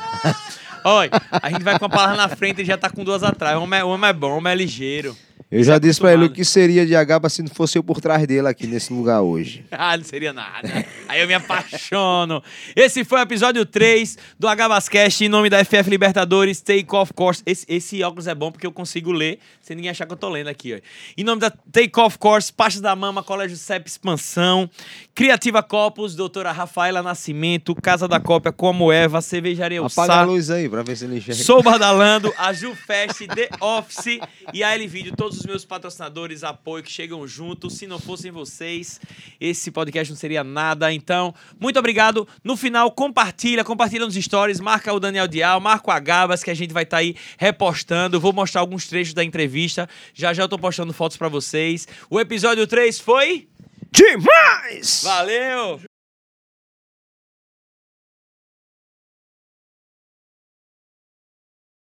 Olha, a gente vai com a palavra na frente e já tá com duas atrás. O homem é, o homem é bom, o homem é ligeiro. Eu já disse pra ele o que seria de Agaba se não fosse eu por trás dele aqui nesse lugar hoje. Ah, não seria nada. Aí eu me apaixono. Esse foi o episódio 3 do Agabascast em nome da FF Libertadores Take Off Course. Esse, esse óculos é bom porque eu consigo ler sem ninguém achar que eu tô lendo aqui. Ó. Em nome da Take Off Course, Pastas da Mama, Colégio CEP Expansão, Criativa Copos, Doutora Rafaela Nascimento, Casa da Cópia, Como Eva, Cervejaria O Apaga a luz aí pra ver se ele enxerga. Sou Badalando, a Ju Fest, The Office e a L Video, todos os meus patrocinadores, apoio que chegam juntos. Se não fossem vocês, esse podcast não seria nada. Então, muito obrigado. No final, compartilha, compartilha nos stories, marca o Daniel Dial, marca o Agabas, que a gente vai estar aí repostando. Vou mostrar alguns trechos da entrevista. Já já eu tô postando fotos pra vocês. O episódio 3 foi. Demais! Valeu!